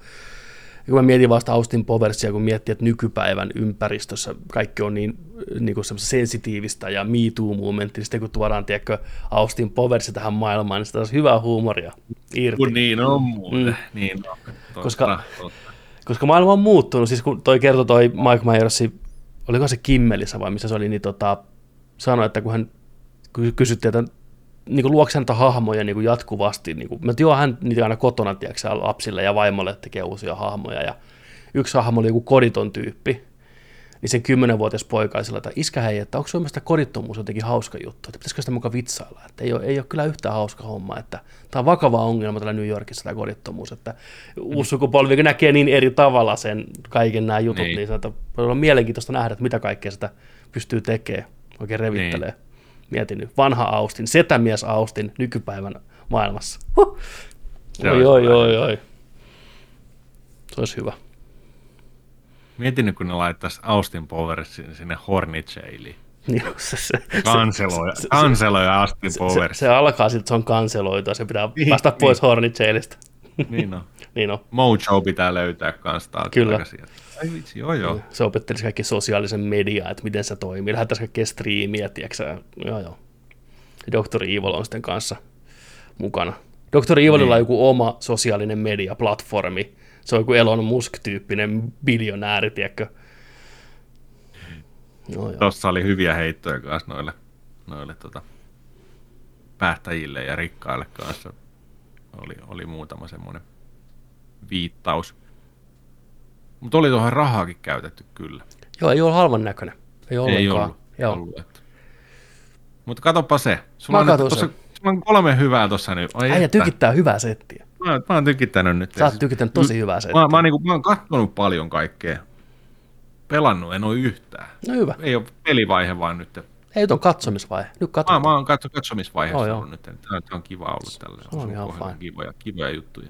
Kun mä mietin vasta Austin Powersia, kun miettii, että nykypäivän ympäristössä kaikki on niin, niin kuin sensitiivistä ja Me Too-momentti, niin sitten kun tuodaan, tiedätkö, Austin Powersi tähän maailmaan, niin sitä olisi hyvää huumoria irti. Kun niin on muuten. Mm. Niin on. Totta, Koska- totta. Koska maailma on muuttunut, siis kun toi kertoi toi Mike Myersi, oliko se Kimmelissä vai missä se oli, niin tota, sanoi, että kun hän ky- kysyttiin, että niin kuin luokse näitä hahmoja niin kuin jatkuvasti, niin kuin, mä hän niitä aina kotona, tiedätkö, lapsille ja vaimolle tekee uusia hahmoja, ja yksi hahmo oli joku koditon tyyppi, niin sen kymmenenvuotias poika oli sillä, että iskä hei, että onko sun mielestä kodittomuus jotenkin hauska juttu, että pitäisikö sitä mukaan vitsailla, että ei ole, ei ole kyllä yhtään hauska homma, että tämä on vakava ongelma täällä New Yorkissa tämä kodittomuus, että uusi sukupolvi kun näkee niin eri tavalla sen kaiken nämä jutut, niin, Niin. se on voi olla mielenkiintoista nähdä, että mitä kaikkea sitä pystyy tekemään, oikein revittelee. Niin. Mietin nyt, vanha Austin, setämies Austin nykypäivän maailmassa. Huh. Oi, oi, oi, oi. Se olisi hyvä. Mietin nyt, kun ne laittaisi Austin Powersin sinne. Niin, se, se, se- se- kanseloja Austin se, se, Powers. se, alkaa sitten, se on kanseloitu ja se pitää Niin, päästä pois niin. Hornet Jailista. Niin on. niin on. Mojo pitää löytää kans taas Kyllä. takaisin. Ai vitsi, joo joo. Se opettelisi kaikki sosiaalisen mediaa, että miten se toimii. Lähettäisiin kaikkea striimiä, tiedätkö Joo, joo. Ja Dr. Evil on sitten kanssa mukana. Dr. Evililla Niin. on joku oma sosiaalinen media-platformi. Se on joku Elon Musk-tyyppinen biljonääri, tiedätkö? Joo, joo. Tossa oli hyviä heittoja kanssa noille, noille tota, päättäjille ja rikkaille kanssa. Oli, oli muutama semmoinen viittaus. Mutta oli tuohon rahaakin käytetty kyllä. joo, ei ole halvan näköinen. Ei Ei ollenkaan. ollut. Joo. ollut että. Mutta katoppa se. Sulla Mä on, tossa, sen. sulla on kolme hyvää tuossa nyt. Oi Äijä tykittää hyvää settiä. Mä, mä oon tykittänyt nyt. Sä oot tykittänyt tosi hyvää settiä. Mä, mä, oon niinku, mä oon kattonut paljon kaikkea. Pelannut en oo yhtään. No hyvä. Ei ole pelivaihe vaan nyt. Ei, nyt on katsomisvaihe. Nyt Mä, katsotaan. mä oon katso, katsomisvaiheessa oh, ollut nyt. Tämä on, kiva ollut tälle. Se on ihan fine. kivoja, kivoja juttuja.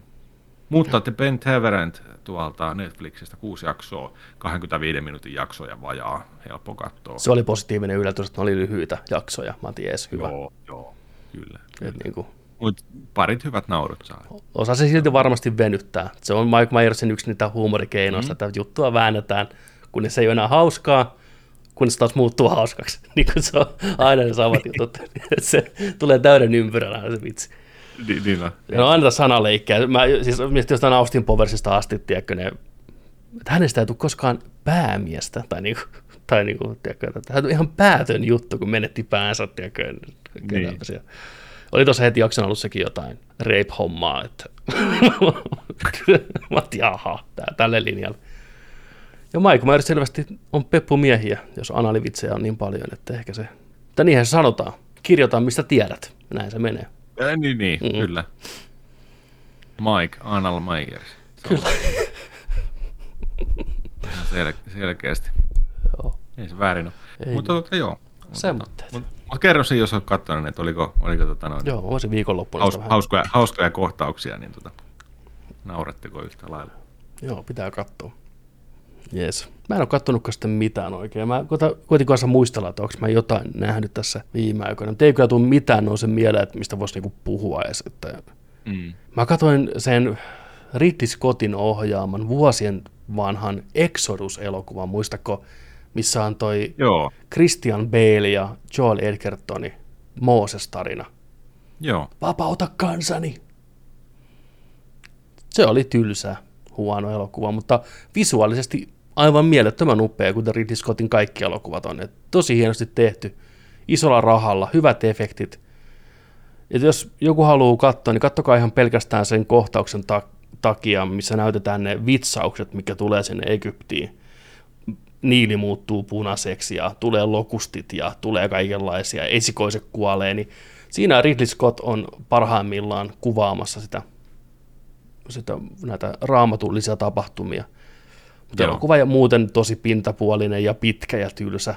Mutta The Ben Teverent tuolta Netflixistä kuusi jaksoa, 25 minuutin jaksoja vajaa, helppo katsoa. Se oli positiivinen yllätys, että ne oli lyhyitä jaksoja. Mä jees, hyvä. Joo, joo, kyllä. Et niin kuin, Mutta parit hyvät naurut saa. osa se silti varmasti venyttää. Se on Mike Myersin yksi niitä huumorikeinoista, mm. että juttua väännetään, kun se ei ole enää hauskaa, kun se taas muuttuu hauskaksi. niin kuin se on aina ne samat jutut. se tulee täyden ympyrän aina se vitsi. Niin, niin on. No aina sanaleikkiä. Mä siis mietin jostain Austin Powersista asti, tiedätkö, ne, että hänestä ei tule koskaan päämiestä, tai niinku, tai niinku, tiedätkö, että tämä on ihan päätön juttu, kun menetti päänsä, tiedätkö, Niin. niin. Oli tuossa heti jakson alussakin jotain rape-hommaa, että mä otin, jaha, tää, tälle linjalle. Ja Mike Myers selvästi on peppumiehiä, jos analivitsejä on niin paljon, että ehkä se, mutta niinhän se sanotaan, kirjoita mistä tiedät, näin se menee. Ja, niin, niin Mm. kyllä. Mike, Anal Myers. Ihan sel- selkeästi. Joo. Ei se väärin ole. Ei Mutta tota, joo. Semmoitteet. Mutta mut kerro se, jos olet katsonut, että oliko, oliko tota noin, Joo, voisin viikonloppuna haus, hauskoja, hauskoja kohtauksia, niin tota, nauretteko yhtä lailla? Joo, pitää katsoa. Jees. Mä en ole kattonutkaan sitten mitään oikein. Mä koitin kanssa muistella, että onko mä jotain nähnyt tässä viime aikoina. Mutta ei kyllä tule mitään nouse mieleen, että mistä voisi niinku puhua edes. Että... Mm. Mä katsoin sen Ridley Scottin ohjaaman vuosien vanhan Exodus-elokuvan, muistako, missä on toi Joo, Christian Bale ja Joel Edgertoni Mooses-tarina. joo. Vapauta kansani. Se oli tylsä, huono elokuva, mutta visuaalisesti aivan mielettömän upea, kuten Ridley Scottin kaikki elokuvat on. Et tosi hienosti tehty, isolla rahalla, hyvät efektit. Et jos joku haluaa katsoa, niin kattokaa ihan pelkästään sen kohtauksen ta- takia, missä näytetään ne vitsaukset, mikä tulee sinne Egyptiin. Niili muuttuu punaiseksi ja tulee lokustit ja tulee kaikenlaisia, esikoiset kuolee, niin siinä Ridley Scott on parhaimmillaan kuvaamassa sitä, sitä näitä raamatullisia tapahtumia. Mutta elokuva ja muuten tosi pintapuolinen ja pitkä ja tylsä.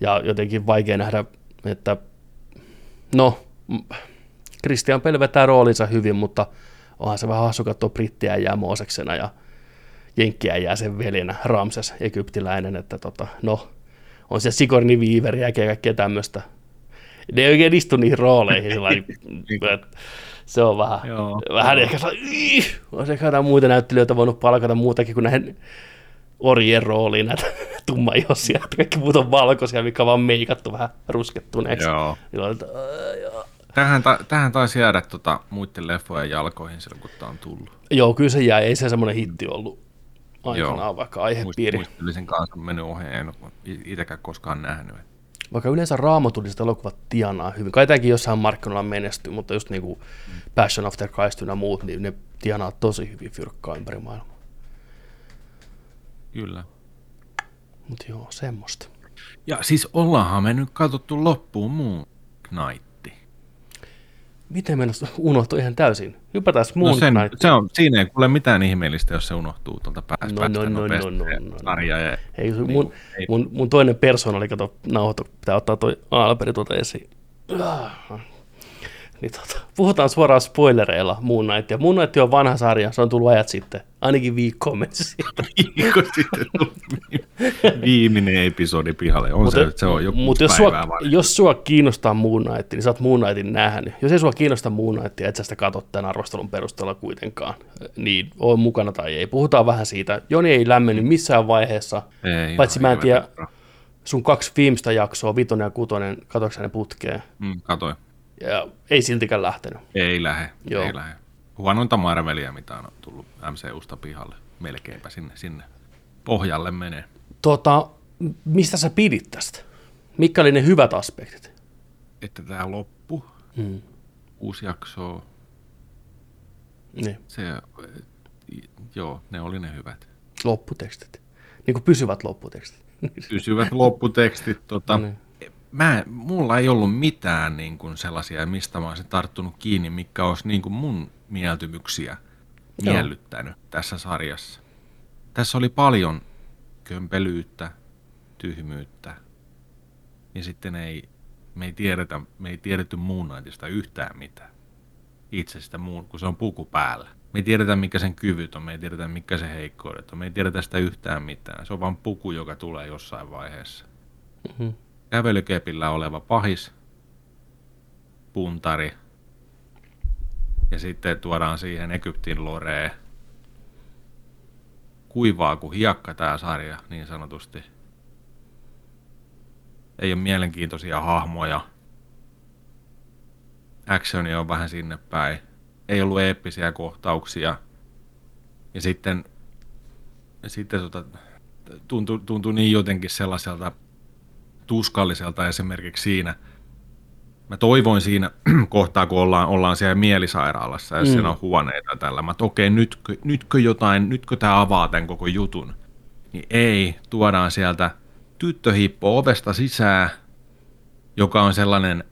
Ja jotenkin vaikea nähdä, että no, Christian Bale vetää roolinsa hyvin, mutta onhan se vähän hassu katsoa brittiä jää Mooseksena ja jenkkiä jää sen veljenä Ramses, egyptiläinen, että tota, no, on se Sigourney Weaver ja kaikkea tämmöistä. Ne ei oikein istu niihin rooleihin, että se on vähän, Joo. vähän ehkä ehkä jotain muita näyttelijöitä voinut palkata muutakin kuin näihin orjien rooliin näitä tummaihosia, että kaikki muut on valkoisia, mikä on vaan meikattu vähän ruskettuneeksi. Joo. On, että, "Aa, joo. Tähän, ta, tähän taisi jäädä tota, muiden leffojen jalkoihin silloin, kun tämä on tullut. Joo, kyllä se jäi, ei se semmoinen hitti ollut aikanaan, Joo. vaikka aihepiiri. Muistelisin kanssa mennyt ohi, en itsekään koskaan nähnyt. Vaikka yleensä raamatulliset elokuvat tienaa hyvin. Kai tämäkin jossain markkinoilla menestyy, mutta just niin kuin Passion of the Christ ja muut, niin ne tienaa tosi hyvin fyrkkaa ympäri maailmaa. Kyllä. Mutta joo, semmoista. Ja siis ollaanhan me nyt katsottu loppuun Moon Knight. Miten mennä unohtui ihan täysin? Hypätään Moon No sen, se on, siinä ei kuule mitään ihmeellistä, jos se unohtuu tuolta päästä. No, no, no, no, no, no. Sarja ja, mun, Niin, ei. mun, mun, toinen persoona oli, kato, nauhoitu, pitää ottaa toi Alberi tuota esiin. Ah. Niin tota, puhutaan suoraan spoilereilla Moon Knight. Ja Moon Knight on vanha sarja, se on tullut ajat sitten. Ainakin sieltä. viikko sitten viimeinen episodi pihalle. On se, se on joku Mutta jos sua, jos sua kiinnostaa Moon Knight, niin sä oot Moon Knightin nähnyt. Jos ei sua kiinnosta Moon Knightia, et sä sitä katso tämän arvostelun perusteella kuitenkaan, niin on mukana tai ei. Puhutaan vähän siitä. Joni ei lämmennyt missään vaiheessa, Ei, paitsi ihan mä en tiedä, sun kaksi viimeistä jaksoa, vitonen ja kutonen, katsoinko ne putkeen, Mm, katoin. Ja ei siltikään lähtenyt. Ei lähe, Joo. ei lähe. Huonointa Marvelia, mitä on tullut MCUsta pihalle. Melkeinpä sinne, sinne pohjalle menee. Tota, mistä sä pidit tästä? Mitkä oli ne hyvät aspektit? Että tämä loppu, Mm. uusi jakso, Niin, se, joo, ne oli ne hyvät. lopputekstit. Niin kuin pysyvät lopputekstit. Pysyvät lopputekstit. Tota, Niin. Mä, mulla ei ollut mitään niin kuin sellaisia, mistä mä olisin tarttunut kiinni, mikä olisi niin kuin mun mieltymyksiä Joo. miellyttänyt tässä sarjassa. Tässä oli paljon kömpelyyttä, tyhmyyttä, ja sitten ei, me ei tiedetä, me ei tiedetty Moon Knightista yhtään mitään. Itse sitä muun, kun se on puku päällä. Me ei tiedetä, mikä sen kyvyt on, me ei tiedetä, mikä se heikkoudet on, me ei tiedetä sitä yhtään mitään. Se on vain puku, joka tulee jossain vaiheessa. Mhm. Kävelykepillä oleva pahis, puntari, ja sitten tuodaan siihen Egyptin loreen. Kuivaa kuin hiekka tämä sarja, niin sanotusti. Ei ole mielenkiintoisia hahmoja. Actioni on vähän sinne päin. Ei ollut eeppisiä kohtauksia. Ja sitten, sitten tota, tuntui, tuntui niin jotenkin sellaiselta tuskalliselta esimerkiksi siinä. Mä toivoin siinä kohtaa, kun ollaan, ollaan siellä mielisairaalassa ja mm. siinä on huoneita tällä. Mä että okei, nytkö, nytkö jotain, nytkö tämä avaa tämän koko jutun. Niin ei, tuodaan sieltä tyttöhippo ovesta sisään, joka on sellainen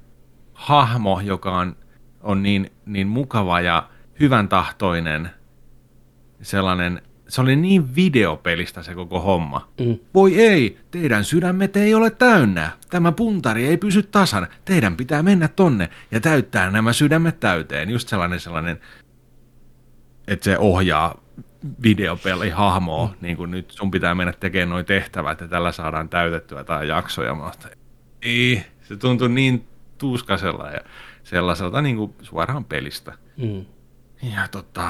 hahmo, joka on, on niin, niin mukava ja hyvän tahtoinen. Sellainen, se oli niin videopelistä se koko homma. Mm. Voi ei, teidän sydämet ei ole täynnä. Tämä puntari ei pysy tasan. Teidän pitää mennä tonne ja täyttää nämä sydämet täyteen. Just sellainen sellainen, että se ohjaa videopeli hahmoa, mm. niin kuin nyt sun pitää mennä tekemään noin tehtävät ja tällä saadaan täytettyä tai jaksoja. Mä oon, ei, se tuntui niin tuskasella ja sellaiselta niin kuin suoraan pelistä. Mm. Ja tota,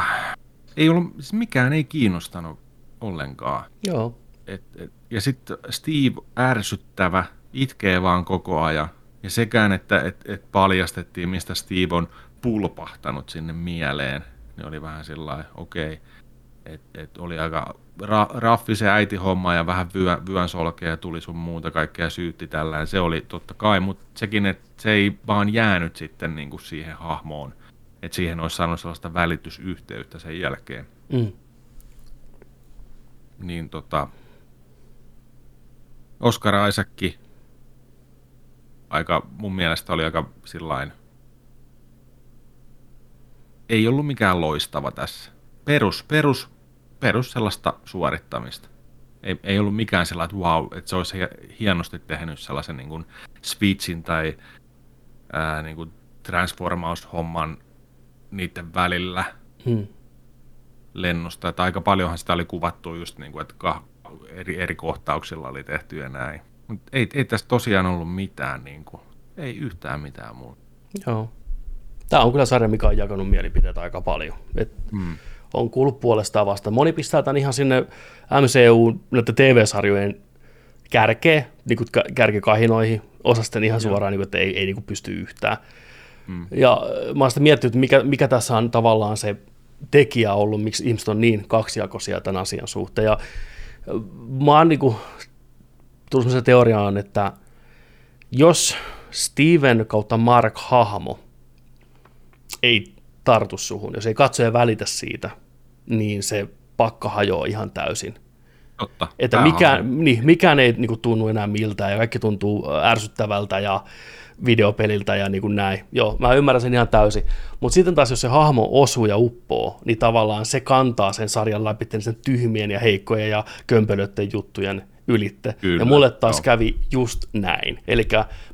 ei ollut, siis mikään ei kiinnostanut ollenkaan. Joo. Et, et, ja sitten Steve ärsyttävä, itkee vaan koko ajan. Ja sekään, että et, et paljastettiin, mistä Steve on pulpahtanut sinne mieleen, niin oli vähän sillä okei. Okay. Et, et oli aika ra, raffi se äitihomma ja vähän vyö, vyön solkea tuli sun muuta kaikkea syytti tällä. Se oli totta kai, mutta sekin, että se ei vaan jäänyt sitten niinku siihen hahmoon. Että siihen olisi saanut sellaista välitysyhteyttä sen jälkeen. Mm. Niin tota, Oscar Isaac aika, mun mielestä oli aika sillain, ei ollut mikään loistava tässä. Perus, perus, perus sellaista suorittamista. Ei, ei ollut mikään sellainen, että wow, että se olisi hie- hienosti tehnyt sellaisen niin kuin speechin tai ää, niin kuin transformaushomman niiden välillä Hmm. lennosta. Että aika paljonhan sitä oli kuvattu just niin kuin, että kah- eri, eri kohtauksilla oli tehty ja näin. Mutta ei, ei tässä tosiaan ollut mitään, niin kuin, ei yhtään mitään muuta. Joo. Tämä on kyllä sarja, mikä on jakanut mielipiteitä aika paljon. Et Mm. On kuullut puolestaan vasta. Moni pistää tämän ihan sinne MCU näiden TV-sarjojen kärkeen, niin kärkikahinoihin. Osa sitten ihan suoraan, niin kuin, että ei, ei niin kuin pysty yhtään. Mm. Ja äh, mä oon sitten miettinyt, mikä, mikä tässä on tavallaan se tekijä ollut, miksi ihmiset on niin kaksijakoisia tämän asian suhteen. Ja äh, mä oon niin kuin, tullut sellaiseen teoriaan, että jos Steven kautta Mark hahmo ei tartu suhun, jos ei katsoja välitä siitä, niin se pakka hajoaa ihan täysin. Totta. Että mikään, niin, mikään ei niin kuin, tunnu enää miltään ja kaikki tuntuu ärsyttävältä ja videopeliltä ja niin kuin näin. Joo, mä ymmärrän sen ihan täysin. Mutta sitten taas, jos se hahmo osuu ja uppoo, niin tavallaan se kantaa sen sarjan läpi sen tyhmien ja heikkojen ja kömpelöiden juttujen ylitte. Kyllä, ja mulle taas joo. kävi just näin. Eli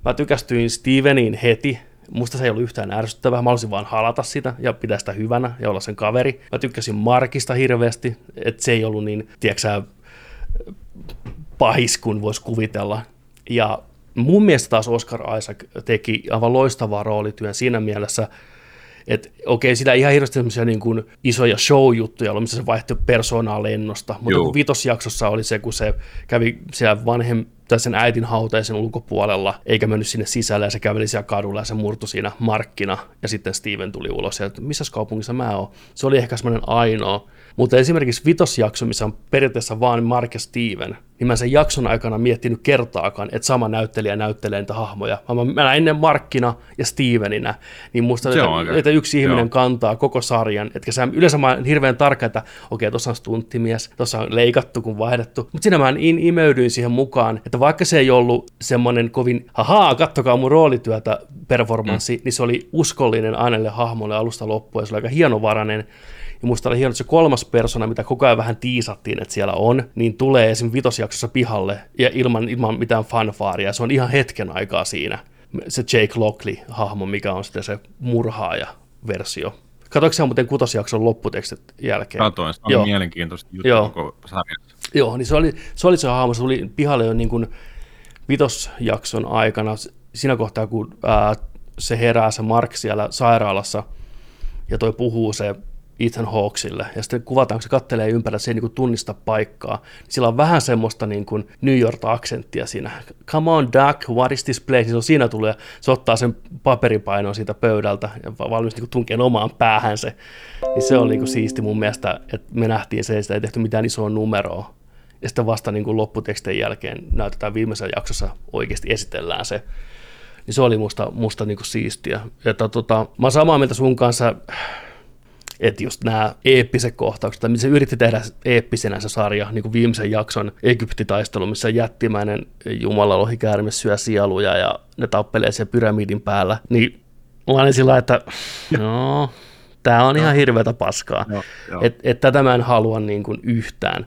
mä tykästyin Steveniin heti, Musta se ei ollut yhtään ärsyttävää, mä halusin vaan halata sitä ja pitää sitä hyvänä ja olla sen kaveri. Mä tykkäsin Markista hirveästi, että se ei ollut niin, tiedätkö pahis kuin voisi kuvitella. Ja mun mielestä taas Oscar Isaac teki aivan loistavaa roolityön siinä mielessä, että okei, sitä ei ihan hirveästi semmoisia niin kuin isoja show-juttuja missä se vaihtoi persoonaa lennosta, mutta kun vitosjaksossa oli se, kun se kävi siellä vanhem, tai sen äitin hautaisen ulkopuolella, eikä mennyt sinne sisälle, ja se käveli siellä kadulla, ja se murtui siinä markkina, ja sitten Steven tuli ulos, ja että missä kaupungissa mä oon. Se oli ehkä semmoinen ainoa. Mutta esimerkiksi vitosjakso, missä on periaatteessa vaan Mark ja Steven, niin mä en sen jakson aikana miettinyt kertaakaan, että sama näyttelijä näyttelee niitä hahmoja. Vaan mä näin ne Markkina ja Steveninä, niin musta, että, että yksi ihminen joo. kantaa koko sarjan. Etkä sä, yleensä mä oon hirveän tarkka, että okei, tuossa on stunttimies, tuossa on leikattu kun vaihdettu. Mutta siinä mä in, imeydyin siihen mukaan, että vaikka se ei ollut semmoinen kovin, hahaa, kattokaa mun roolityötä performanssi, mm. niin se oli uskollinen ainelle hahmolle alusta loppuun, ja se oli aika hienovarainen. Ja musta oli hieno, että se kolmas persona, mitä koko ajan vähän tiisattiin, että siellä on, niin tulee esim. vitosjaksossa pihalle ja ilman, ilman mitään fanfaaria. Se on ihan hetken aikaa siinä. Se Jake Lockley-hahmo, mikä on sitten se murhaaja-versio. Katoiko sä muuten kutosjakson lopputekstit jälkeen? Katoin, se oli Joo. mielenkiintoista juttu Joo. koko sarjassa. Joo, niin se oli se, oli se hahmo, se tuli pihalle jo niin kuin vitosjakson aikana, siinä kohtaa kun ää, se herää se Mark siellä sairaalassa ja toi puhuu se Ethan Hawksille, ja sitten kuvataan, kun se kattelee ympärillä, se ei niin tunnista paikkaa, sillä on vähän semmoista niin kuin New York-aksenttia siinä. Come on, Duck, what is this place? Niin se on siinä tulee, se ottaa sen paperipainon siitä pöydältä ja va- valmis niin tunkeen omaan päähän se. Niin se oli niin kuin siisti mun mielestä, että me nähtiin se, että ei tehty mitään isoa numeroa. Ja sitten vasta niin kuin lopputekstien jälkeen näytetään viimeisessä jaksossa oikeasti esitellään se. Niin se oli musta, musta niin kuin siistiä. Että tota, mä oon samaa mieltä sun kanssa, että just nämä eeppiset kohtaukset, tai se yritti tehdä eeppisenä se sarja, niin kuin viimeisen jakson Egyptitaistelu, missä jättimäinen Jumala lohikäärme syö sieluja ja ne tappelee siellä pyramidin päällä, niin mä olin sillä että no, tämä on ihan hirveätä paskaa. Että et tätä mä en halua niin kuin yhtään.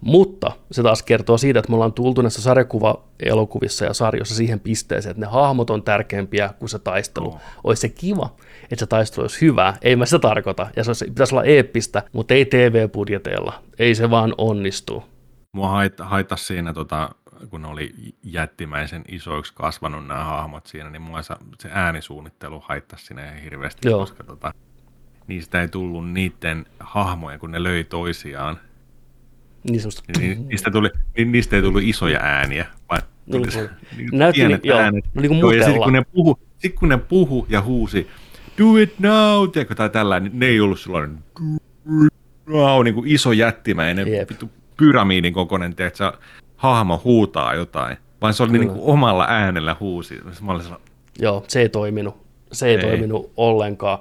Mutta se taas kertoo siitä, että me ollaan tultu näissä sarjakuva-elokuvissa ja sarjoissa siihen pisteeseen, että ne hahmot on tärkeämpiä kuin se taistelu. Joo. Olisi se kiva, että se taistelu olisi hyvä, ei mä sitä tarkoita, ja se olisi, pitäisi olla eeppistä, mutta ei TV-budjeteilla, ei se vaan onnistu. Mua hait, haitas siinä, tota, kun oli jättimäisen isoiksi kasvanut nämä hahmot siinä, niin mua se äänisuunnittelu haittasi siinä ihan hirveästi, Joo. koska tota, niistä ei tullut niiden hahmoja, kun ne löi toisiaan. Niin semmoista, Niin, niistä, tuli, niin niistä ei tullut isoja ääniä, vaan Niin tuli se- niin näytti pienet ni- joo, äänet. no niin kuin Joo, ja sitten kun ne puhu, sit kun ne puhu ja huusi, do it now, tiedätkö, tai tällä, niin ne ei ollut sellainen do it now, niin kuin iso jättimäinen Jep. vittu pyramidin kokoinen, tiedätkö, hahmo huutaa jotain, vaan se oli niin kuin omalla äänellä huusi. Mä olin sellainen, Joo, se ei toiminut. Se ei, Ei. toiminut ollenkaan.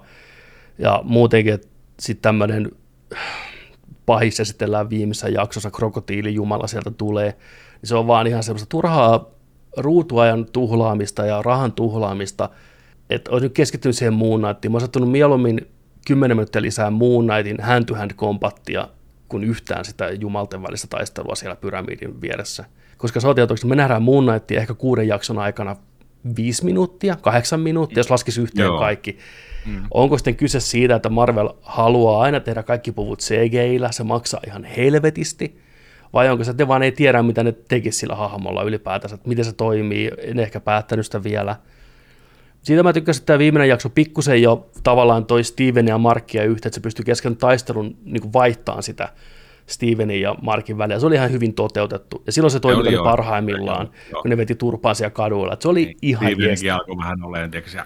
Ja muutenkin, että sitten tämmöinen pahis esitellään viimeisessä jaksossa, krokotiilijumala sieltä tulee, niin se on vaan ihan semmoista turhaa ruutuajan tuhlaamista ja rahan tuhlaamista, että olisi nyt keskittynyt siihen Moon Knightiin. Mä olisin ottanut mieluummin 10 minuuttia lisää Moon Knightin hand-to-hand kompattia kuin yhtään sitä jumalten välistä taistelua siellä pyramidin vieressä. Koska sä oot tietoinen, että me nähdään Moon Knightia ehkä kuuden jakson aikana viisi minuuttia, kahdeksan minuuttia, jos laskisi yhteen Joo. kaikki. Mm. Onko sitten kyse siitä, että Marvel haluaa aina tehdä kaikki puvut CGI-llä, se maksaa ihan helvetisti, vai onko se, että ne vaan ei tiedä, mitä ne tekisi sillä hahmolla ylipäätänsä, että miten se toimii, en ehkä päättänyt sitä vielä. Siitä mä tykkäsin, että tämä viimeinen jakso pikkusen jo tavallaan toi Steven ja Markia yhteen, että se pystyi kesken taistelun niin kuin vaihtamaan sitä Stevenin ja Markin välillä. Se oli ihan hyvin toteutettu. Ja silloin se toimi oli joo. parhaimmillaan, Joo, joo. kun ne veti turpaan siellä kaduilla. Et se oli ihan jees. Steveninkin alkoi vähän olemaan, tiedätkö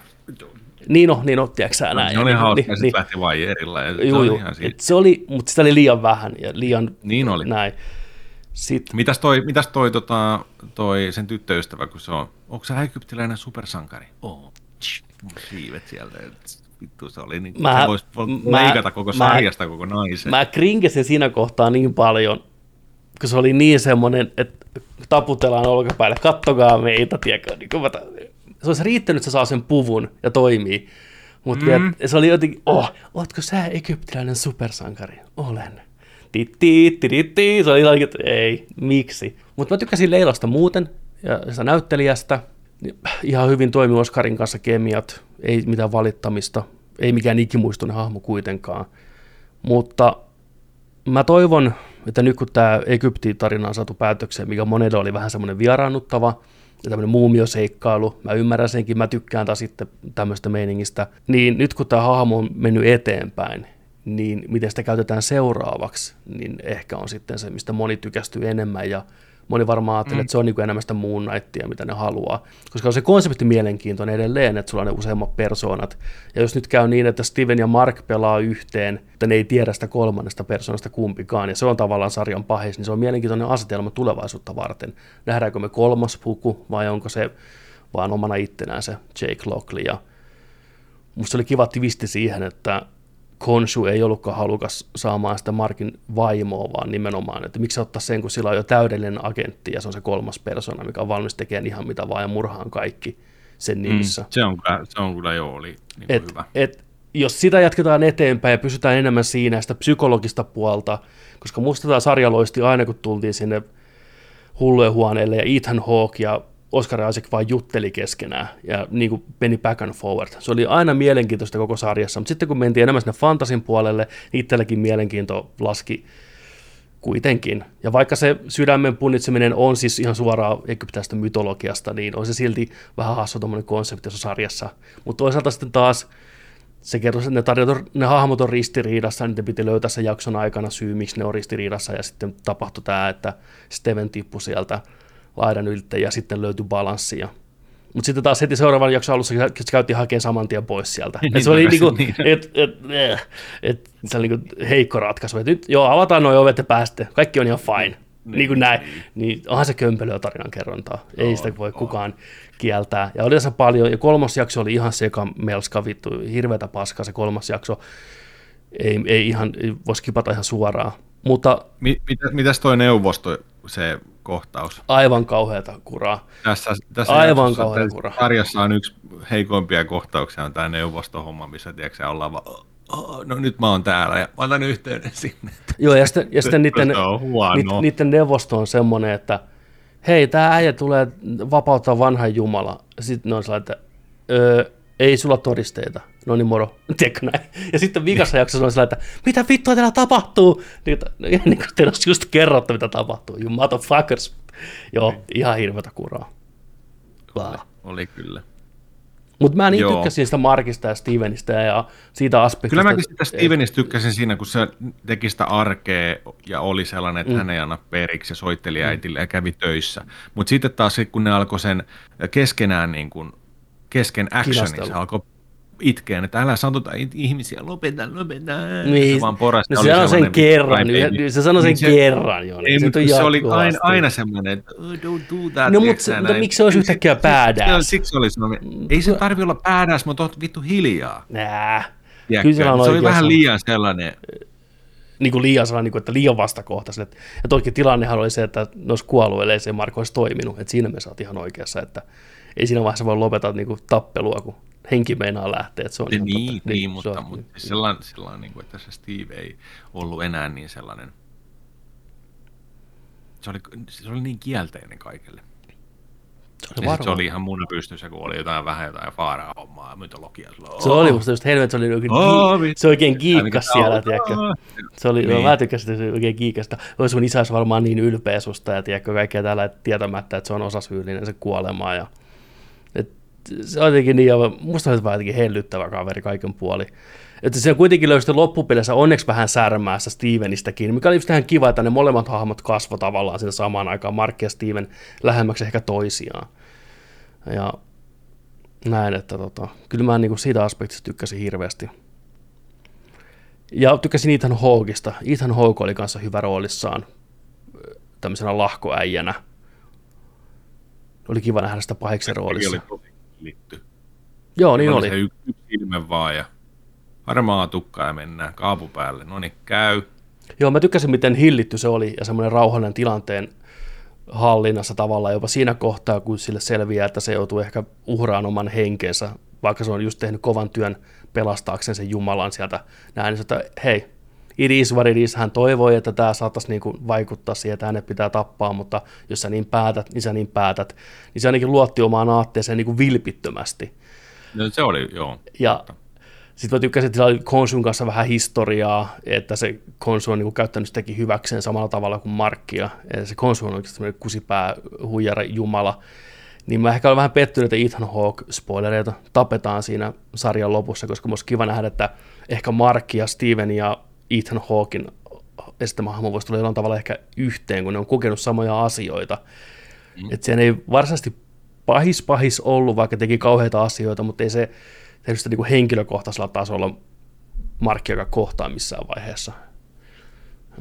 Niin on, niin on, tiedätkö sä näin. se oli hauska, niin, niin, lähti vaijerilla, ja se Juu, oli juu. ihan siitä. Et se oli, mutta sitä oli liian vähän ja liian Niin oli. näin. Sitten, Mitäs toi, mitäs toi, tota, toi sen tyttöystävä, kun se on, onko se egyptiläinen supersankari? Oo, siivet sieltä. Vittu, se oli niin, Mä- se voisi mä- leikata koko mä- sarjasta koko naisen. mä krinkesin siinä kohtaa niin paljon, kun se oli niin semmoinen, että taputellaan olkapäälle, kattokaa meitä, tiedätkö, niin kun mä, se olisi riittänyt, että se saa sen puvun ja toimii, mutta mm. se oli jotenkin, oh, ootko sä egyptiläinen supersankari? Olen. Titti, titti, se oli jotenkin, että ei, miksi? Mutta mä tykkäsin Leilasta muuten ja sitä näyttelijästä. Ihan hyvin toimi Oskarin kanssa kemiat, ei mitään valittamista, ei mikään ikimuistoinen hahmo kuitenkaan. Mutta mä toivon, että nyt kun tämä Egypti-tarina on saatu päätökseen, mikä monelle oli vähän semmoinen vieraannuttava, ja tämmöinen muumioseikkailu, mä ymmärrän senkin, mä tykkään taas sitten tämmöistä meiningistä, niin nyt kun tämä hahmo on mennyt eteenpäin, niin miten sitä käytetään seuraavaksi, niin ehkä on sitten se, mistä moni tykästyy enemmän, ja moni varmaan ajattelee, mm. että se on niin enemmän sitä Moon Knightia, mitä ne haluaa. Koska se konsepti mielenkiintoinen edelleen, että sulla on ne useammat persoonat. Ja jos nyt käy niin, että Steven ja Mark pelaa yhteen, että ne ei tiedä sitä kolmannesta persoonasta kumpikaan, ja se on tavallaan sarjan pahis, niin se on mielenkiintoinen asetelma tulevaisuutta varten. Nähdäänkö me kolmas puku, vai onko se vaan omana ittenään se Jake Lockley. Ja musta oli kiva twisti siihen, että Konshu ei ollutkaan halukas saamaan sitä Markin vaimoa, vaan nimenomaan, että miksi ottaa sen, kun sillä on jo täydellinen agentti ja se on se kolmas persona, mikä on valmis tekemään ihan mitä vaan ja murhaan kaikki sen nimissä. Mm, se, on kyllä, se on kyllä joo, oli niin Et, hyvä. et, jos sitä jatketaan eteenpäin ja pysytään enemmän siinä sitä psykologista puolta, koska musta tämä sarja loisti aina, kun tultiin sinne hullujen huoneelle ja Ethan Hawke ja Oscar Isaac vaan jutteli keskenään ja niin kuin meni back and forward. Se oli aina mielenkiintoista koko sarjassa, mutta sitten kun mentiin enemmän sinne fantasin puolelle, niin itselläkin mielenkiinto laski kuitenkin. Ja vaikka se sydämen punnitseminen on siis ihan suoraan egyptiläistä mytologiasta, niin on se silti vähän hassu tuommoinen konsepti sarjassa. Mutta toisaalta sitten taas se kertoo, että ne, tarjot, ne hahmot on ristiriidassa, niiden piti löytää sen jakson aikana syy, miksi ne on ristiriidassa, ja sitten tapahtui tämä, että Steven tippui sieltä laidan yltä, ja sitten löytyi balanssia. Mutta sitten taas heti seuraavan jakson alussa se käytiin hakemaan saman tien pois sieltä. Et se oli niinku, niin. et, et, et, et, se oli niinku heikko ratkaisu. Et nyt joo, avataan nuo ovet ja pääste. Kaikki on ihan fine. Niin, niin kuin näin. Niin onhan se kömpelöä tarinan kerrontaa. Ei sitä voi kukaan kieltää. Ja oli tässä paljon. Ja kolmas jakso oli ihan seka melska vittu. Hirveätä paskaa se kolmas jakso. Ei, ei ihan, ei voisi kipata ihan suoraan. Mutta Mi, mitä, mitäs toi neuvosto, se kohtaus? aivan kauheata kuraa. Tässä, tässä Aivan jaksossa- kauhea tässä kura. Sarjassa on yksi heikoimpia kohtauksia, on tämä neuvostohomma, missä tiedätkö, ollaan vaan, "Oh, no nyt mä oon täällä ja mä otan yhteyden sinne. Joo, ja sitten, ja sitten niiden, niiden, niiden neuvosto on semmoinen, että hei, tämä äijä tulee vapauttaa vanhan Jumala. Sitten ne on sellainen, että öö, ei sulla todisteita. No niin, moro. Tiedätkö näin? Ja sitten viikassa jaksossa on sellainen, että mitä vittua täällä tapahtuu? Niin, että- niin kuin teillä olisi just kerrottu, mitä tapahtuu. You motherfuckers. Joo, ihan hirveätä kuraa. Wow. Oli kyllä. Mutta mä niin Joo. tykkäsin sitä Markista ja Stevenistä ja siitä aspektista. Kyllä mäkin sitä Stevenistä tykkäsin siinä, kun se teki sitä arkea ja oli sellainen, että mm. hän ei anna periksi ja soitteli äitille ja kävi töissä. Mutta sitten taas kun ne alkoi sen keskenään niin kuin, kesken actionin, se alkoi itkeen, että älä satota ihmisiä, lopeta, lopeta. Niin, se vaan no se sanoi sen kerran, niin se sanoi sen Niin kerran, joo, niin se on se oli aina, aina semmoinen, että oh, don't do that. No, mutta se- sä mutta näin. miksi se olisi yhtäkkiä siksi- siksi- se oli semmoinen, ei se tarvi olla badass, mutta oot vittu hiljaa. Nää. Kyllä on se oli vähän liian sellainen, Niin kuin liian sellainen, niin kuin, että liian vastakohtaisen. Että, ja toikin tilannehan oli se, että ne olisi kuollut, ellei se Marko olisi toiminut. Että siinä me saat ihan oikeassa, että ei siinä vaiheessa voi lopettaa niin kuin, tappelua, kun henki meinaa lähteä. Että se on niin, totta. niin, se mutta, on- mutta siis sellainen, sellainen niin kuin, että se Steve ei ollut enää niin sellainen, se oli, se oli niin kielteinen kaikille. Se oli, se oli ihan muna pystyssä, kun oli jotain vähän jotain faaraa hommaa ja mytologiaa. Se oli musta just helvet, se oli oikein, Oh, gi- se oikein kiikkas siellä, tiedätkö. Se oli, Niin. niin. mä tykkäsin, että se oli oikein kiikasta. Olisi sun isä varmaan niin ylpeä susta ja tiedätkö, kaikkea että tietämättä, että se on osasyyllinen se kuolemaa. Ja, et, se on jotenkin niin, musta vaan jotenkin hellyttävä kaveri kaiken puoli. Että se kuitenkin löysi loppupeleissä onneksi vähän särmäässä Stevenistäkin, mikä oli just ihan kiva, että ne molemmat hahmot kasvoi tavallaan siinä samaan aikaan, Mark ja Steven lähemmäksi ehkä toisiaan. Ja näin, että tota, kyllä mä niin siitä aspektista tykkäsin hirveästi. Ja tykkäsin Ethan Hawkeista. Ethan Hawke oli kanssa hyvä roolissaan tämmöisenä lahkoäijänä. Oli kiva nähdä sitä pahiksen roolissa. oli tosi. Joo, niin oli. Se yksi, yksi ilme vaan ja harmaa tukka ja mennään kaapu päälle. No niin, käy. Joo, mä tykkäsin, miten hillitty se oli ja semmoinen rauhallinen tilanteen hallinnassa tavallaan jopa siinä kohtaa, kun sille selviää, että se joutuu ehkä uhraan oman henkensä, vaikka se on just tehnyt kovan työn pelastaakseen sen Jumalan sieltä näin, niin että hei, it is what it is. Hän toivoi, että tämä saattaisi niinku vaikuttaa siihen, että hänet pitää tappaa, mutta jos sä niin päätät, niin sä niin päätät. Niin se ainakin luotti omaan aatteeseen niinku vilpittömästi. No, se oli, joo. Ja sitten mä tykkäsin, että sillä oli Konsun kanssa vähän historiaa, että se Konsu on niin käyttänyt sitäkin hyväkseen samalla tavalla kuin Markkia. Ja se Konsu on oikeasti semmoinen kusipää huijara jumala. Niin mä ehkä olen vähän pettynyt, että Ethan Hawke, spoilereita, tapetaan siinä sarjan lopussa, koska musta kiva nähdä, että ehkä Mark ja Steven ja Ethan Hawkin esittämä hahmo voisi tulla jollain tavalla ehkä yhteen, kun ne on kokenut samoja asioita. Mm. Että sen ei varsinaisesti pahis pahis ollut, vaikka teki kauheita asioita, mutta ei se tehnyt sitä niin kuin henkilökohtaisella tasolla Markkia kohtaa missään vaiheessa.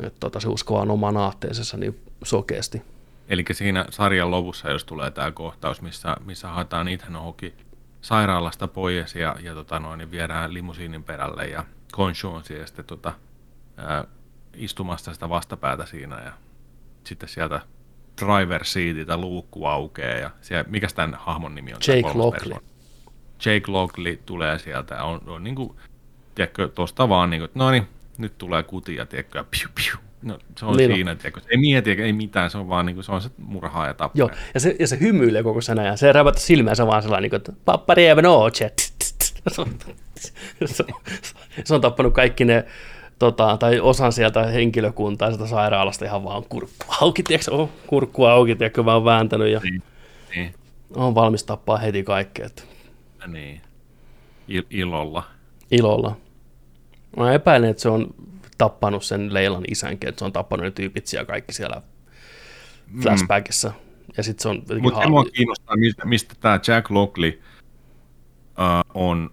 Että tota, se uskoo vaan oman aatteensa niin sokeasti. Eli siinä sarjan lopussa, jos tulee tämä kohtaus, missä, missä haetaan Ethan Hawke sairaalasta pois ja, ja tota noin, niin viedään limusiinin perälle ja Konshu on siellä sitten tota, ää, istumassa sitä vastapäätä siinä ja sitten sieltä driver seatiltä luukku aukeaa ja siellä, mikäs tämän hahmon nimi on? Jake Lockley. Jake Lockley tulee sieltä ja on, on niin kuin, tiedätkö, tosta vaan niin kuin, no niin, nyt tulee kutia, tiedätkö, ja piu, piu. No, se on Niin on. siinä, tiedätkö, se ei mieti eikä ei mitään, se on vaan niin kuin, se on se murhaa ja tappaa. Joo, ja se, ja se hymyilee koko sen ajan. Se rävätä silmänsä vaan sellainen, niin kuin, että papparieve noche. Se on, se, on, se on tappanut kaikki ne, tota, tai osan sieltä henkilökuntaa sieltä sairaalasta ihan vaan kurkku auki, tiedätkö, oh, kurkku auki, tiedätkö, vaan vääntänyt ja Niin, niin, on valmis tappaa heti kaikkea, että niin. Il- ilolla. ilolla. Mä epäilen, että se on tappanut sen Leilan isänkin, että se on tappanut ne tyypit siellä kaikki siellä flashbackissa. Ja sitten se on Mutta mua kiinnostaa, mistä, mistä tämä Jack Lockley uh, on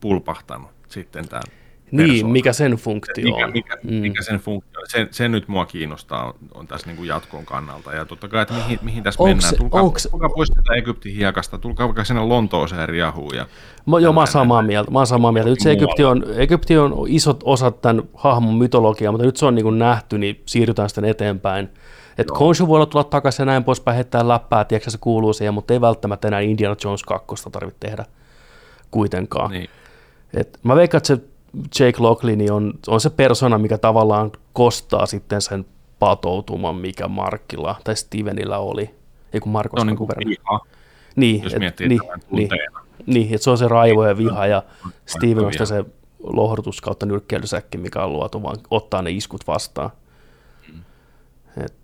pulpahtanut sitten tämän Niin, persoonan. mikä sen funktio mikä, on. mikä, Mm. mikä sen funktio on. Se, se nyt mua kiinnostaa on, on tässä niin kuin jatkon kannalta. Ja totta kai, että mihin, mihin tässä Onks mennään. Tulkaa, onks- tulkaa pois tätä Egyptin hiekasta, tulkaa vaikka sinne Lontooseen riahuun. Ja, Mä, joo, mä oon samaa mieltä. Mä samaa mieltä. Nyt se Egypti on, Egypti on isot osat tämän hahmon mytologiaa, mutta nyt se on niin kuin nähty, niin siirrytään sitten eteenpäin. Että Khonshu voi olla tulla takaisin ja näin poispäin, heittää läppää, tiedätkö se kuuluu siihen, mutta ei välttämättä enää Indiana Jones 2 tarvitse tehdä kuitenkaan. niin, Et mä veikkaan, että se Jake Lockley niin on, on se persona, mikä tavallaan kostaa sitten sen patoutuman, mikä Markilla tai Stevenillä oli. Ei kun Mark se on niin kuin viha, Niin, jos et- miettii niin, niin, niin, että se on se raivo ja viha ja Steven on se lohdutus kautta nyrkkeilysäkki, mikä on luotu vaan ottaa ne iskut vastaan. Et,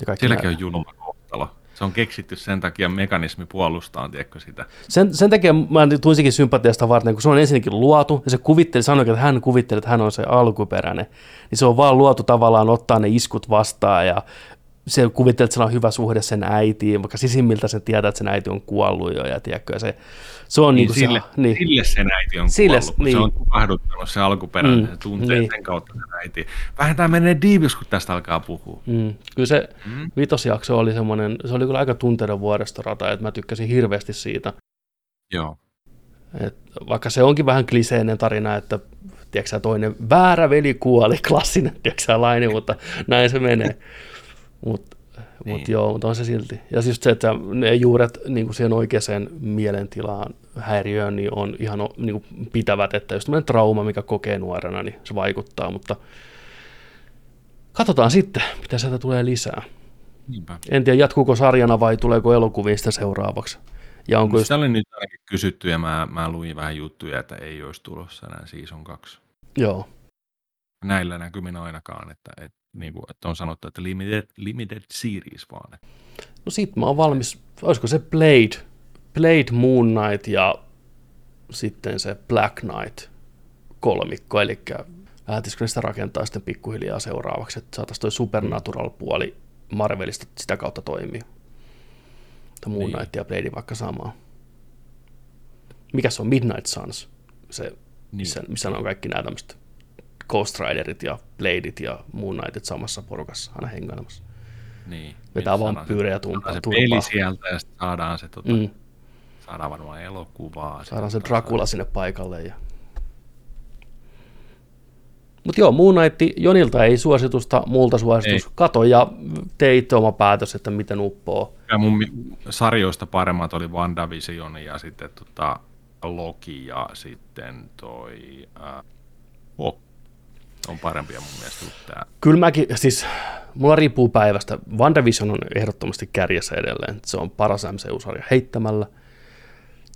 ja kaikki Silläkin nää- on julma. Se on keksitty sen takia mekanismi puolustaa, tiedätkö sitä. Sen, sen takia mä tuisinkin sympatiasta varten, kun se on ensinnäkin luotu, ja se kuvitteli, sanoi, että hän kuvitteli, että hän on se alkuperäinen, niin se on vaan luotu tavallaan ottaa ne iskut vastaan, ja se kuvitteli, että sillä on hyvä suhde sen äitiin, vaikka sisimmiltä sen tietää, että sen äiti on kuollut jo, ja tiedätkö, se, se on niin, Niin, sille, se, niin, sille sen äiti on Sille- kuollut, kun niin. se on tukahduttanut se alkuperäinen, Mm, se tuntee niin. sen kautta sen äiti. Vähän tämä menee diivis, kun tästä alkaa puhua. Mm. Kyllä se Mm. vitosjakso oli semmoinen, se oli kyllä aika tunteiden vuoristorata, että mä tykkäsin hirveästi siitä. Joo. Et vaikka se onkin vähän kliseinen tarina, että tiedätkö, toinen väärä veli kuoli, klassinen tiedätkö, laini, mutta näin se menee. Mutta Niin. mut joo, mutta on se silti. Ja just se, että ne juuret niin kuin siihen oikeaan mielentilaan häiriöön niin on ihan niin kuin pitävät, että just tämmöinen trauma, mikä kokee nuorena, niin se vaikuttaa, mutta katsotaan sitten, mitä sieltä tulee lisää. Niinpä. En tiedä, jatkuuko sarjana vai tuleeko elokuviin sitä seuraavaksi. Ja onko just, Sitä oli nyt ainakin kysytty ja mä, mä luin vähän juttuja, että ei olisi tulossa enää season 2. joo, Näillä näkymin ainakaan, että, että, niin kuin, että on sanottu, että limited, limited series vaan. no sit mä oon valmis, olisiko se Blade, Blade, Moon Knight ja sitten se Black Knight kolmikko, eli lähtisikö sitä rakentaa sitten pikkuhiljaa seuraavaksi, että saataisiin toi Supernatural-puoli Marvelista sitä kautta toimii. Tai Moon Niin. Knight ja Blade vaikka samaa. Mikä se on? Midnight Suns, se, missä, missä on kaikki nämä tämmöiset Ghost Riderit ja Bladeit ja Moon Knightit samassa porukassa aina hengailemassa. Niin. Vetää Niin, vampyyrejä tumpaa- se turpaa. peli sieltä ja sitten saadaan se, tota, Mm. saadaan varmaan elokuvaa. Saadaan se Sitten Dracula sinne paikalle. Ja... Mutta joo, Moon Knight, Jonilta ei suositusta, multa suositus. Ei. Kato ja tee itse oma päätös, että miten uppoo. Ja mun sarjoista paremmat oli WandaVision ja sitten tota Loki ja sitten toi äh, on parempia mun mielestä kuin tää. Kyllä mäkin, siis mulla riippuu päivästä. WandaVision on ehdottomasti kärjessä edelleen. Se on paras MCU-sarja heittämällä.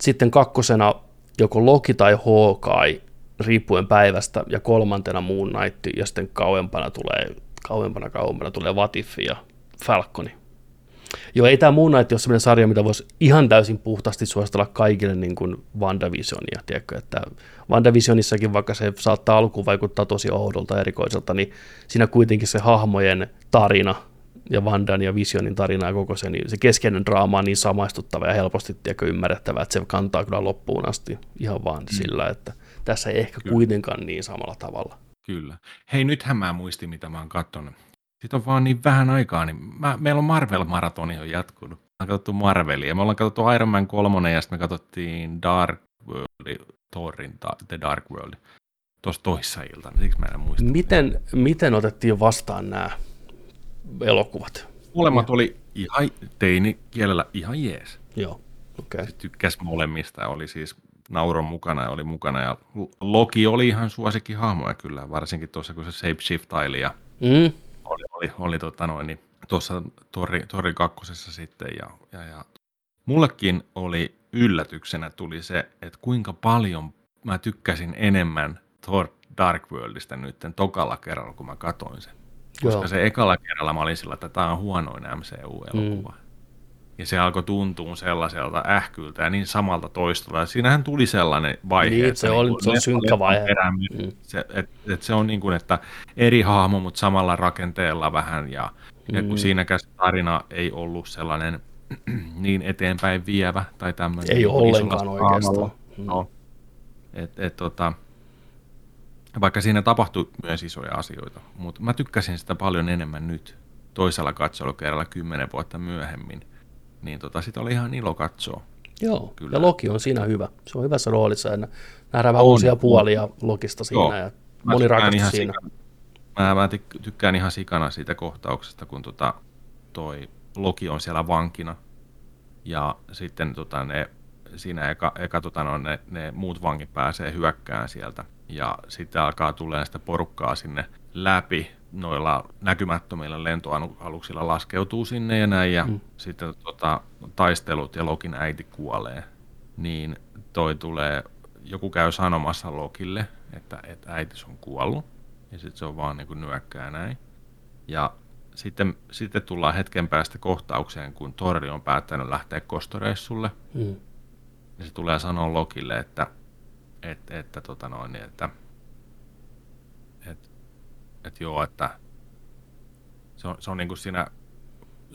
Sitten kakkosena joko Loki tai Hawkeye, riippuen päivästä, ja kolmantena Moon Knight, ja sitten kauempana tulee, kauempana kauempana tulee Vatiffi ja Falconi. Joo, ei tämä Moon Knight ole sellainen sarja, mitä voisi ihan täysin puhtaasti suositella kaikille niin kuin WandaVisionia, tiedätkö, että WandaVisionissakin, vaikka se saattaa alkuun vaikuttaa tosi oudolta ja erikoiselta, niin siinä kuitenkin se hahmojen tarina ja Vandan ja Visionin tarina ja koko se, niin se keskeinen draama on niin samaistuttava ja helposti tiedätkö, ymmärrettävä, että se kantaa kyllä loppuun asti ihan vaan mm. sillä, että tässä ei ehkä Kyllä. kuitenkaan niin samalla tavalla. Kyllä. Hei, nythän mä muistin, mitä mä oon katsonut. Sitten on vaan niin vähän aikaa, niin mä, meillä on Marvel-maratoni on jatkunut. Me on katsottu Marvelia. Me ollaan katsottu Iron Man 3 ja sitten me katsottiin Dark World, Thorin The Dark World tuossa toissa iltana. Siksi mä en muista. Miten, miten otettiin vastaan nämä elokuvat? Molemmat oli ihan teinikielellä ihan jees. Joo, okei. Okay. Tykkäs molemmista oli siis nauron mukana ja oli mukana. Ja Loki oli ihan suosikkihahmoja kyllä, varsinkin tuossa kun se shapeshiftaili ja Mm, oli, oli, oli tota noin, niin tuossa Tori, Tori kakkosessa sitten. Ja, ja, ja mullekin oli yllätyksenä tuli se, että kuinka paljon mä tykkäsin enemmän Thor Dark Worldista nyt tokalla kerralla, kun mä katoin sen. Koska Joo. se ekalla kerralla mä olin sillä, että tämä on huonoin MCU-elokuva. Mm. Ja se alkoi tuntua sellaiselta ähkyltä ja niin samalta toistolta. Ja siinähän tuli sellainen vaihe. Niin, että se oli- kuin se leffa synkkä vaihe. perään Mm. se, et, et se on niin kuin, että eri hahmo, mutta samalla rakenteella vähän. Ja, ja Mm. kun siinäkään se tarina ei ollut sellainen niin eteenpäin vievä tai tämmöinen. Ei niin ollenkaan oikeastaan. Mm. No. Et, et, tota, vaikka siinä tapahtui myös isoja asioita, mutta mä tykkäsin sitä paljon enemmän nyt toisella katselukerralla kymmenen vuotta myöhemmin, niin tota, sitä oli ihan ilo katsoa. Joo, Kyllä. ja Loki on siinä hyvä. Se on hyvässä roolissa nähdään vähän On, uusia on. puolia Lokista siinä Joo. ja Mä moni ihan siinä. sikana- Mä, mä tyk- tykkään ihan sikana siitä kohtauksesta, kun tota, toi Loki on siellä vankina ja sitten tota, ne, siinä eka, eka tota, no, ne, ne, muut vangit pääsee hyökkään sieltä ja sitten alkaa tulee sitä porukkaa sinne läpi noilla näkymättömillä lentoaluksilla laskeutuu sinne ja näin ja mm. sitten tota, taistelut ja Lokin äiti kuolee, niin toi tulee, joku käy sanomassa Lokille, että, että äitis on kuollut ja sitten se on vaan niin kuin nyökkää näin. Ja sitten, sitten tullaan hetken päästä kohtaukseen, kun Torri on päättänyt lähteä kostoreissulle. Mm. Ja se tulee sanoa Lokille, että, että, että, tota noin, niin, että, että joo, että se on, se on niin kuin siinä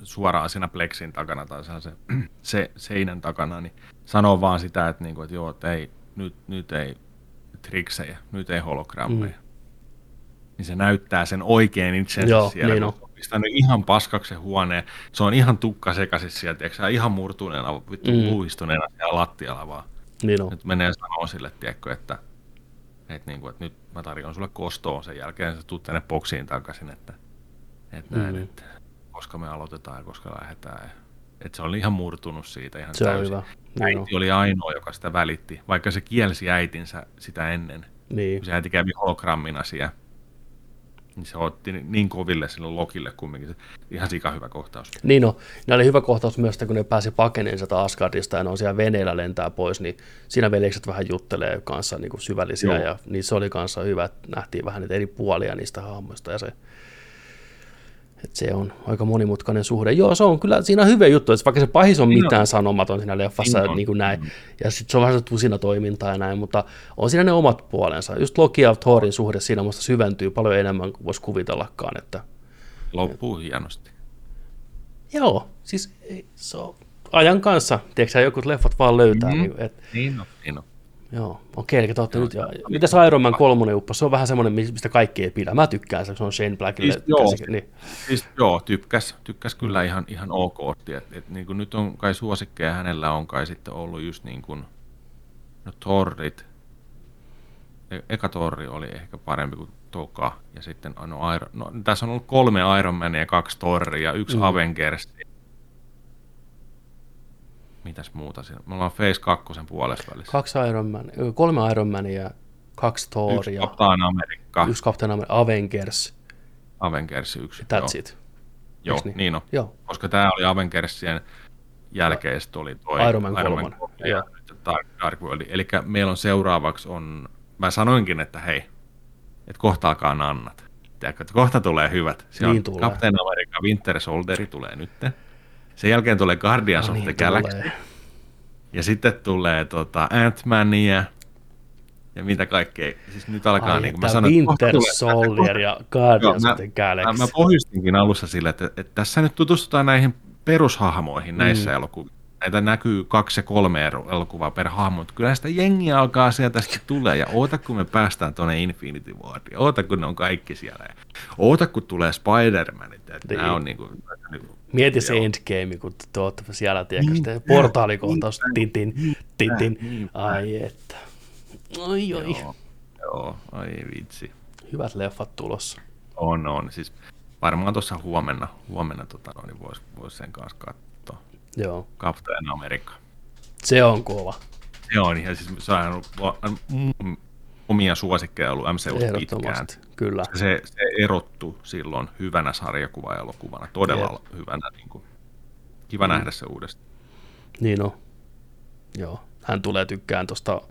suoraan siinä plexin takana tai se, se seinän takana, niin sanoo vaan sitä, että, niin kuin, että joo, että ei, nyt, nyt ei triksejä, nyt ei hologrammeja. Mm. Niin se näyttää sen oikein itsensä Joo, siellä, niin on. se on pistänyt ihan paskaksi se huoneen. Se on ihan tukka sekaisin sieltä, tiedätkö, ihan murtuneena, vittu Mm. luistuneena siellä lattialla vaan. Niin on. Nyt menee sanoa sille, tiedätkö, että, että, niin kuin, että nyt mä tarjoan sulle kostoon sen jälkeen, sä tuut tänne boksiin takaisin, että, että näin, Mm. että koska me aloitetaan ja koska lähdetään. Että se oli ihan murtunut siitä ihan Se on täysin. hyvä. On. Äiti oli ainoa, joka sitä välitti, vaikka se kielsi äitinsä sitä ennen. Niin. kun Se äiti kävi hologrammina siellä. Niin se otti niin koville sille Lokille kumminkin. Se, ihan sika hyvä kohtaus. Niin no, ne oli hyvä kohtaus myös, että kun ne pääsi pakeneen sieltä Asgardista ja ne on siellä veneellä lentää pois, niin siinä veljekset vähän juttelee kanssa niin kuin syvällisiä Joo. ja niin se oli kanssa hyvä, että nähtiin vähän niitä eri puolia niistä hahmoista ja se, että se on aika monimutkainen suhde. Joo, se on kyllä, siinä on hyvä juttu, että vaikka se pahis on mitään on. sanomaton siinä leffassa Niin niin, kuin näin, ja sitten se on vähän tusina toimintaa ja näin, mutta on siinä ne omat puolensa. Just Loki ja Thorin suhde siinä musta syventyy paljon enemmän kuin voisi kuvitellakaan, että Loppuu hienosti. Joo, siis se on ajan kanssa, tiedätkö sä, jotkut leffat vaan löytää. Mm. Niin, et, Niin on, niin on. Joo, okei, eli te olette nyt jo. Mitäs Iron Man 3 uppo? Se on vähän semmoinen, mistä kaikki ei pidä. Mä tykkään se, se on Shane Blackille. Siis joo. niin. Siis joo, tykkäs, tykkäs kyllä ihan, ihan ok. Et, et, niin kuin nyt on kai suosikkeja hänellä on kai sitten ollut just niin kuin, no Torrit. E- Eka Torri oli ehkä parempi kuin Toka. Ja sitten no, Iron, no, tässä on ollut kolme Iron Mania ja kaksi Torria, yksi mm. Avengers. Mitäs muuta siinä? Me ollaan Phase 2 puolessa välissä. Kaksi Iron Man, ö, kolme Iron Mania, kaksi Yksi Thoria, Captain Amerikka, yksi Captain America, Avengers, Avengers yksi. that's joo. it. Joo, niin? niin? on. Joo. Koska tämä oli Avengersien jälkeen oli toi Iron Man kolmonen, ja joo. nyt Dark, Dark World. Eli meillä on seuraavaksi on, mä sanoinkin, että hei, että kohta alkaa nannat. Tiedätkö, että kohta tulee hyvät. Siellä Niin on tulee. Captain America Winter Soldieri tulee nyt. Sen jälkeen tulee Guardians No of niin, the Galaxy. Ja sitten tulee tota, Ant-Mania. Ja mitä kaikkea. Siis nyt alkaa, Ai, niin kuin mä sanoin, Winter Soldier ja Guardians of the Galaxy. Mä, mä pohjustinkin alussa sille, että, että tässä nyt tutustutaan näihin perushahmoihin näissä mm. elokuvissa. Näitä näkyy kaksi ja kolme elokuvaa per hahmo, mutta kyllä sitä jengiä alkaa sieltä sitten tulee. Ja oota, kun me päästään tuonne Infinity Wariin. Oota, kun ne on kaikki siellä. Ja oota, kun tulee Spider-Manit. Että Niin. nämä on niin kuin, Mieti se Joo. endgame, kun te olette siellä, tiedätkö, Niin, sitten portaalikohtaus, tintin, tintin, niinpä. ai että. Oi, oi. joo, joo, ai vitsi. Hyvät leffat tulossa. On, on. Siis varmaan tuossa huomenna, huomenna tota, no, niin voisi vois sen kanssa katsoa. Joo, Captain America. se on kova. Se on ihan siis, se on mun omia suosikkeja ollut MCU pitkään. Kyllä. Se, se erottu silloin hyvänä sarjakuva-elokuvana, todella Jep. hyvänä. Niin kuin, kiva nähdä se uudestaan. Niin on. Joo, hän tulee tykkään tuosta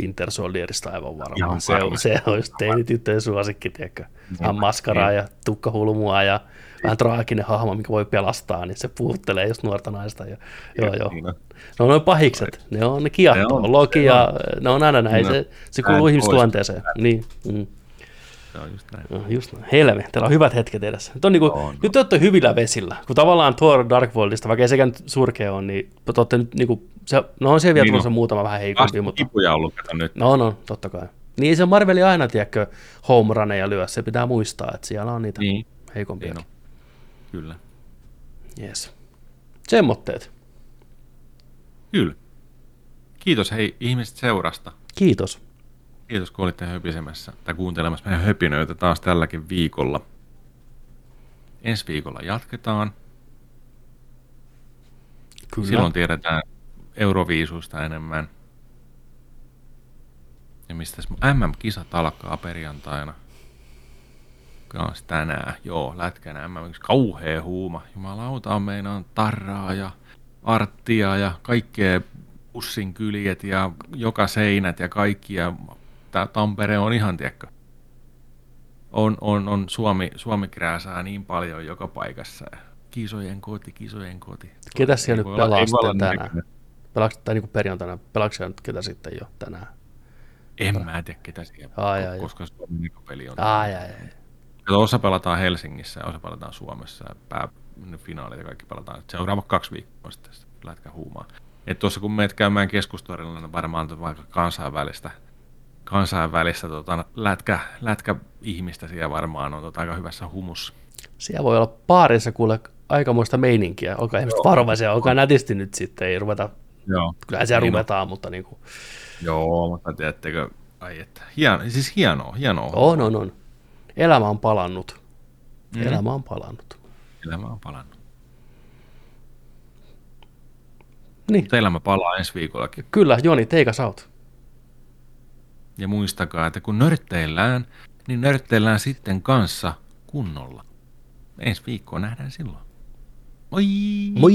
Winter Soldierista aivan varmaan. Ihan Se on, se on just teinityttöjen suosikki, tiedätkö. Niin. maskaraa ja tukkahulmua ja vähän traaginen hahmo, mikä voi pelastaa, niin se puhuttelee just nuorta naista. Ja, joo, joo. On. No noin pahikset, ne on ne on, Loki ja ne on aina näin, No, se, se kuuluu pois. ihmisluonteeseen. Niin, mm. Se on just näin. No, just näin. Helmi, teillä on hyvät hetket edessä. Nyt, on niinku, On, nyt te olette hyvillä vesillä, kun tavallaan Thor Dark Worldista, vaikka ei sekään nyt surkea ole, niin te olette nyt, niinku, se, no on siellä vielä Niin tulossa on. muutama vähän heikompi, mutta kipuja ollut, kato nyt. no, no, totta kai. Niin se Marveli aina, tiedätkö, home runeja lyö, se pitää muistaa, että siellä on niitä Niin, heikompia. niin on. Kyllä. Yes. Semmotteet. Kyllä. Kiitos hei ihmiset seurasta. Kiitos. Kiitos kun olitte höpisemässä tai kuuntelemassa meidän höpinöitä taas tälläkin viikolla. Ensi viikolla jatketaan. Kyllä. Silloin tiedetään Euroviisuista enemmän. Ja mistä MM-kisat alkaa perjantaina. Kans tänään. Joo, lätkän MM. Kauhea huuma. Jumalauta on meinaan tarraa ja arttia ja kaikkea pussin kyljet ja joka seinät ja kaikki. Ja tää Tampere on ihan, tiedätkö, on, on, on Suomi, Suomi krääsää niin paljon joka paikassa. Kisojen koti, kisojen koti. Ketäs siellä nyt pelaa sitten tänään? näköinen. Pelaaks, tai niin kuin perjantaina, pelaako nyt ketä sitten jo tänään? En mä tiedä ketä siellä, Ai, ai, koska Suomen peli on. Ai, ai, ai. Kato, Osa pelataan Helsingissä ja osa pelataan Suomessa ja pää, finaalit ja kaikki pelataan seuraavat kaksi viikkoa sitten lätkä huumaa. Et tuossa kun meet käymään keskustorilla, niin varmaan vaikka kansainvälistä, kansainvälistä tota, lätkä, lätkä-ihmistä siellä varmaan on tota, aika hyvässä humussa. Siellä voi olla paarissa kuule aikamoista meininkiä. Olkaa ihmiset varovaisia, olkaa nätisti nyt sitten, ei ruveta, Joo. kyllähän siellä Niin ruvetaan, mutta niin kuin, Joo, mutta tiedättekö, ai että, hieno, siis hienoa, hienoa. on, on, on. Elämä on palannut. Mm. Elämä on palannut. Elämä on palannut. Niin, Mutta elämä palaa ensi viikollakin. kyllä, Joni, teikä saut. Ja muistakaa, että kun nörtteillään, niin nörtteillään sitten kanssa kunnolla. Ensi viikkoa nähdään silloin. Moi! Moi!